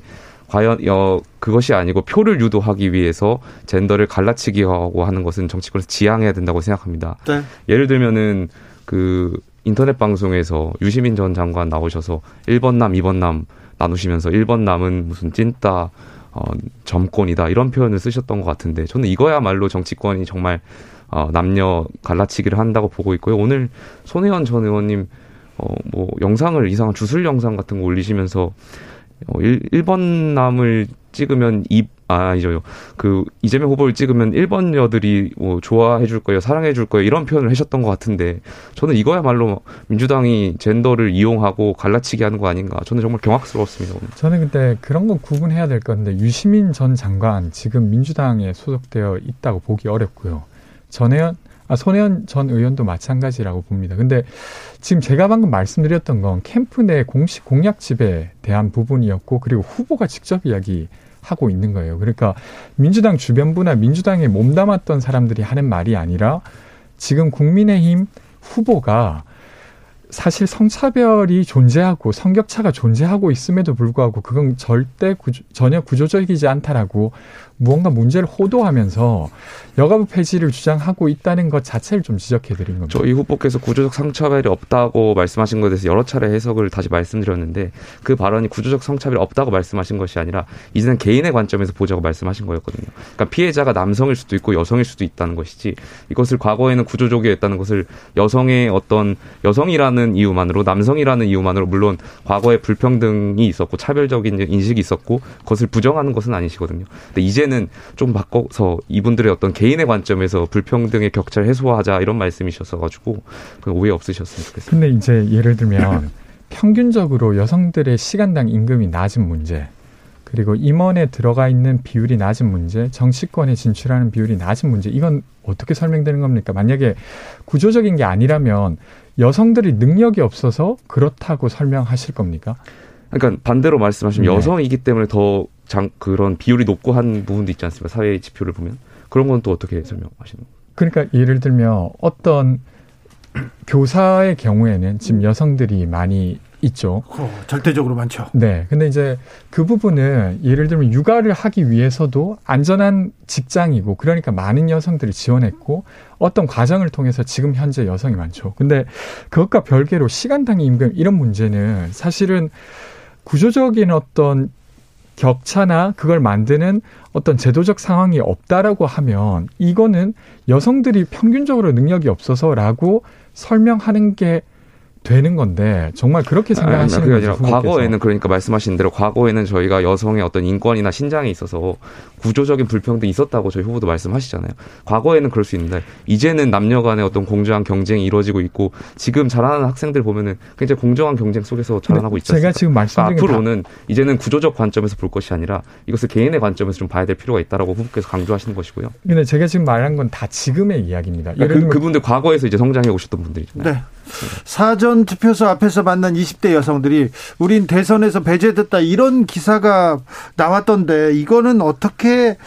과연 어 그것이 아니고 표를 유도하기 위해서 젠더를 갈라치기 하고 하는 것은 정치권에서 지양해야 된다고 생각합니다. 네. 예를 들면은 그 인터넷 방송에서 유시민 전 장관 나오셔서 1번 남, 2번 남 나누시면서 1번 남은 무슨 찐따 어, 점권이다 이런 표현을 쓰셨던 것 같은데 저는 이거야말로 정치권이 정말 어, 남녀 갈라치기를 한다고 보고 있고요. 오늘 손혜원 전 의원님 어, 뭐 영상을 이상한 주술 영상 같은 거 올리시면서 어, 1, 1번 남을 찍으면 이, 아, 아니죠. 그, 이재명 후보를 찍으면 1번녀들이 뭐 좋아해 줄 거예요, 사랑해 줄 거예요, 이런 표현을 하셨던 것 같은데, 저는 이거야말로 민주당이 젠더를 이용하고 갈라치기 하는 거 아닌가. 저는 정말 경악스러웠습니다. 오늘. 저는 근데 그런 건 구분해야 될 건데, 유시민 전 장관 지금 민주당에 소속되어 있다고 보기 어렵고요. 전혜연, 아, 손혜원 전 의원도 마찬가지라고 봅니다. 근데 지금 제가 방금 말씀드렸던 건 캠프 내 공식 공약 집에 대한 부분이었고 그리고 후보가 직접 이야기 하고 있는 거예요. 그러니까 민주당 주변부나 민주당에 몸담았던 사람들이 하는 말이 아니라 지금 국민의힘 후보가 사실 성차별이 존재하고 성격차가 존재하고 있음에도 불구하고 그건 절대 구조, 전혀 구조적이지 않다라고 무언가 문제를 호도하면서 여가부 폐지를 주장하고 있다는 것 자체를 좀 지적해 드린 겁니다. 저희 후보께서 구조적 성차별이 없다고 말씀하신 것에 대해서 여러 차례 해석을 다시 말씀드렸는데 그 발언이 구조적 성차별이 없다고 말씀하신 것이 아니라 이제는 개인의 관점에서 보자고 말씀하신 거였거든요. 그러니까 피해자가 남성일 수도 있고 여성일 수도 있다는 것이지 이것을 과거에는 구조적이었다는 것을 여성의 어떤 여성이라는 이유만으로 남성이라는 이유만으로 물론 과거에 불평등이 있었고 차별적인 인식이 있었고 그것을 부정하는 것은 아니시거든요. 근데 이제 이제는 좀 바꿔서 이분들의 어떤 개인의 관점에서 불평등의 격차를 해소하자 이런 말씀이셨어가지고 오해 없으셨으면 좋겠습니다. 근데 이제 예를 들면 평균적으로 여성들의 시간당 임금이 낮은 문제, 그리고 임원에 들어가 있는 비율이 낮은 문제, 정치권에 진출하는 비율이 낮은 문제, 이건 어떻게 설명되는 겁니까? 만약에 구조적인 게 아니라면 여성들이 능력이 없어서 그렇다고 설명하실 겁니까? 그러니까 반대로 말씀하시면 네. 여성이기 때문에 더 장, 그런 비율이 높고 한 부분도 있지 않습니까? 사회 지표를 보면. 그런 건 또 어떻게 설명하시는 거예요? 그러니까 예를 들면 어떤 교사의 경우에는 지금 음. 여성들이 많이 있죠. 어, 절대적으로 많죠. 네. 근데 이제 그 부분은 예를 들면 육아를 하기 위해서도 안전한 직장이고 그러니까 많은 여성들이 지원했고 어떤 과정을 통해서 지금 현재 여성이 많죠. 근데 그것과 별개로 시간당 임금 이런 문제는 사실은 구조적인 어떤 격차나 그걸 만드는 어떤 제도적 상황이 없다라고 하면 이거는 여성들이 평균적으로 능력이 없어서라고 설명하는 게 되는 건데 정말 그렇게 생각하시는 아, 아니라 과거에는 그러니까 말씀하신 대로 과거에는 저희가 여성의 어떤 인권이나 신장에 있어서 구조적인 불평등이 있었다고 저희 후보도 말씀하시잖아요. 과거에는 그럴 수 있는데 이제는 남녀 간의 어떤 공정한 경쟁이 이루어지고 있고 지금 자라는 학생들 보면은 굉장히 공정한 경쟁 속에서 자라나고 않습니까? 제가 지금 말씀드린 그러니까 앞으로는 이제는 구조적 관점에서 볼 것이 아니라 이것을 개인의 관점에서 좀 봐야 될 필요가 있다라고 후보께서 강조하시는 것이고요. 근데 제가 지금 말한 건 다 지금의 이야기입니다. 그러니까 그, 그분들 과거에서 이제 성장해 오셨던 분들이잖아요. 네. 사전 투표소 앞에서 만난 20대 여성들이 우린 대선에서 배제됐다 이런 기사가 나왔던데 이거는 어떻게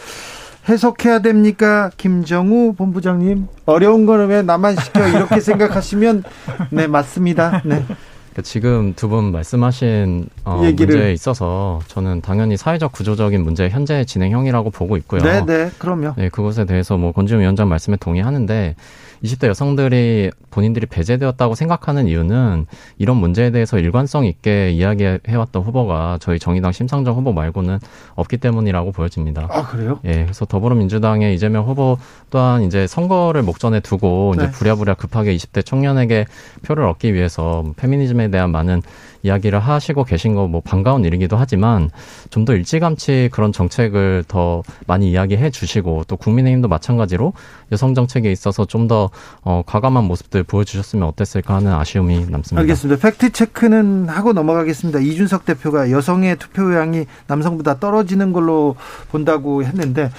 해석해야 됩니까? 김정우 본부장님. 어려운 거는 왜 나만 시켜? 이렇게 생각하시면 네, 맞습니다. 네. 그러니까 지금 두 분 말씀하신 어, 문제에 있어서 저는 당연히 사회적 구조적인 문제 현재 진행형이라고 보고 있고요. 네, 네, 그럼요. 네, 그것에 대해서 뭐 권지웅 위원장 말씀에 동의하는데 20대 여성들이 본인들이 배제되었다고 생각하는 이유는 이런 문제에 대해서 일관성 있게 이야기해왔던 후보가 저희 정의당 심상정 후보 말고는 없기 때문이라고 보여집니다. 아 그래요? 예, 그래서 더불어민주당의 이재명 후보 또한 이제 선거를 목전에 두고 네. 이제 부랴부랴 급하게 20대 청년에게 표를 얻기 위해서 페미니즘에 대한 많은 이야기를 하시고 계신 거 뭐 반가운 일이기도 하지만 좀 더 일찌감치 그런 정책을 더 많이 이야기해 주시고 또 국민의힘도 마찬가지로 여성 정책에 있어서 좀 더 어, 과감한 모습들 보여주셨으면 어땠을까 하는 아쉬움이 남습니다. 알겠습니다. 팩트 체크는 하고 넘어가겠습니다. 이준석 대표가 여성의 투표량이 남성보다 떨어지는 걸로 본다고 했는데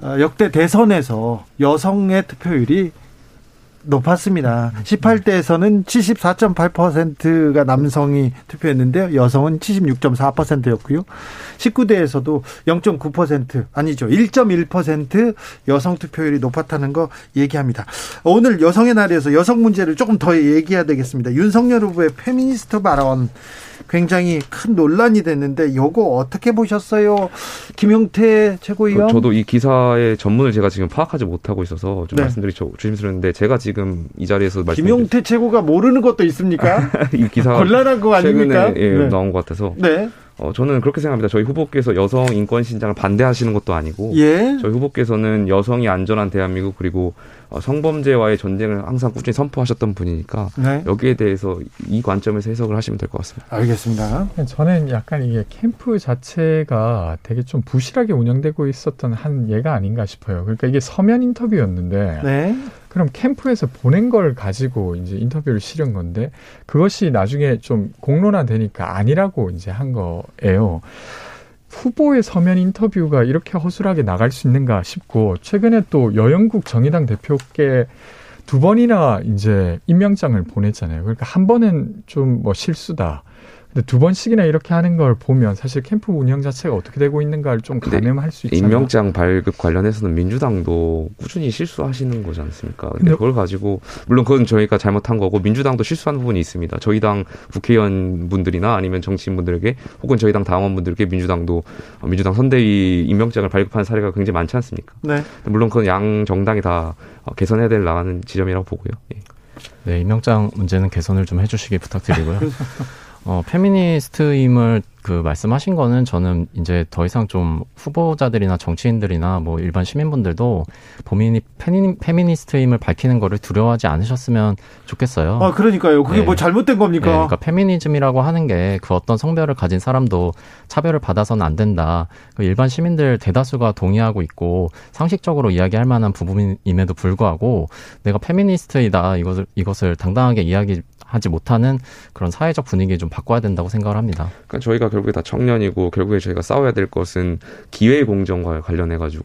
어, 역대 대선에서 여성의 투표율이 높았습니다. 18대에서는 74.8%가 남성이 투표했는데요. 여성은 76.4%였고요. 19대에서도 0.9% 아니죠. 1.1% 여성 투표율이 높았다는 거 얘기합니다. 오늘 여성의 날에서 여성 문제를 조금 더 얘기해야 되겠습니다. 윤석열 후보의 페미니스트 발언 굉장히 큰 논란이 됐는데 요거 어떻게 보셨어요? 김용태 최고위원. 그 저도 이 기사의 전문을 제가 지금 파악하지 못하고 있어서 좀 네. 말씀드리기 조심스러운데 제가 지금 이 자리에서 말씀 김용태 최고가 모르는 것도 있습니까? 이 기사 곤란한 거 아닙니까? 예, 네. 나온 것 같아서. 네. 어, 저는 그렇게 생각합니다. 저희 후보께서 여성 인권 신장을 반대하시는 것도 아니고, 예? 저희 후보께서는 여성이 안전한 대한민국 그리고 어, 성범죄와의 전쟁을 항상 꾸준히 선포하셨던 분이니까 네. 여기에 대해서 이 관점에서 해석을 하시면 될 것 같습니다. 알겠습니다. 저는 약간 이게 캠프 자체가 되게 좀 부실하게 운영되고 있었던 한 예가 아닌가 싶어요. 그러니까 이게 서면 인터뷰였는데 네. 그럼 캠프에서 보낸 걸 가지고 이제 인터뷰를 실은 건데 그것이 나중에 좀 공론화되니까 아니라고 이제 한 거예요. 후보의 서면 인터뷰가 이렇게 허술하게 나갈 수 있는가 싶고 최근에 또 여영국 정의당 대표께 두 번이나 이제 임명장을 보냈잖아요. 그러니까 한 번은 좀 뭐 실수다. 근데 두 번씩이나 이렇게 하는 걸 보면 사실 캠프 운영 자체가 어떻게 되고 있는가를 좀 가늠할 수 있잖아요. 임명장 발급 관련해서는 민주당도 꾸준히 실수하시는 거지 않습니까? 근데, 근데 그걸 가지고 물론 그건 저희가 잘못한 거고 민주당도 실수한 부분이 있습니다. 저희 당 국회의원 분들이나 아니면 정치인분들에게 혹은 저희 당 당원분들에게 민주당도 민주당 선대위 임명장을 발급한 사례가 굉장히 많지 않습니까? 네. 물론 그건 양 정당이 다 개선해야 될 나가는 지점이라고 보고요. 예. 네, 임명장 문제는 개선을 좀 해주시기 부탁드리고요. 어, 페미니스트임을 그 말씀하신 거는 저는 이제 더 이상 좀 후보자들이나 정치인들이나 뭐 일반 시민분들도 본인이 페미, 페미니스트임을 밝히는 거를 두려워하지 않으셨으면 좋겠어요. 아, 그러니까요. 그게 네. 뭐 잘못된 겁니까? 네, 그러니까 페미니즘이라고 하는 게 그 어떤 성별을 가진 사람도 차별을 받아서는 안 된다. 그 일반 시민들 대다수가 동의하고 있고 상식적으로 이야기할 만한 부분임에도 불구하고 내가 페미니스트이다 이것을 이것을 당당하게 이야기 하지 못하는 그런 사회적 분위기 좀 바꿔야 된다고 생각을 합니다. 그러니까 저희가 결국에 다 청년이고 결국에 저희가 싸워야 될 것은 기회 공정과 관련해 가지고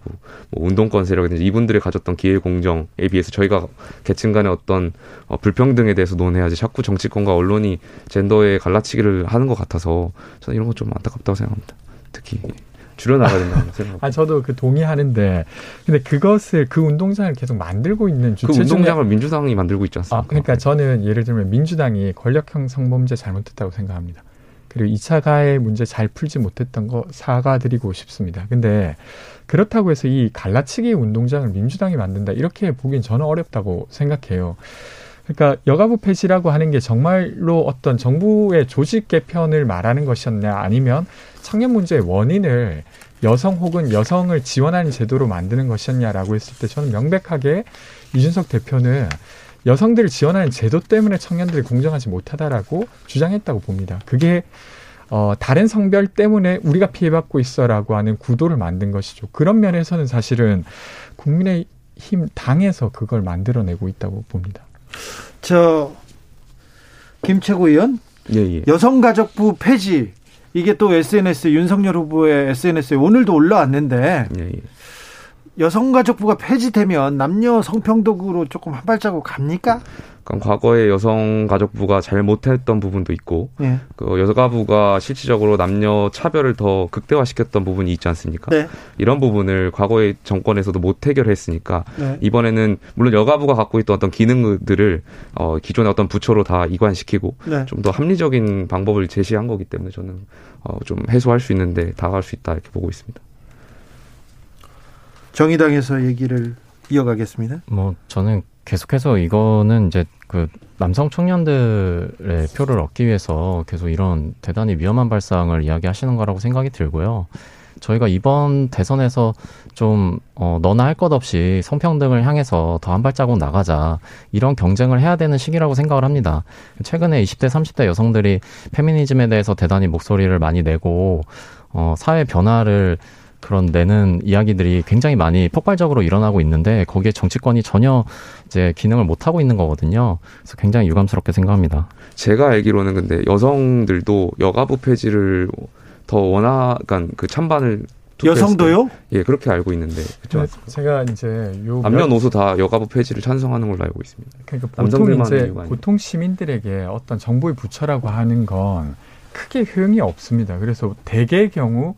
뭐 운동권 세력이든지 이분들이 가졌던 기회 공정에 비해서 저희가 계층 간의 어떤 어, 불평등에 대해서 논해야지 자꾸 정치권과 언론이 젠더의 갈라치기를 하는 것 같아서 저는 이런 건 좀 안타깝다고 생각합니다. 특히 줄여나가야 된다고 생각합니다. 아, 저도 그 동의하는데, 근데 그것을 그 운동장을 계속 만들고 있는 주체 그 운동장을 중에... 민주당이 만들고 있지 않습니까? 아, 그러니까 저는 예를 들면 민주당이 권력형 성범죄 잘못했다고 생각합니다. 그리고 2차 가해 문제 잘 풀지 못했던 거 사과드리고 싶습니다. 근데 그렇다고 해서 이 갈라치기 운동장을 민주당이 만든다 이렇게 보기엔 저는 어렵다고 생각해요. 그러니까 여가부 폐지라고 하는 게 정말로 어떤 정부의 조직 개편을 말하는 것이었냐 아니면 청년 문제의 원인을 여성 혹은 여성을 지원하는 제도로 만드는 것이었냐라고 했을 때 저는 명백하게 이준석 대표는 여성들을 지원하는 제도 때문에 청년들이 공정하지 못하다라고 주장했다고 봅니다. 그게 어, 다른 성별 때문에 우리가 피해받고 있어라고 하는 구도를 만든 것이죠. 그런 면에서는 사실은 국민의 힘 당에서 그걸 만들어내고 있다고 봅니다. 저 김채구 의원, 예, 예. 여성가족부 폐지 이게 또 SNS 윤석열 후보의 SNS에 오늘도 올라왔는데 예, 예. 여성가족부가 폐지되면 남녀 성평등으로 조금 한 발자국 갑니까? 그럼 과거에 여성가족부가 잘 못했던 부분도 있고 네. 그 여가부가 실질적으로 남녀 차별을 더 극대화시켰던 부분이 있지 않습니까? 네. 이런 부분을 과거의 정권에서도 못 해결했으니까 네. 이번에는 물론 여가부가 갖고 있던 어떤 기능들을 어, 기존의 어떤 부처로 다 이관시키고 네. 좀더 합리적인 방법을 제시한 거기 때문에 저는 어, 좀 해소할 수 있는데 다가갈 수 있다 이렇게 보고 있습니다. 정의당에서 얘기를 이어가겠습니다. 뭐 저는 계속해서 이거는 이제 그 남성 청년들의 표를 얻기 위해서 계속 이런 대단히 위험한 발상을 이야기하시는 거라고 생각이 들고요. 저희가 이번 대선에서 좀 어, 너나 할 것 없이 성평등을 향해서 더 한 발자국 나가자 이런 경쟁을 해야 되는 시기라고 생각을 합니다. 최근에 20대, 30대 여성들이 페미니즘에 대해서 대단히 목소리를 많이 내고 어, 사회 변화를 그런 내는 이야기들이 굉장히 많이 폭발적으로 일어나고 있는데 거기에 정치권이 전혀 이제 기능을 못 하고 있는 거거든요. 그래서 굉장히 유감스럽게 생각합니다. 제가 알기로는 근데 여성들도 여가부 폐지를 더 원하, 그러니까 그 찬반을 여성도요? 예, 그렇게 알고 있는데. 그렇죠? 제가 이제 요 남녀노소 다 여가부 폐지를 찬성하는 걸로 알고 있습니다. 그러니까 보통 이제 보통 시민들에게 어떤 정부의 부처라고 하는 건 크게 효용이 없습니다. 그래서 대개의 경우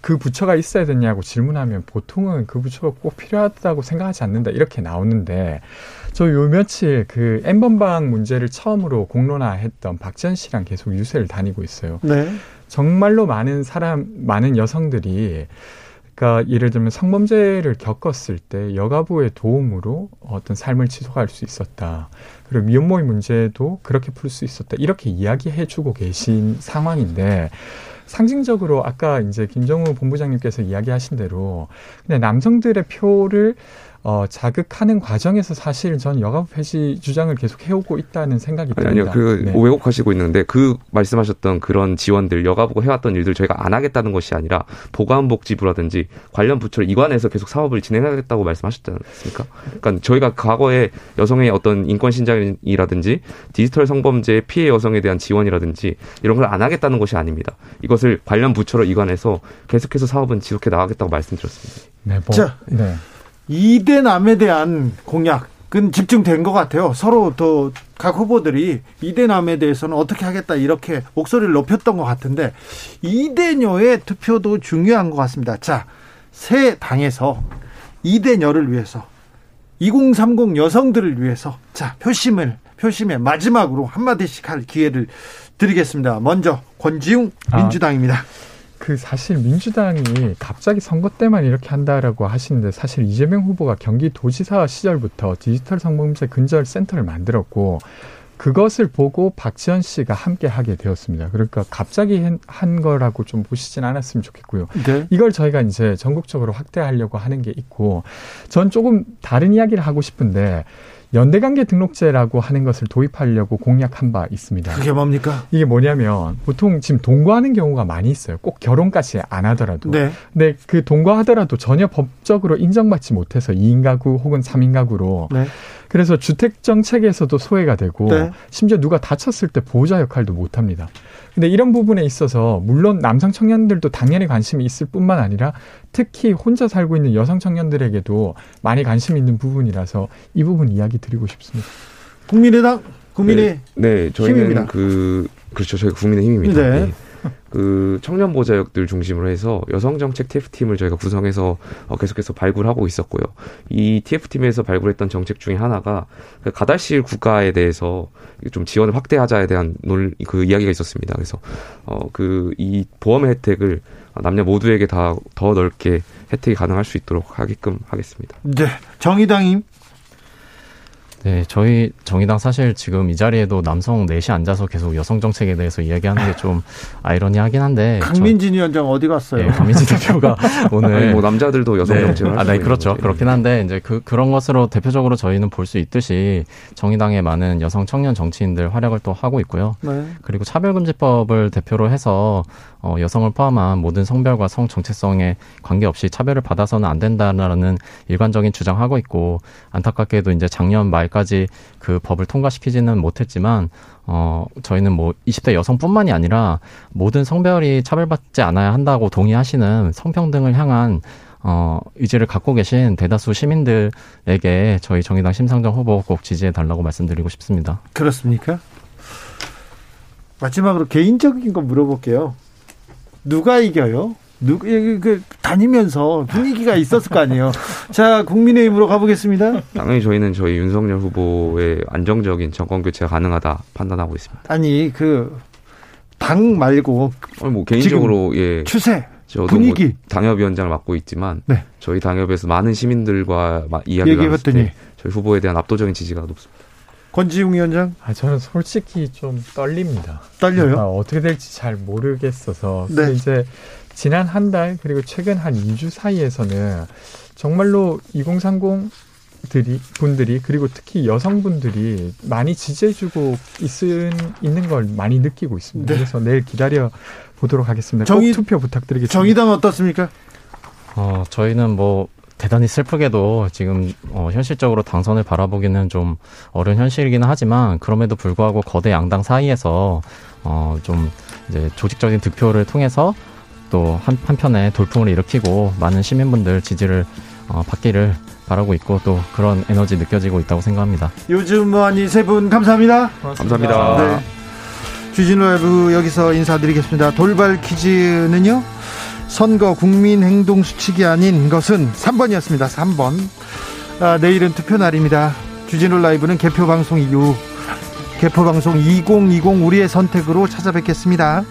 그 부처가 있어야 되냐고 질문하면 보통은 그 부처가 꼭 필요하다고 생각하지 않는다 이렇게 나오는데 저 요 며칠 그 엠번방 문제를 처음으로 공론화했던 박지원 씨랑 계속 유세를 다니고 있어요. 네. 정말로 많은 사람 많은 여성들이 그러니까 예를 들면 성범죄를 겪었을 때 여가부의 도움으로 어떤 삶을 지속할 수 있었다. 그리고 미혼모의 문제도 그렇게 풀 수 있었다. 이렇게 이야기해주고 계신 상황인데 상징적으로 아까 이제 김정우 본부장님께서 이야기하신 대로 근데 남성들의 표를 어, 자극하는 과정에서 사실 전 여가부 폐지 주장을 계속 해오고 있다는 생각이 듭니다. 아니요, 그 네. 왜곡하시고 있는데 그 말씀하셨던 그런 지원들 여가부가 해왔던 일들 저희가 안 하겠다는 것이 아니라 보건복지부라든지 관련 부처를 이관해서 계속 사업을 진행하겠다고 말씀하셨지 않습니까? 그러니까 저희가 과거에 여성의 어떤 인권 신장이라든지 디지털 성범죄 피해 여성에 대한 지원이라든지 이런 걸 안 하겠다는 것이 아닙니다. 이것을 관련 부처로 이관해서 계속해서 사업은 지속해 나가겠다고 말씀드렸습니다. 네, 뭐, 자, 네. 이대 남에 대한 공약은 집중된 것 같아요. 서로 또각 후보들이 이대 남에 대해서는 어떻게 하겠다 이렇게 목소리를 높였던 것 같은데 이대녀의 투표도 중요한 것 같습니다. 자, 새 당에서 이대녀를 위해서 2030 여성들을 위해서 자 표심을 표심의 마지막으로 한마디씩 할 기회를 드리겠습니다. 먼저 권지웅 아, 민주당입니다. 아. 그 사실 민주당이 갑자기 선거 때만 이렇게 한다라고 하시는데 사실 이재명 후보가 경기도지사 시절부터 디지털 성범죄 근절 센터를 만들었고 그것을 보고 박지원 씨가 함께 하게 되었습니다. 그러니까 갑자기 한 거라고 좀 보시진 않았으면 좋겠고요. 네. 이걸 저희가 이제 전국적으로 확대하려고 하는 게 있고 전 조금 다른 이야기를 하고 싶은데 연대관계 등록제라고 하는 것을 도입하려고 공약한 바 있습니다. 그게 뭡니까? 이게 뭐냐면 보통 지금 동거하는 경우가 많이 있어요. 꼭 결혼까지 안 하더라도. 네. 근데 그 동거하더라도 전혀 법적으로 인정받지 못해서 2인 가구 혹은 3인 가구로 네. 그래서 주택 정책에서도 소외가 되고 네. 심지어 누가 다쳤을 때 보호자 역할도 못 합니다. 근데 이런 부분에 있어서 물론 남성 청년들도 당연히 관심이 있을 뿐만 아니라 특히 혼자 살고 있는 여성 청년들에게도 많이 관심 있는 부분이라서 이 부분 이야기 드리고 싶습니다. 국민의당 국민의 네, 네 저희는 힘입니다. 그 그렇죠 저희 국민의 힘입니다. 네. 네. 그 청년 보좌역들 중심으로 해서 여성 정책 TF팀을 저희가 구성해서 어, 계속해서 발굴하고 있었고요. 이 TF팀에서 발굴했던 정책 중에 하나가 그 가달실 국가에 대해서 좀 지원을 확대하자에 대한 논, 그 이야기가 있었습니다. 그래서 어, 그 이 보험 혜택을 남녀 모두에게 다 더 넓게 혜택이 가능할 수 있도록 하게끔 하겠습니다. 네, 정의당임 네, 저희 정의당 사실 지금 이 자리에도 남성 넷이 앉아서 계속 여성 정책에 대해서 이야기하는 게 좀 아이러니하긴 한데 강민진 위원장 어디 갔어요? 네, 강민진 대표가 오늘 아니, 뭐 남자들도 여성 네. 정책을 아, 네, 그렇죠. 거지. 그렇긴 한데 이제 그 그런 것으로 대표적으로 저희는 볼 수 있듯이 정의당의 많은 여성 청년 정치인들 활약을 또 하고 있고요. 네. 그리고 차별금지법을 대표로 해서 어, 여성을 포함한 모든 성별과 성 정체성에 관계없이 차별을 받아서는 안 된다라는 일관적인 주장하고 있고 안타깝게도 이제 작년 말 까지 그 법을 통과시키지는 못했지만 어, 저희는 뭐 20대 여성뿐만이 아니라 모든 성별이 차별받지 않아야 한다고 동의하시는 성평등을 향한 어, 의지를 갖고 계신 대다수 시민들에게 저희 정의당 심상정 후보 꼭 지지해 달라고 말씀드리고 싶습니다. 그렇습니까? 마지막으로 개인적인 거 물어볼게요. 누가 이겨요? 누, 그, 다니면서 분위기가 있었을 거 아니에요. 자, 국민의힘으로 가보겠습니다. 당연히 저희는 저희 윤석열 후보의 안정적인 정권 교체가 가능하다 판단하고 있습니다. 아니, 그, 당 말고. 아니, 뭐, 개인적으로, 예. 추세. 저도 분위기. 뭐 당협위원장을 맡고 있지만. 네. 저희 당협에서 많은 시민들과 이야기를 해봤더니. 저희 후보에 대한 압도적인 지지가 높습니다. 권지웅 위원장? 아, 저는 솔직히 좀 떨립니다. 떨려요? 아, 어떻게 될지 잘 모르겠어서. 네. 이제 지난 한 달 그리고 최근 한 2주 사이에서는 정말로 2030 들이 분들이 그리고 특히 여성분들이 많이 지지해주고 있은 있는 걸 많이 느끼고 있습니다. 네. 그래서 내일 기다려 보도록 하겠습니다. 정의, 투표 부탁드리겠습니다. 정의당 어떻습니까? 어 저희는 뭐 대단히 슬프게도 지금 어, 현실적으로 당선을 바라보기는 좀 어려운 현실이기는 하지만 그럼에도 불구하고 거대 양당 사이에서 어, 좀 이제 조직적인 득표를 통해서 또 한, 한편에 돌풍을 일으키고 많은 시민분들 지지를 어, 받기를 바라고 있고 또 그런 에너지 느껴지고 있다고 생각합니다. 요즘 뭐하니 세분 감사합니다. 고맙습니다. 감사합니다. 네. 주진우 라이브 여기서 인사드리겠습니다. 돌발 퀴즈는요. 선거 국민 행동 수칙이 아닌 것은 3번이었습니다. 3번. 아, 내일은 투표 날입니다. 주진우 라이브는 개표 방송 이후 개표 방송 2020 우리의 선택으로 찾아뵙겠습니다.